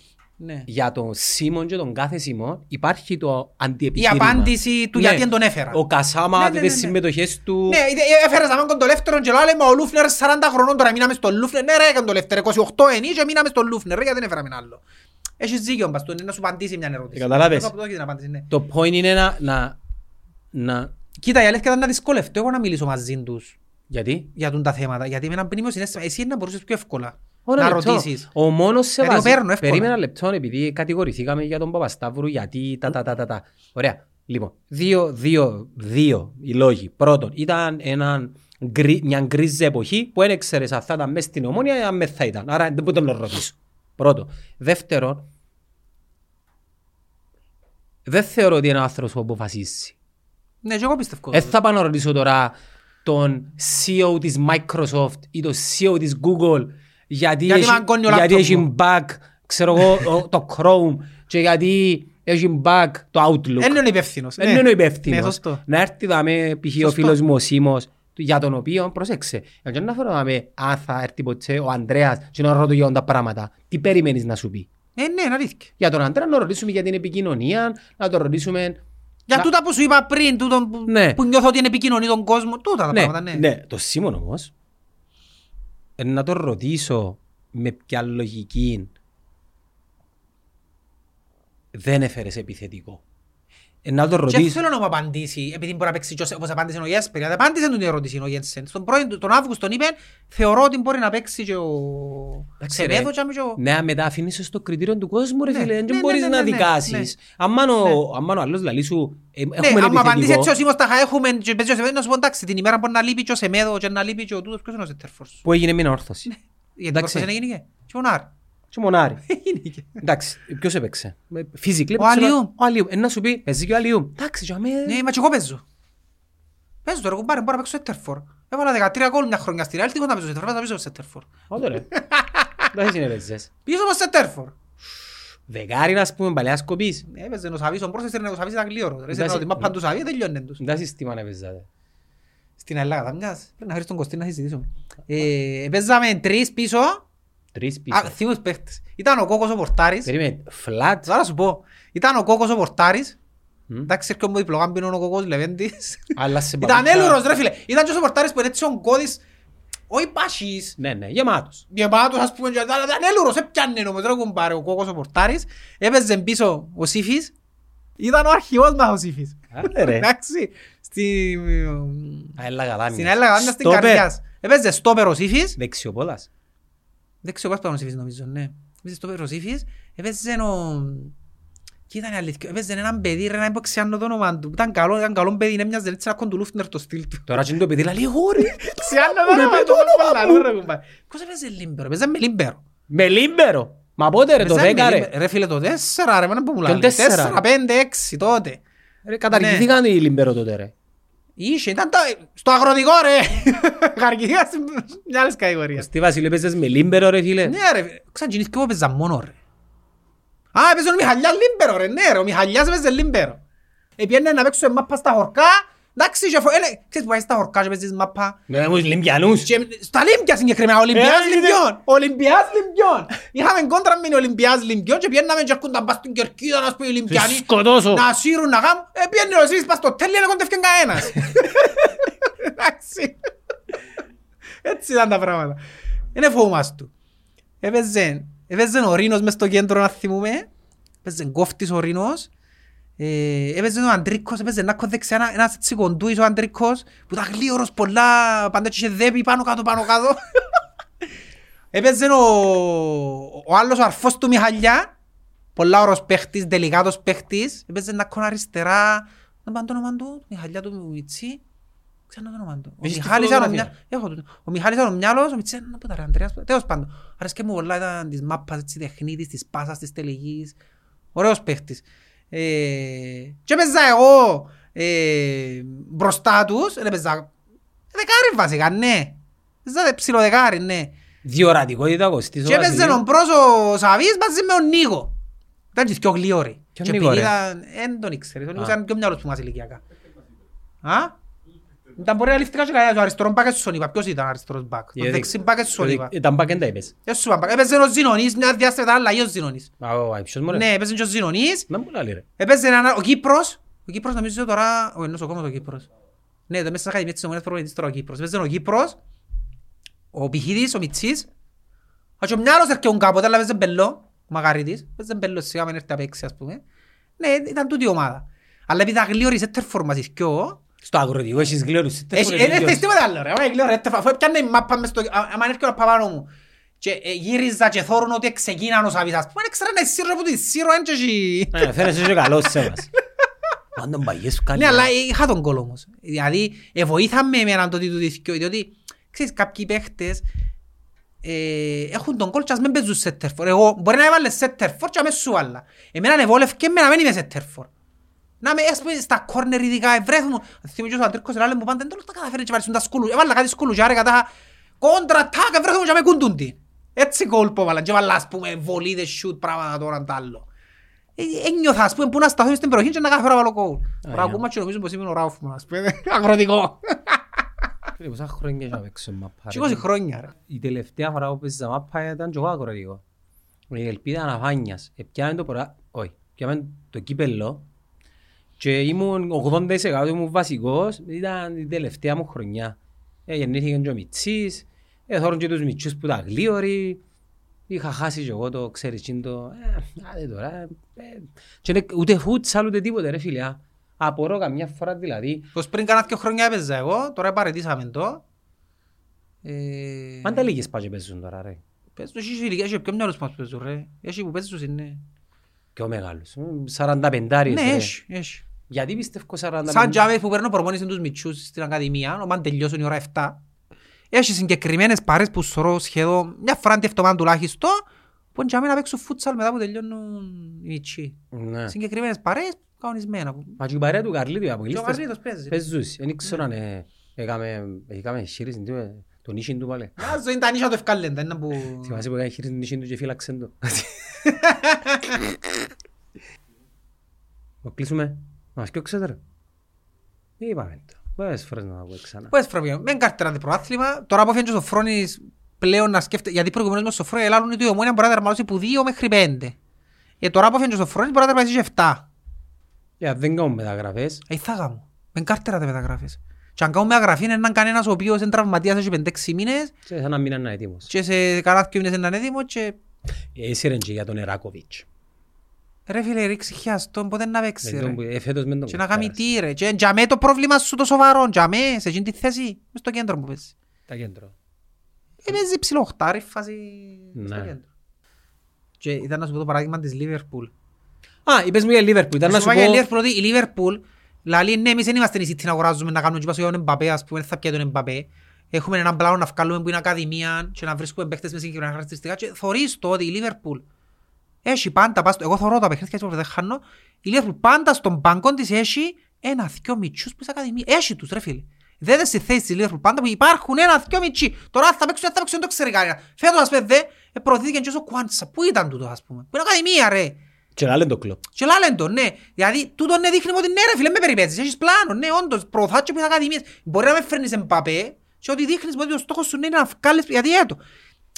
Ναι. Για τον Σίμον και τον κάθε Σίμον υπάρχει το Η αντιεπιχείρημα. απάντηση του Ναι. γιατί δεν τον έφερα. Ο Κασάμα, Ναι, ναι, τις ναι, ναι. συμμετοχές του. Ναι, ε, έφερες να μάγκον το Λεύτερον και λέει, μα ο Λούφνερ 40 χρονών τώρα μείναμε στο Λούφνερ. Ναι ρε, έκανε το Λεύτερο, 28 ενή και μείναμε στο Λούφνερ. Ρε, γιατί δεν έφεραμε άλλο. Έχεις δίκιο, μπας, του, να σου απαντήσει μια ερώτηση. Ε, καταλάβες. Εγώ από το έχεις την απάντηση, ναι. Το point είναι να... να, να... Κοίτα, η αλήθεια ήταν να δυσκολευτώ εγώ να μιλήσω μαζί τους Γιατί; για τούν τα θέματα. Γιατί με έναν πνήμιο συνέστημα, εσύ να μπορούσες πιο εύκολα Ωραία, να λεπτό. ρωτήσεις. Ο μόνος σε Γιατί το βάζει... παίρνω εύκολα. Περίμενα λεπτό επειδή κατηγορηθήκαμε για τον Παπασταύρου γιατί τα τα τα τα τα. Ωραία. Λοιπόν, δύο, δύο, δύο οι λόγοι. Πρώτον, ήταν έναν γκρι, μια γκρίζα εποχή που δεν έξερες αν θα ήταν μέσα στην ομόνια ή αν δεν θα ήταν. Άρα δεν μπορούσα να το ρωτήσω. Πρώτο. Δεύτερον, δεν θεωρώ ότι είναι ο άνθρωπος που αποφασίσει. Ναι, και εγώ πιστεύω. Δεν θα πάω να ρωτήσω τώρα τον CEO της Microsoft ή τον CEO της Google γιατί, Γιατί έχει, μαγκώνει ο γιατί λάπτοπ έχει μου. bug ξέρω εγώ, ο- το Chrome και γιατί έχει bug το Outlook. Δεν είναι ο υπεύθυνος. Δεν ναι. είναι ο Ναι, υπεύθυνος. σωστό. να έρθει δάμε π.χ. ο Σωστό. φίλος μου ο Σίμος για τον οποίο, προσέξε, για να φέρω δάμε αν θα έρθει ποτέ ο Ανδρέας και να ρωτώ για τα πράγματα, τι περιμένεις να σου πει; Ε, ναι, είναι αλήθεια. Για τον Ανδρέα να ρωτήσουμε για την επικοινωνία, να τον ρωτήσουμε Για Να- τούτα που σου είπα πριν, τούτο που, Ναι. που νιώθω ότι είναι επικοινωνεί τον κόσμο, τούτα τα ναι, πράγματα, ναι. ναι, το Σίμον όμως, ε, να τον ρωτήσω με ποια λογική δεν έφερες επιθετικό. Ε, να τον Και ρωτήσω... θέλω να μου απαντήσει, επειδή μπορεί να παίξει και όπως απάντησε ο Γέσπερ, γιατί απάντησε τον ερώτηση ο Γένσεν. Στον πρώην, τον Αύγουστο τον είπε, θεωρώ ότι μπορεί να παίξει και ο Εντάξει, ρε. Σεμέδο και άμα και ο... Ναι, μετά αφήνεις στο κριτήριο του κόσμου, ρε Ναι, φίλε, ναι, δεν ναι, μπορείς ναι, να ναι, ναι, δικάσεις. Αμάν ο- Ναι. αμάν ο άλλος λαλεί σου, ε, Ναι, έχουμε άμα απαντήσει έτσι ο επιθετικό, Σίμος τα έχουμε και παίζει ο Σεμέδο, να σου πω εντάξει, την ημέρα μπορεί να λείπει και ο Σεμέδο και να λείπει και ο τούτος, ποιος είναι ο Σέντερφορς. που έγινε μια όρθωση. Γιατί Εντάξει. προχθές δεν έγινε και ο Νάρ. Και μονάρι. Έγινηκε. Εντάξει, ποιος έπαιξε; Φυσικά. Ο Αλιού. Ο Αλιού. Ε, να σου πει, παίζει και ο Αλιού. Εντάξει, και αμέ- Ναι, μα και εγώ παίζω. Παίζω τώρα, κουμπάρε, μπορώ να παίξω Σέντερφορ. Έβαλα 13 γκολ μια χρονιά στη Real, τι έχω να παίζω Σέντερφορ, θα παίζω Σέντερφορ. Ότο ρε. Δεν συνεπέζες. Πίσω από Σέντερφορ. Δεκάρι, ας πούμε, παλαιάς κοπής. Έπαιζε ο Σαβής, ο πρώτος ήταν ο Σαβής ήταν γλύωρος. Ρε, Εντάξει. σε ότι μάπαν του Σαβή τελειώνε τους. Δεν συστήμα να παίζατε. Στην Ελλάδα θα μοιάζει. Πρέπει να φέρεις τον Κωστή να συζητήσουμε. Ε, Παίζαμε τρεις πίσω. Τρεις Α, πίσω. θυμούς παίχτες. Ήταν ο Κόκος ο Πορτάρης. Περίμενε, φλατς. Θα σου πω. Ήταν ο Κόκος ο Πορτάρης. Μμ. Εντάξει, έρχομαι μου διπλογάν πίνω ο Κόκος Λεβέντης. Αλλά σε Ήταν παπούτσια. έλουρος ρε φίλε. Ήταν και ο Πορτάρης που είναι έτσι ο Κώδης. Όχι πάσχης. Ναι, ναι, γεμάτος. Γεμάτος ας πούμε. και- αλλά Ήταν έλουρος. Έπιανε όμως ρε κουμπάρε ο Κόκος ο Πορτάρης. Έπαιζε πίσω ο Σύφης. Ήταν ο αρχηγός μας ο Σύφης. Άντε ρε. Εντάξει. Στη... Αέλα γαλάνια. Στην Ελλάδα ήταν στην Στόπερ. καρδιάς. Έπαιζε στόπερ ο Σύφης. Δεξιοπόδας. Δεν ξέρω πας πάνω ο Σύφης νομίζω, ναι. Έπαιζε στόπερ ο Σύφης. Έπαιζε ο... Και ήταν η αλήθεια. Έπαιζε έναν παιδί, ρε, να μην πω ξιάνω το όνομα του. Ήταν καλό, ήταν καλό παιδί, έμοιαζε έτσι να κοντουλούφνερ το στυλ του. Τώρα είναι το παιδί, λέει εγώ ρε. Ξιάνω το όνομα του, πολλά λαλού, ρε, κουμπάρε. Πώς έπαιζε λίμπερο, έπαιζε με λίμπερο. Με λίμπερο. Μα πότε ρε, το Έπαιζε με δέκα ρε. λίμπερο. Ρε φίλε, το τέσσερα ρε, μάνα που μου Τον λάλλεις. τέσσερα, Τέσσερα, ρε. πέντε, έξι τότε. Ρε, καταργηθήκαν οι λίμπερο τότε ρε. Είχε, ήταν το- στο αγροτικό ρε. Χαρκιδία στην μιας άλλες κατηγορίες. Στη Βασίλη έπαιζες με λίμπερο ρε φίλε. Ναι ρε, ξαναγινήθηκε εγώ παίζα μόνο ρε. Α, έπαιζε ο Μιχαλιάς Λίμπερο ρε, ναι ρε, ο Μιχαλιάς έπαιζε Λίμπερο. Επιένε να παίξω μάπα στα χορκά, εντάξει, και φο- έλε, ξέρεις που πάει στα χορκά και παίζεις μάπα. Με μου Λιμπιανούς. Και στα Λίμπια συγκεκριμένα, Ολυμπιάς Ε, Λιμπιών, Ολυμπιάς Λιμπιών. Είχαμε κόντρα με Ολυμπιάς Λιμπιών και πιέναμε και έρχονταν πας στην Κερκίδα να σπεί οι Ολυμπιάνοι. σκοτώσω. Να σύρουν να κάνουν, ε, πιένε ο Σίβης πας στο τέλειο να κοντεύκαν κανένας. Εντάξει. Έτσι ήταν τα πράγματα. Είναι φοβούμας του. Έπαιζε, έπαιζε ο Ρήνος μες στο κέντρο να θυμούμε. Έπαιζε κόφτης ο Ρήνος. Ε, έπαιζε ο Αντρίκος, έπαιζε ένα δεξιά, ένα- ένας έτσι κοντούης ο Αντρίκος, που ήταν γλίωρος πολλά, πάντα έτσι είχε δέπει πάνω κάτω, πάνω κάτω. έπαιζε ο, ο άλλος ο αρφός του Μιχαλιά, πολλά όρος παίχτης, δελικάτος παίχτης, έπαιζε ένα κόν αριστερά, δεν πάνε το όνομα του, Μιχαλιά του Μιτσί, ξέρω το όνομα του. Ο Έχεις τη Μιχάλης ήταν ο φωτογραφία. Μιά- έχω το. Ο Μιχάλης ήταν ο μυαλός, ο Μιτσί ήταν από τα ρε, Ανδρέας, τέλος πάντων. Άρεσκε μου πολλά, ήταν της μάπας, έτσι, τεχνίτης, της πάσας, της τελεγής. Ωραίος παίχτης. Ε, και έπαιζα εγώ ε, μπροστά τους, δεν έπαιζα δεκάρι βασικά, ναι. Έπαιζα ψιλοδεκάρι, ναι. Διορατικότητα κοστής ο Και έπαιζε Βασιλείου. ο πρόσω Σαβής μαζί με τον Νίκο. Ήταν και πιο γλυόροι. Ποιον Και Νίκο, επειδή ρε; ήταν- εν τον ήξερε, τον Νίκο Α. ήταν πιο μυαλός που μας ηλικιακά. Α; Ήταν μπορεί να ληφθήκα και κανένας. Ο αριστερός μπακ έσον είπα. Ποιος ήταν αριστερός μπακ. Το Γιατί- δεξί μπακ έσον είπα. Ήταν μπακέντα είπες. Δεν σου είπα μπακ. Έπαιζε ο Ζηνονής, μια διάσταση ήταν αλλαγή ο Ζηνονής. Α, ο Άιψος μωρέ. Ναι, έπαιζε και ο Ζηνονής. Να μου λέει ρε. Έπαιζε ένα- ο Κύπρος. Ο Κύπρος νομίζω τώρα... Ο ενός ο κόμμος ο Κύπρος. Ναι, το μέσα στην Ακαδημία της Ομόνιας Προπονητής τώρα ο Κύπρος. Έπαιζε ο Κύπρος. Ο Πηχίδης, ο Μιτσής. Α, και ο Μιάλος έρχεται κάποτε, αλλά έπαιζε μπελό. Ο Μαγαρίτης. Έπαιζε μπελό σιγά με έρθει να παίξει, ας πούμε. Ναι, ήταν τούτη η ομάδα. Αλλά επειδή αγλίωρη σε τερφόρ μας ηθκιό, Στο αγροτικό έχεις γλέρους. Τι έχει- φορές ε, δεν γλέρους. θες τίποτα άλλο ρε. Άμα αγλίωρη, τερφόρ, αφού έπιανε η μάπα μες στο... α- άμα έρχεται ο παπάνω μου και ε, γύριζα και θόρουν ότι ξεκίναν ως αβίς, ας πούμε, δεν ξέρω να εισύρω από τη σύρω, εν και εσύ. Ε, Φαίνεσαι και καλός σε μας. Αν τον παγιές σου κάνει. Ναι, αλλά είχα τον κόλ όμως. Δηλαδή, ε, βοήθαμε εμένα το ότι του διθκιώ, διότι, ξέρεις, κάποιοι παίχτες ε, έχουν τον κόλ και ας μην παίζουν σε τερφόρ. Εγώ μπορεί να έβαλες σε τερφόρ και αμέσως σου βάλα. Εμένα ανεβόλευκε με να μην είμαι σε τερφόρ. Να με, ας πούμε, στα κόρνερ ειδικά, ευρέθουν. Θυμίζω ο Αντρίκος Ράλε μου πάντα, δεν το τα καταφέρει και βάλουν τα σκούλου. Έβαλα κάτι σκούλου και άρα κόντρα τάκ, ευρέθουν και με κούντουν τι. Έτσι κόλ που έβαλαν και έβαλα, ας πούμε, βολίδες, σιούτ, πράγματα τώρα τ' άλλο. Ε, Ένιωθα, ας πούμε, που να σταθώ στην περιοχή και να κάθε φορά βάλω κόλ. Τώρα για. ακούμε και νομίζω πως είμαι ο Ράουφμαν, ας πούμε, αγροτικό. Φίλε, πόσα χρόνια να παίξω μαπά. Και ρε. 20 χρόνια, ρε. Η τελευταία φορά που παίζα μάπα ήταν και εγώ αγροτικό. Η ελπίδα αναφάνιας. Επιάνε το πορά... Όχι. Επιάνε το κύπελλο. Και ήμουν 80% ήμουν βασικός. Ήταν η τελευταία μου χρονιά. Ε, γεννήθηκε και ο Μιτσής. Ε, θόρουν και τους Μιτσούς που ήταν γλίωροι. Είχα χάσει και εγώ το, ξέρεις, τσιν το... Ε, άντε τώρα. ε, ε. Και είναι ούτε φούτσαλ ούτε τίποτε ρε φίλε. α. Απορώ καμιά φορά δηλαδή. Πως πριν κάνα δύο χρόνια έπαιζα εγώ, τώρα παρετήσαμε το. Ε, Πάντα λίγες πάει και παίζουν τώρα ρε. Πες το εσύ ηλικία, έχει πιο μυαλούς μας παίζουν ρε. Έχει που παίζουν είναι. Πιο μεγάλος. 45 Ναι, έχει, έχει. Γιατί πιστεύω 45 Σαν τζάμε που παίρνω προπόνηση τους μητσούς στην Ακαδημία, όταν τελειώσουν η ώρα 7, έχει συγκεκριμένες παρές που σωρώ σχεδόν μια φορά την εβδομάδα τουλάχιστον, που τζάμε να παίξουν φούτσαλ μετά που τελειώνουν οι μητσοί. Ναι. Συγκεκριμένες παρές, κανονισμένα. που- Μα και η παρέα του Καρλίτου οι Και ο αποκλείστες Καρλίτος παίζεις. παίζουν. Δεν ξέρω αν ε, έκαμε έκαμε χείριση τι, ε, τον ίσιν του πάλι. Μια ζωή τα νύσια του ευκάλλεντα, είναι που... Θυμάσαι που έκανε χείριση τον ίσιν του και φύλαξε το. Να κλείσουμε. Να μας πιώξετε ρε. Τι είπαμε το. Πόσες φορές να τα πω ξανά. Πες φραβιό, μεν κάρτερα το προάθλημα, τώρα που φαίνεται ο Σοφρόνης πλέον να σκέφτεται, γιατί προηγουμένως με ο Σοφρόνης ελάλουν ότι η ομόνια μπορεί να τερματώσει που 2 μέχρι 5. Ε, τώρα που φαίνεται ο Σοφρόνης μπορεί να τερματώσει και 7. Ε, αν δεν κάνουμε μεταγραφές, Ε, θα κάνω. Μεν κάρτερα τα μεταγράφες. Και αν κάνουμε μεταγραφή είναι έναν κανένας ο οποίος είναι τραυματίας έχει 5-6 μήνες σε σαν να μην είναι έτοιμος. και σε κανένα δύο μήνες είναι έτοιμο και Έσυρεν και για τον Εράκοβιτς. Ρε φίλε ρίξει χιάστον πότε να παίξει Με ρε. τον που- ε, φέτος με τον Και να κάνει κοφτάρας. τι ρε. Και για μέ το πρόβλημα σου το σοβαρό, για μέ, σε εκείνη τη θέση, μες στο κέντρο που παίζει. Τα κέντρο. Ε, παίζει ψηλό οχτάρι φάση στο Ναι. κέντρο. Και ήταν να σου πω το παράδειγμα της Λίβερπουλ. Α, είπες μου για Λίβερπουλ. Ήταν να σου για η πω... Liverpool ότι η Liverpool λέει ναι εμείς δεν είμαστε η City να αγοράζουμε να κάνουμε και πάσο για τον Εμπαπέ ας πούμε δεν θα πιάει τον Εμπαπέ. Έχουμε έναν πλάνο να βγάλουμε που είναι ακαδημία και να βρίσκουμε παίχτες μες συγκεκριμένα χαρακτηριστικά και θωρείς το ότι η Liverpool έχει πάντα, πας στο- εγώ θωρώ τα παιχνίδια και δεν χάνω, η Liverpool πάντα στον πάγκο της έχει ένα δυο μητσούς που είναι ακαδημία. Έχει τους ρε φίλε. Δεν είναι στη θέση της Liverpool πάντα που υπάρχουν ένα δυο μητσί. Τώρα αν θα παίξουν, αν θα παίξουν, δεν το ξέρει κανένα. Φέτος ας πούμε δε, ε, προωθήθηκε και ο Κουάντσα. Πού ήταν τούτο ας πούμε; Που είναι ακαδημία ρε. Και λάλεν το κλοπ. Και λάλεν το, ναι. Δηλαδή, τούτο ναι δείχνει ότι ναι ρε φίλε, με περιπέτεις, έχεις πλάνο, ναι, όντως, προωθάς και που είναι ακαδημίες. Μπορεί να με φέρνεις Εμπαπέ και ότι δείχνεις ότι ο στόχος σου ναι, είναι να βγάλεις, γιατί έτω.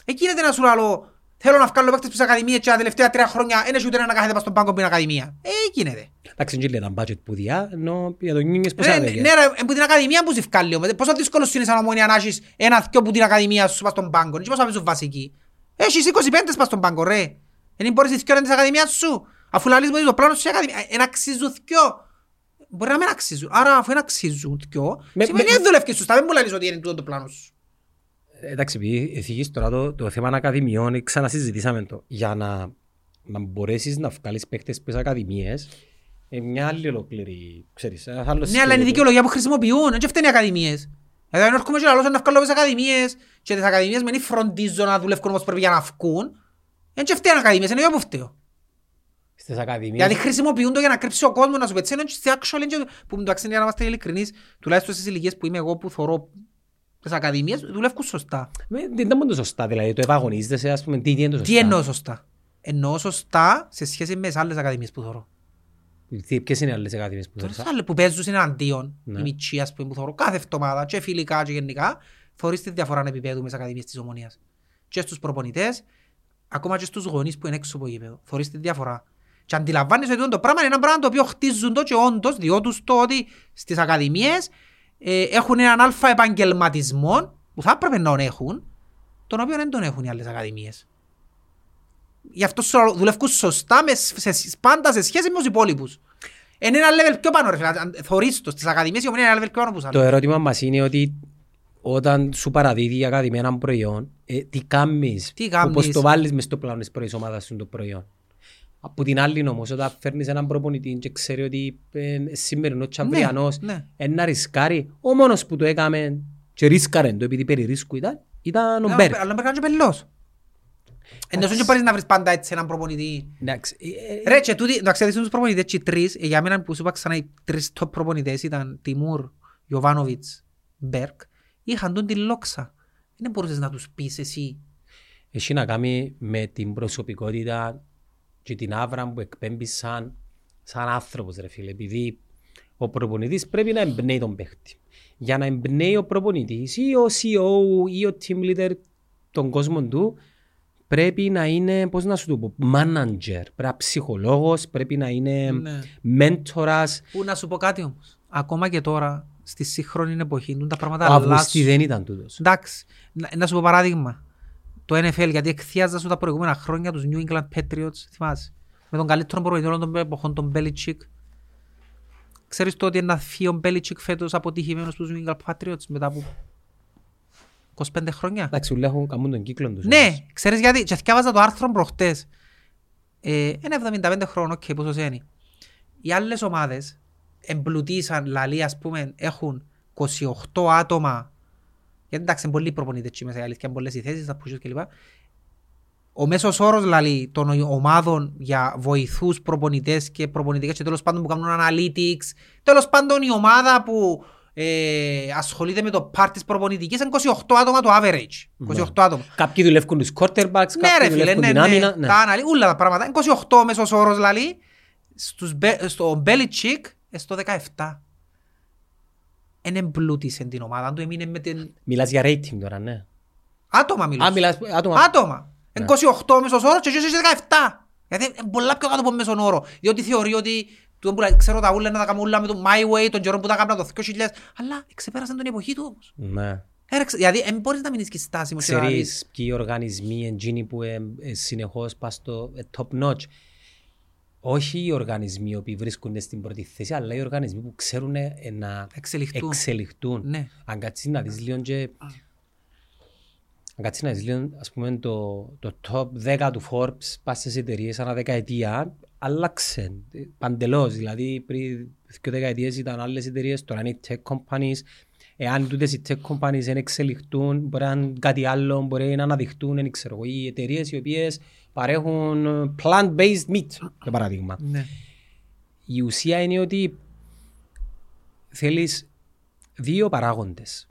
Εκεί γίνεται να σου λέω, θέλω να βγάλω παίκτες που είναι ακαδημίες και τα τελευταία τρία χρόνια δεν έχει ούτε ένα να κάθεται πας στον πάγκο που είναι ακαδημία. Ε, γίνεται. Εντάξει, δεν λέει τα budget που διά, ενώ για τον Νίνιες πώς Ρε, άδεγε. Ναι, ρε, που την ακαδημία που σε βγάλει όμως. Πόσο δύσκολο σου είναι σαν ομόνια να έχεις ένα δυο που την ακαδημία σου πας στον πάγκο. Και πώς θα παίζουν βασική. Έχεις 25 πας στον πάγκο, ρε. Δεν μπορείς οι δυο να είναι της ακαδημίας σου. Αφού λαλείς μου ότι το πλάνο σου είναι ακαδημία. Εν αξίζουν δυο. Μπορεί να μην αξίζουν. Άρα αφού δεν αξίζουν δυο, Με- σημαίνει με- δεν δουλεύκες σωστά. Δεν μου λαλείς ότι είναι τούτο το πλάνο σου. Εντάξει, επειδή εθίγεις τώρα το, το θέμα ακαδημιών, ξανασυζητήσαμε το. Για να, να μπορέσεις να βγάλεις παίκτες στις ακαδημίες, ε, μια άλλη ολόκληρη, ξέρεις, ένας άλλος Ναι, αλλά είναι η σκέλετος. δικαιολογία που χρησιμοποιούν. Δεν φταίνει οι ακαδημίες. Δηλαδή αν έρχομαι και λαλώ να βγάλω τις ακαδημίες και τις ακαδημίες με είναι φροντίζω να δουλεύουν όπως πρέπει για να βγουν. Δεν φταίνει οι ακαδημίες, είναι εγώ που φταίω. Στις ακαδημίες. Γιατί χρησιμοποιούν το για να κρύψει ο κόσμος να σου πετσένει και στη actual είναι που μου το αξίζει για να είμαστε ειλικρινείς τουλάχιστον στις ηλικίες που είμαι εγώ που θωρώ τις ακαδημίες δουλεύουν σωστά. Με- Δεν ήταν μόνο το σωστά, δηλαδή το ευαγωνίζεσαι, ας πούμε, τι είναι το σωστά; Τι εννοώ σωστά; Εννοώ σωστά σε σχέση με τις άλλες ακαδημίες που θωρώ. Τι- Ποιες είναι οι άλλες ακαδημίες που Τώρα θεωρείς. σε άλλες που παίζουν εναντίον, Ναι. οι μητσοί ας πούμε που θωρώ κάθε εβδομάδα και φιλικά και γενικά, θωρείς τη διαφορά επίπεδου με τις ακαδημίες της Ομονίας. Και στους προπονητές, ακόμα και στους γονείς που είναι έξω από γήπεδο. Θωρείς τη διαφορά. Και αντιλαμβάνεσαι ότι το πράγμα είναι ένα πράγμα το οποίο χτίζουν το και όντως, διότι το ότι στις ακαδημίες ε, έχουν έναν αλφα επαγγελματισμό που θα έπρεπε να τον έχουν, τον οποίο δεν τον έχουν οι άλλες ακαδημίες. Γι' αυτό σου λέω, δουλεύουν σωστά με, σε, σε- πάντα σε σχέση με τους υπόλοιπους. Είναι ένα level πιο πάνω ρε φίλε. Αν Θωρείς το στις ακαδημίες η ομονία είναι ένα level πιο πάνω από τους Το άλλους. ερώτημα μας είναι ότι όταν σου παραδίδει η ακαδημία έναν προϊόν, ε, τι κάνεις, Τι κάνεις; όπως το βάλεις μες στο πλάνο της πρώτης ομάδας σου το προϊόν; Από την άλλη όμως, όταν φέρνεις έναν προπονητή και ξέρει ότι ε, σημερινό και αυριανός, ναι. ένα ρισκάρει, ο μόνος που το έκαμε και ρίσκαρε το επειδή περί ρίσκου ήταν, ήταν ο Ναι, Μπέρ. Αλλά μπέρ και πελός. Ενώ σου και πάρεις να βρεις πάντα έτσι έναν προπονητή. Εντάξει, ε, ε, Ρε και τούτοι, να ξέρεις τους προπονητές και οι τρεις, ε, για μένα που σου είπα ξανά οι τρεις top προπονητές ήταν Τιμούρ, Ιωβάνοβιτς, Μπέρκ, είχαν τον την λόξα. Δεν μπορούσες να τους πεις εσύ. έχει να κάνει με την προσωπικότητα και την άβρα που εκπέμπεις σαν, σαν άνθρωπος ρε φίλε επειδή ο προπονητής πρέπει να εμπνέει τον παίχτη για να εμπνέει ο προπονητής ή ο CEO ή ο team leader των κόσμων του πρέπει να είναι, πώς να σου το πω, manager, πρέπει να είναι ψυχολόγος, πρέπει να είναι Ναι. μέντορας. Που να σου πω κάτι όμως. Ακόμα και τώρα, στη σύγχρονη εποχή, τούν τα πράγματα Ο Αυγουστή αλλάζουν. δεν ήταν τούτος. Εντάξει, να, να σου πω παράδειγμα. Το NFL, γιατί εκθείαζα σου τα προηγούμενα χρόνια τους New England Patriots, θυμάσαι. Με τον καλύτερο προπονητή όλων των εποχών, τον Belichick. Ξέρεις το ότι να φύγει ο Belichick φέτος αποτυχημένος στους New England Patriots μετά από 25 χρόνια; Εντάξει, ούλοι έχουν καμούν τον κύκλο τους. Ναι, ξέρεις γιατί; Και θκιάβαζα το άρθρο προχτές. Ε, είναι 75 χρόνο, οκ, πόσο είναι. Οι άλλες ομάδες εμπλουτίσαν, λαλή, ας πούμε, έχουν 28 άτομα. Γιατί εντάξει, είναι πολλοί προπονητές εκεί μέσα, η αλήθεια, είναι πολλές οι θέσεις, τα pushes κλπ. Ο μέσος όρος, λαλή, των ομάδων για βοηθούς προπονητές και προπονητικές και τέλος πάντων που κάνουν analytics, τέλος πάντων η ομάδα που ε, ασχολείται με το part της προπονητικής είναι 28 άτομα το average. 28 άτομα. Κάποιοι δουλεύουν τους quarterbacks, Ναι κάποιοι ρε φίλε, δουλεύουν ναι, την ναι, άμυνα. ναι. τα αναλύ, όλα τα πράγματα. Είναι 28 μέσος όρος λαλή, στους, Be- στο Belichick στο 17. Εν εμπλούτησε την ομάδα του, έμεινε με την... Μιλάς για rating τώρα, ναι. Άτομα μιλώ. Α, μιλάς άτομα. Άτομα. Ναι. Είναι 28 μέσος όρος και εσύ είσαι 17. Γιατί είναι πολλά πιο κάτω από μέσον όρο. Διότι θεωρεί ότι του που λέει, ξέρω τα ούλα να τα κάνουμε ούλα με το My Way, τον καιρό που τα κάνουμε το 2000. Αλλά ξεπέρασαν την εποχή του όμως. Ναι. Ε, ρε, Δηλαδή δεν μπορείς να μείνεις και στάσιμος. και να δεις. Ξέρεις ποιοι οργανισμοί εν τζείνοι που ε, ε, συνεχώς πας στο ε, top notch. Όχι οι οργανισμοί οι οποίοι βρίσκονται στην πρώτη θέση, αλλά οι οργανισμοί που ξέρουν ε, να Εξελιχτούν. εξελιχτούν. Ναι. Αν κάτσεις να δεις λίγο και... Αν κάτσεις να δεις λίγο, ας πούμε, το, το top 10 του Forbes, πας στις εταιρείες ανά δεκαετία, άλλαξε ε, παντελώς. Δηλαδή, πριν δύο δεκαετίες ήταν άλλες εταιρείες, τώρα είναι οι tech companies. Εάν τούτες οι tech companies δεν εξελιχτούν, μπορεί να είναι κάτι άλλο, μπορεί να αναδειχτούν, δεν ξέρω εγώ, οι εταιρείες οι οποίες παρέχουν ε, plant-based meat, για παράδειγμα. Ναι. Η ουσία είναι ότι θέλεις δύο παράγοντες.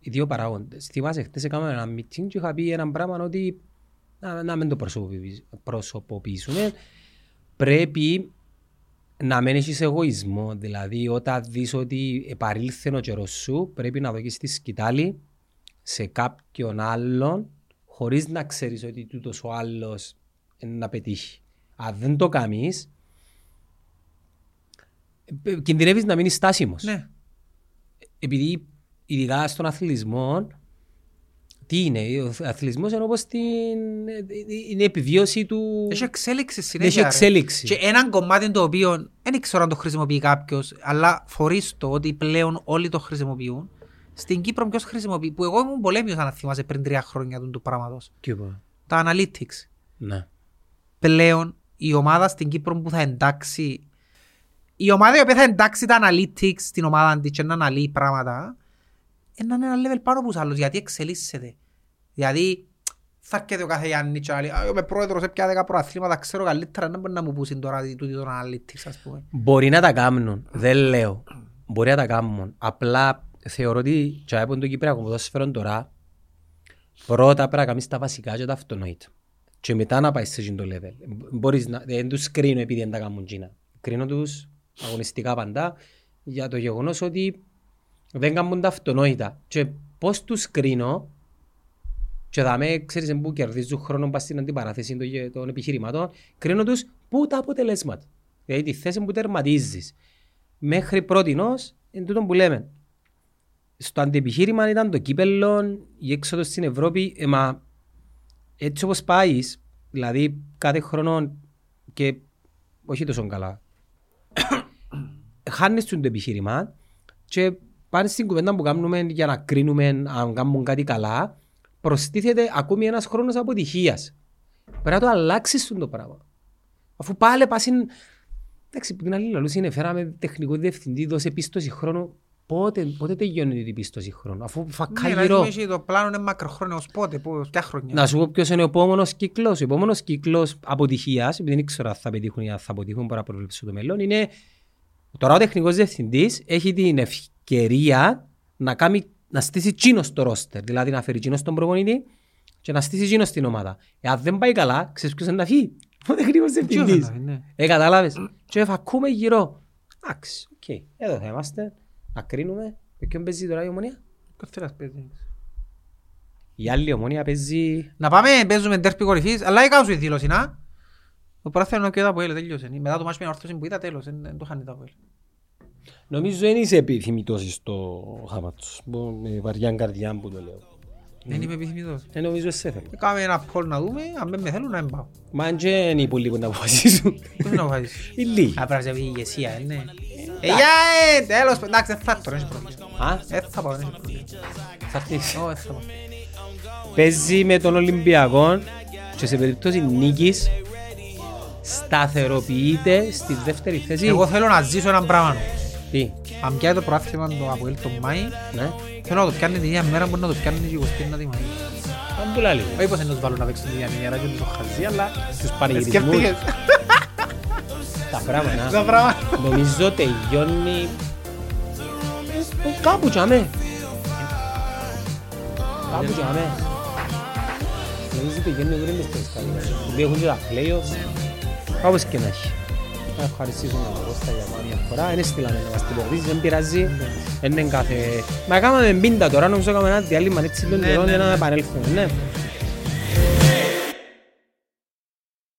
Οι δύο παράγοντες. Θυμάσαι, χτες έκαναμε ένα meeting και είχα πει ένα πράγμα ότι να, να μην το προσωποποιήσουμε- προσωποποιήσουμε. Πρέπει να μην έχεις εγωισμό. Δηλαδή, όταν δεις ότι επαρήλθε ο καιρός σου, πρέπει να δώσεις τη σκητάλη σε κάποιον άλλον χωρίς να ξέρεις ότι τούτος ο άλλος είναι να πετύχει. Αν δεν το κάνεις, ε, κινδυνεύεις να μείνεις στάσιμος. Ναι. Επειδή ειδικά στον αθλητισμό, τι είναι, ο αθλητισμός είναι όπως την, είναι επιβίωση του... Έχει εξέλιξη συνέχεια. Έχει ρε. εξέλιξη. Και έναν κομμάτι το οποίο δεν ξέρω αν το χρησιμοποιεί κάποιος, αλλά φορείς το ότι πλέον όλοι το χρησιμοποιούν. Στην Κύπρο ποιος χρησιμοποιεί, που εγώ ήμουν πολέμιος αν θυμάσαι πριν τρία χρόνια του, του πράγματος. Τι είπα; Τα analytics. Ναι. Πλέον η ομάδα στην Κύπρο που θα εντάξει η ομάδα η οποία θα εντάξει τα analytics στην ομάδα της και να αναλύει πράγματα είναι ένα level πάνω από τους άλλους γιατί εξελίσσεται. Δηλαδή θα έρχεται ο κάθε Γιάννη και να λέει «Α, είμαι πρόεδρος σε πια 10 προαθλήματα, ξέρω καλύτερα, δεν μπορεί να μου πούσουν τώρα τούτοι των analytics ας πούμε. Μπορεί να τα κάνουν, δεν λέω. Μπορεί να τα κάνουν. Απλά θεωρώ ότι και από το Κυπριακό ποδόσφαιρο τώρα πρώτα πρέπει να κάνεις τα βασικά και τα αυτονόητα. Και μετά να πάεις σε εκείνο το level. Μπορείς να, δεν τους κρίνω επειδή δεν τα κάνουν Κίνα. κρίνω τους αγωνιστικά παντά για το γεγονός ότι δεν κάνουν τα αυτονόητα. Και πώς τους κρίνω και θα με ξέρεις που κερδίζουν χρόνο πας στην αντιπαράθεση των, γε- των επιχειρημάτων, κρίνω τους που τα αποτελέσματα. Δηλαδή τη θέση που τερματίζεις. Μέχρι πρότινος, είναι τούτο που λέμε. Στο αντιεπιχείρημα ήταν το κύπελλο, η έξοδο στην Ευρώπη, ε, μα έτσι όπως πάεις, δηλαδή κάθε χρόνο και όχι τόσο καλά, χάνεις το επιχείρημα και πάνε στην κουβέντα που κάνουμε για να κρίνουμε αν κάνουν κάτι καλά, προστίθεται ακόμη ένας χρόνος αποτυχίας. Πρέπει να το αλλάξεις το πράγμα. Αφού πάλι πας είναι... Εντάξει, που την άλλη λαλούς είναι φέραμε τεχνικό διευθυντή, δώσε πίστοση χρόνου. Πότε, πότε τελειώνει την πίστοση χρόνου, αφού φακά Ναι, γύρω. δηλαδή, Το πλάνο είναι μακροχρόνιος πότε, που, ποια χρόνια. Να σου πω ποιος είναι ο επόμενος κύκλος. Ο επόμενος κύκλος αποτυχίας, επειδή δεν ξέρω αν θα πετύχουν ή αν θα αποτύχουν, μπορώ να προβλέψω το μέλλον, είναι τώρα ο τεχνικός διευθυντής έχει την ευκαιρία να, κάνει, να στήσει τσίνο στο ρόστερ, δηλαδή να φέρει τσίνο στον προπονητή και να στήσει τσίνο στην ομάδα. Εάν δεν πάει καλά, ξέρεις ποιος είναι να φύγει; Ο τεχνικός Ποιος διευθυντής. είναι, ναι. Ε, κατάλαβες. Και φακούμε γύρω. Εντάξει, οκ. Εδώ θα είμαστε. Να κρίνουμε. Με ποιον παίζει τώρα η ομονία; Ποιος θέλει να παίζει. Η άλλη ομονία παίζει... Να πάμε, παίζουμε τέρπι κορυφής, αλλά έκανα σου η δήλωση, να. Το πράθυνο και τα που έλε, τέλειωσε. Μετά το μάτς με την ορθώση που είδα, τέλος, δεν δεν το χάνει τα που έλε. Νομίζω δεν είσαι επιθυμητός στο χάματος. Με βαριά καρδιά που το λέω. Δεν είμαι επιθυμητός. Δεν νομίζω σε θέλω. Κάμε ένα poll να δούμε, αν δεν με θέλουν να μην πάω. Μα αν και είναι οι πολλοί που να αποφασίσουν. Ποιος να αποφασίσεις; Οι λίγοι. Α, πρέπει να σε η ηγεσία, ε, ναι. Ε, για, ε, τέλος, εντάξει, δεν θα έρθω, δεν έχει πρόβλημα. Α, Ε, θα πάω, δεν έχει πρόβλημα. θα έρθεις. Ω, ε, θα πάω. Παίζει με τον Ολυμπιακό και σε περίπτωση νίκης σταθεροποιείται στη δεύτερη θέση. Εγώ θέλω να ζήσω έναν πράγμα. Τι, Αν πιάει το προάθλημα το Αποέλ τον Μάη, ναι. θέλω να το πιάνει την ίδια μέρα που να το πιάνει και η 29η Μαΐου. Αν πουλά λίγο. Όχι πως δεν τους βάλουν να παίξουν την ίδια μέρα και τους το χαζί, αλλά Τους πανηγυρισμούς, σκέφτηκες τα πράγματα. τα πράγματα. Νομίζω τελειώνει ε, κάπου τσάμε. Κάπου τσάμε. Νομίζω τελειώνει πριν μες στις κατηγορίες. Επειδή έχουν και τα play-offs. Κάπως και να έχει. Να ευχαριστήσουμε τον Κώστα για άλλη μια φορά. Είναι στείλαμε να μας τυποποιήσεις, δεν πειράζει. Δεν είναι κάθε... Μα κάναμε πίντα τώρα, νομίζω έκαμε ένα διάλειμμα έτσι λίγο Ναι, καιρό ναι, για να ναι. επανέλθουμε. Ναι.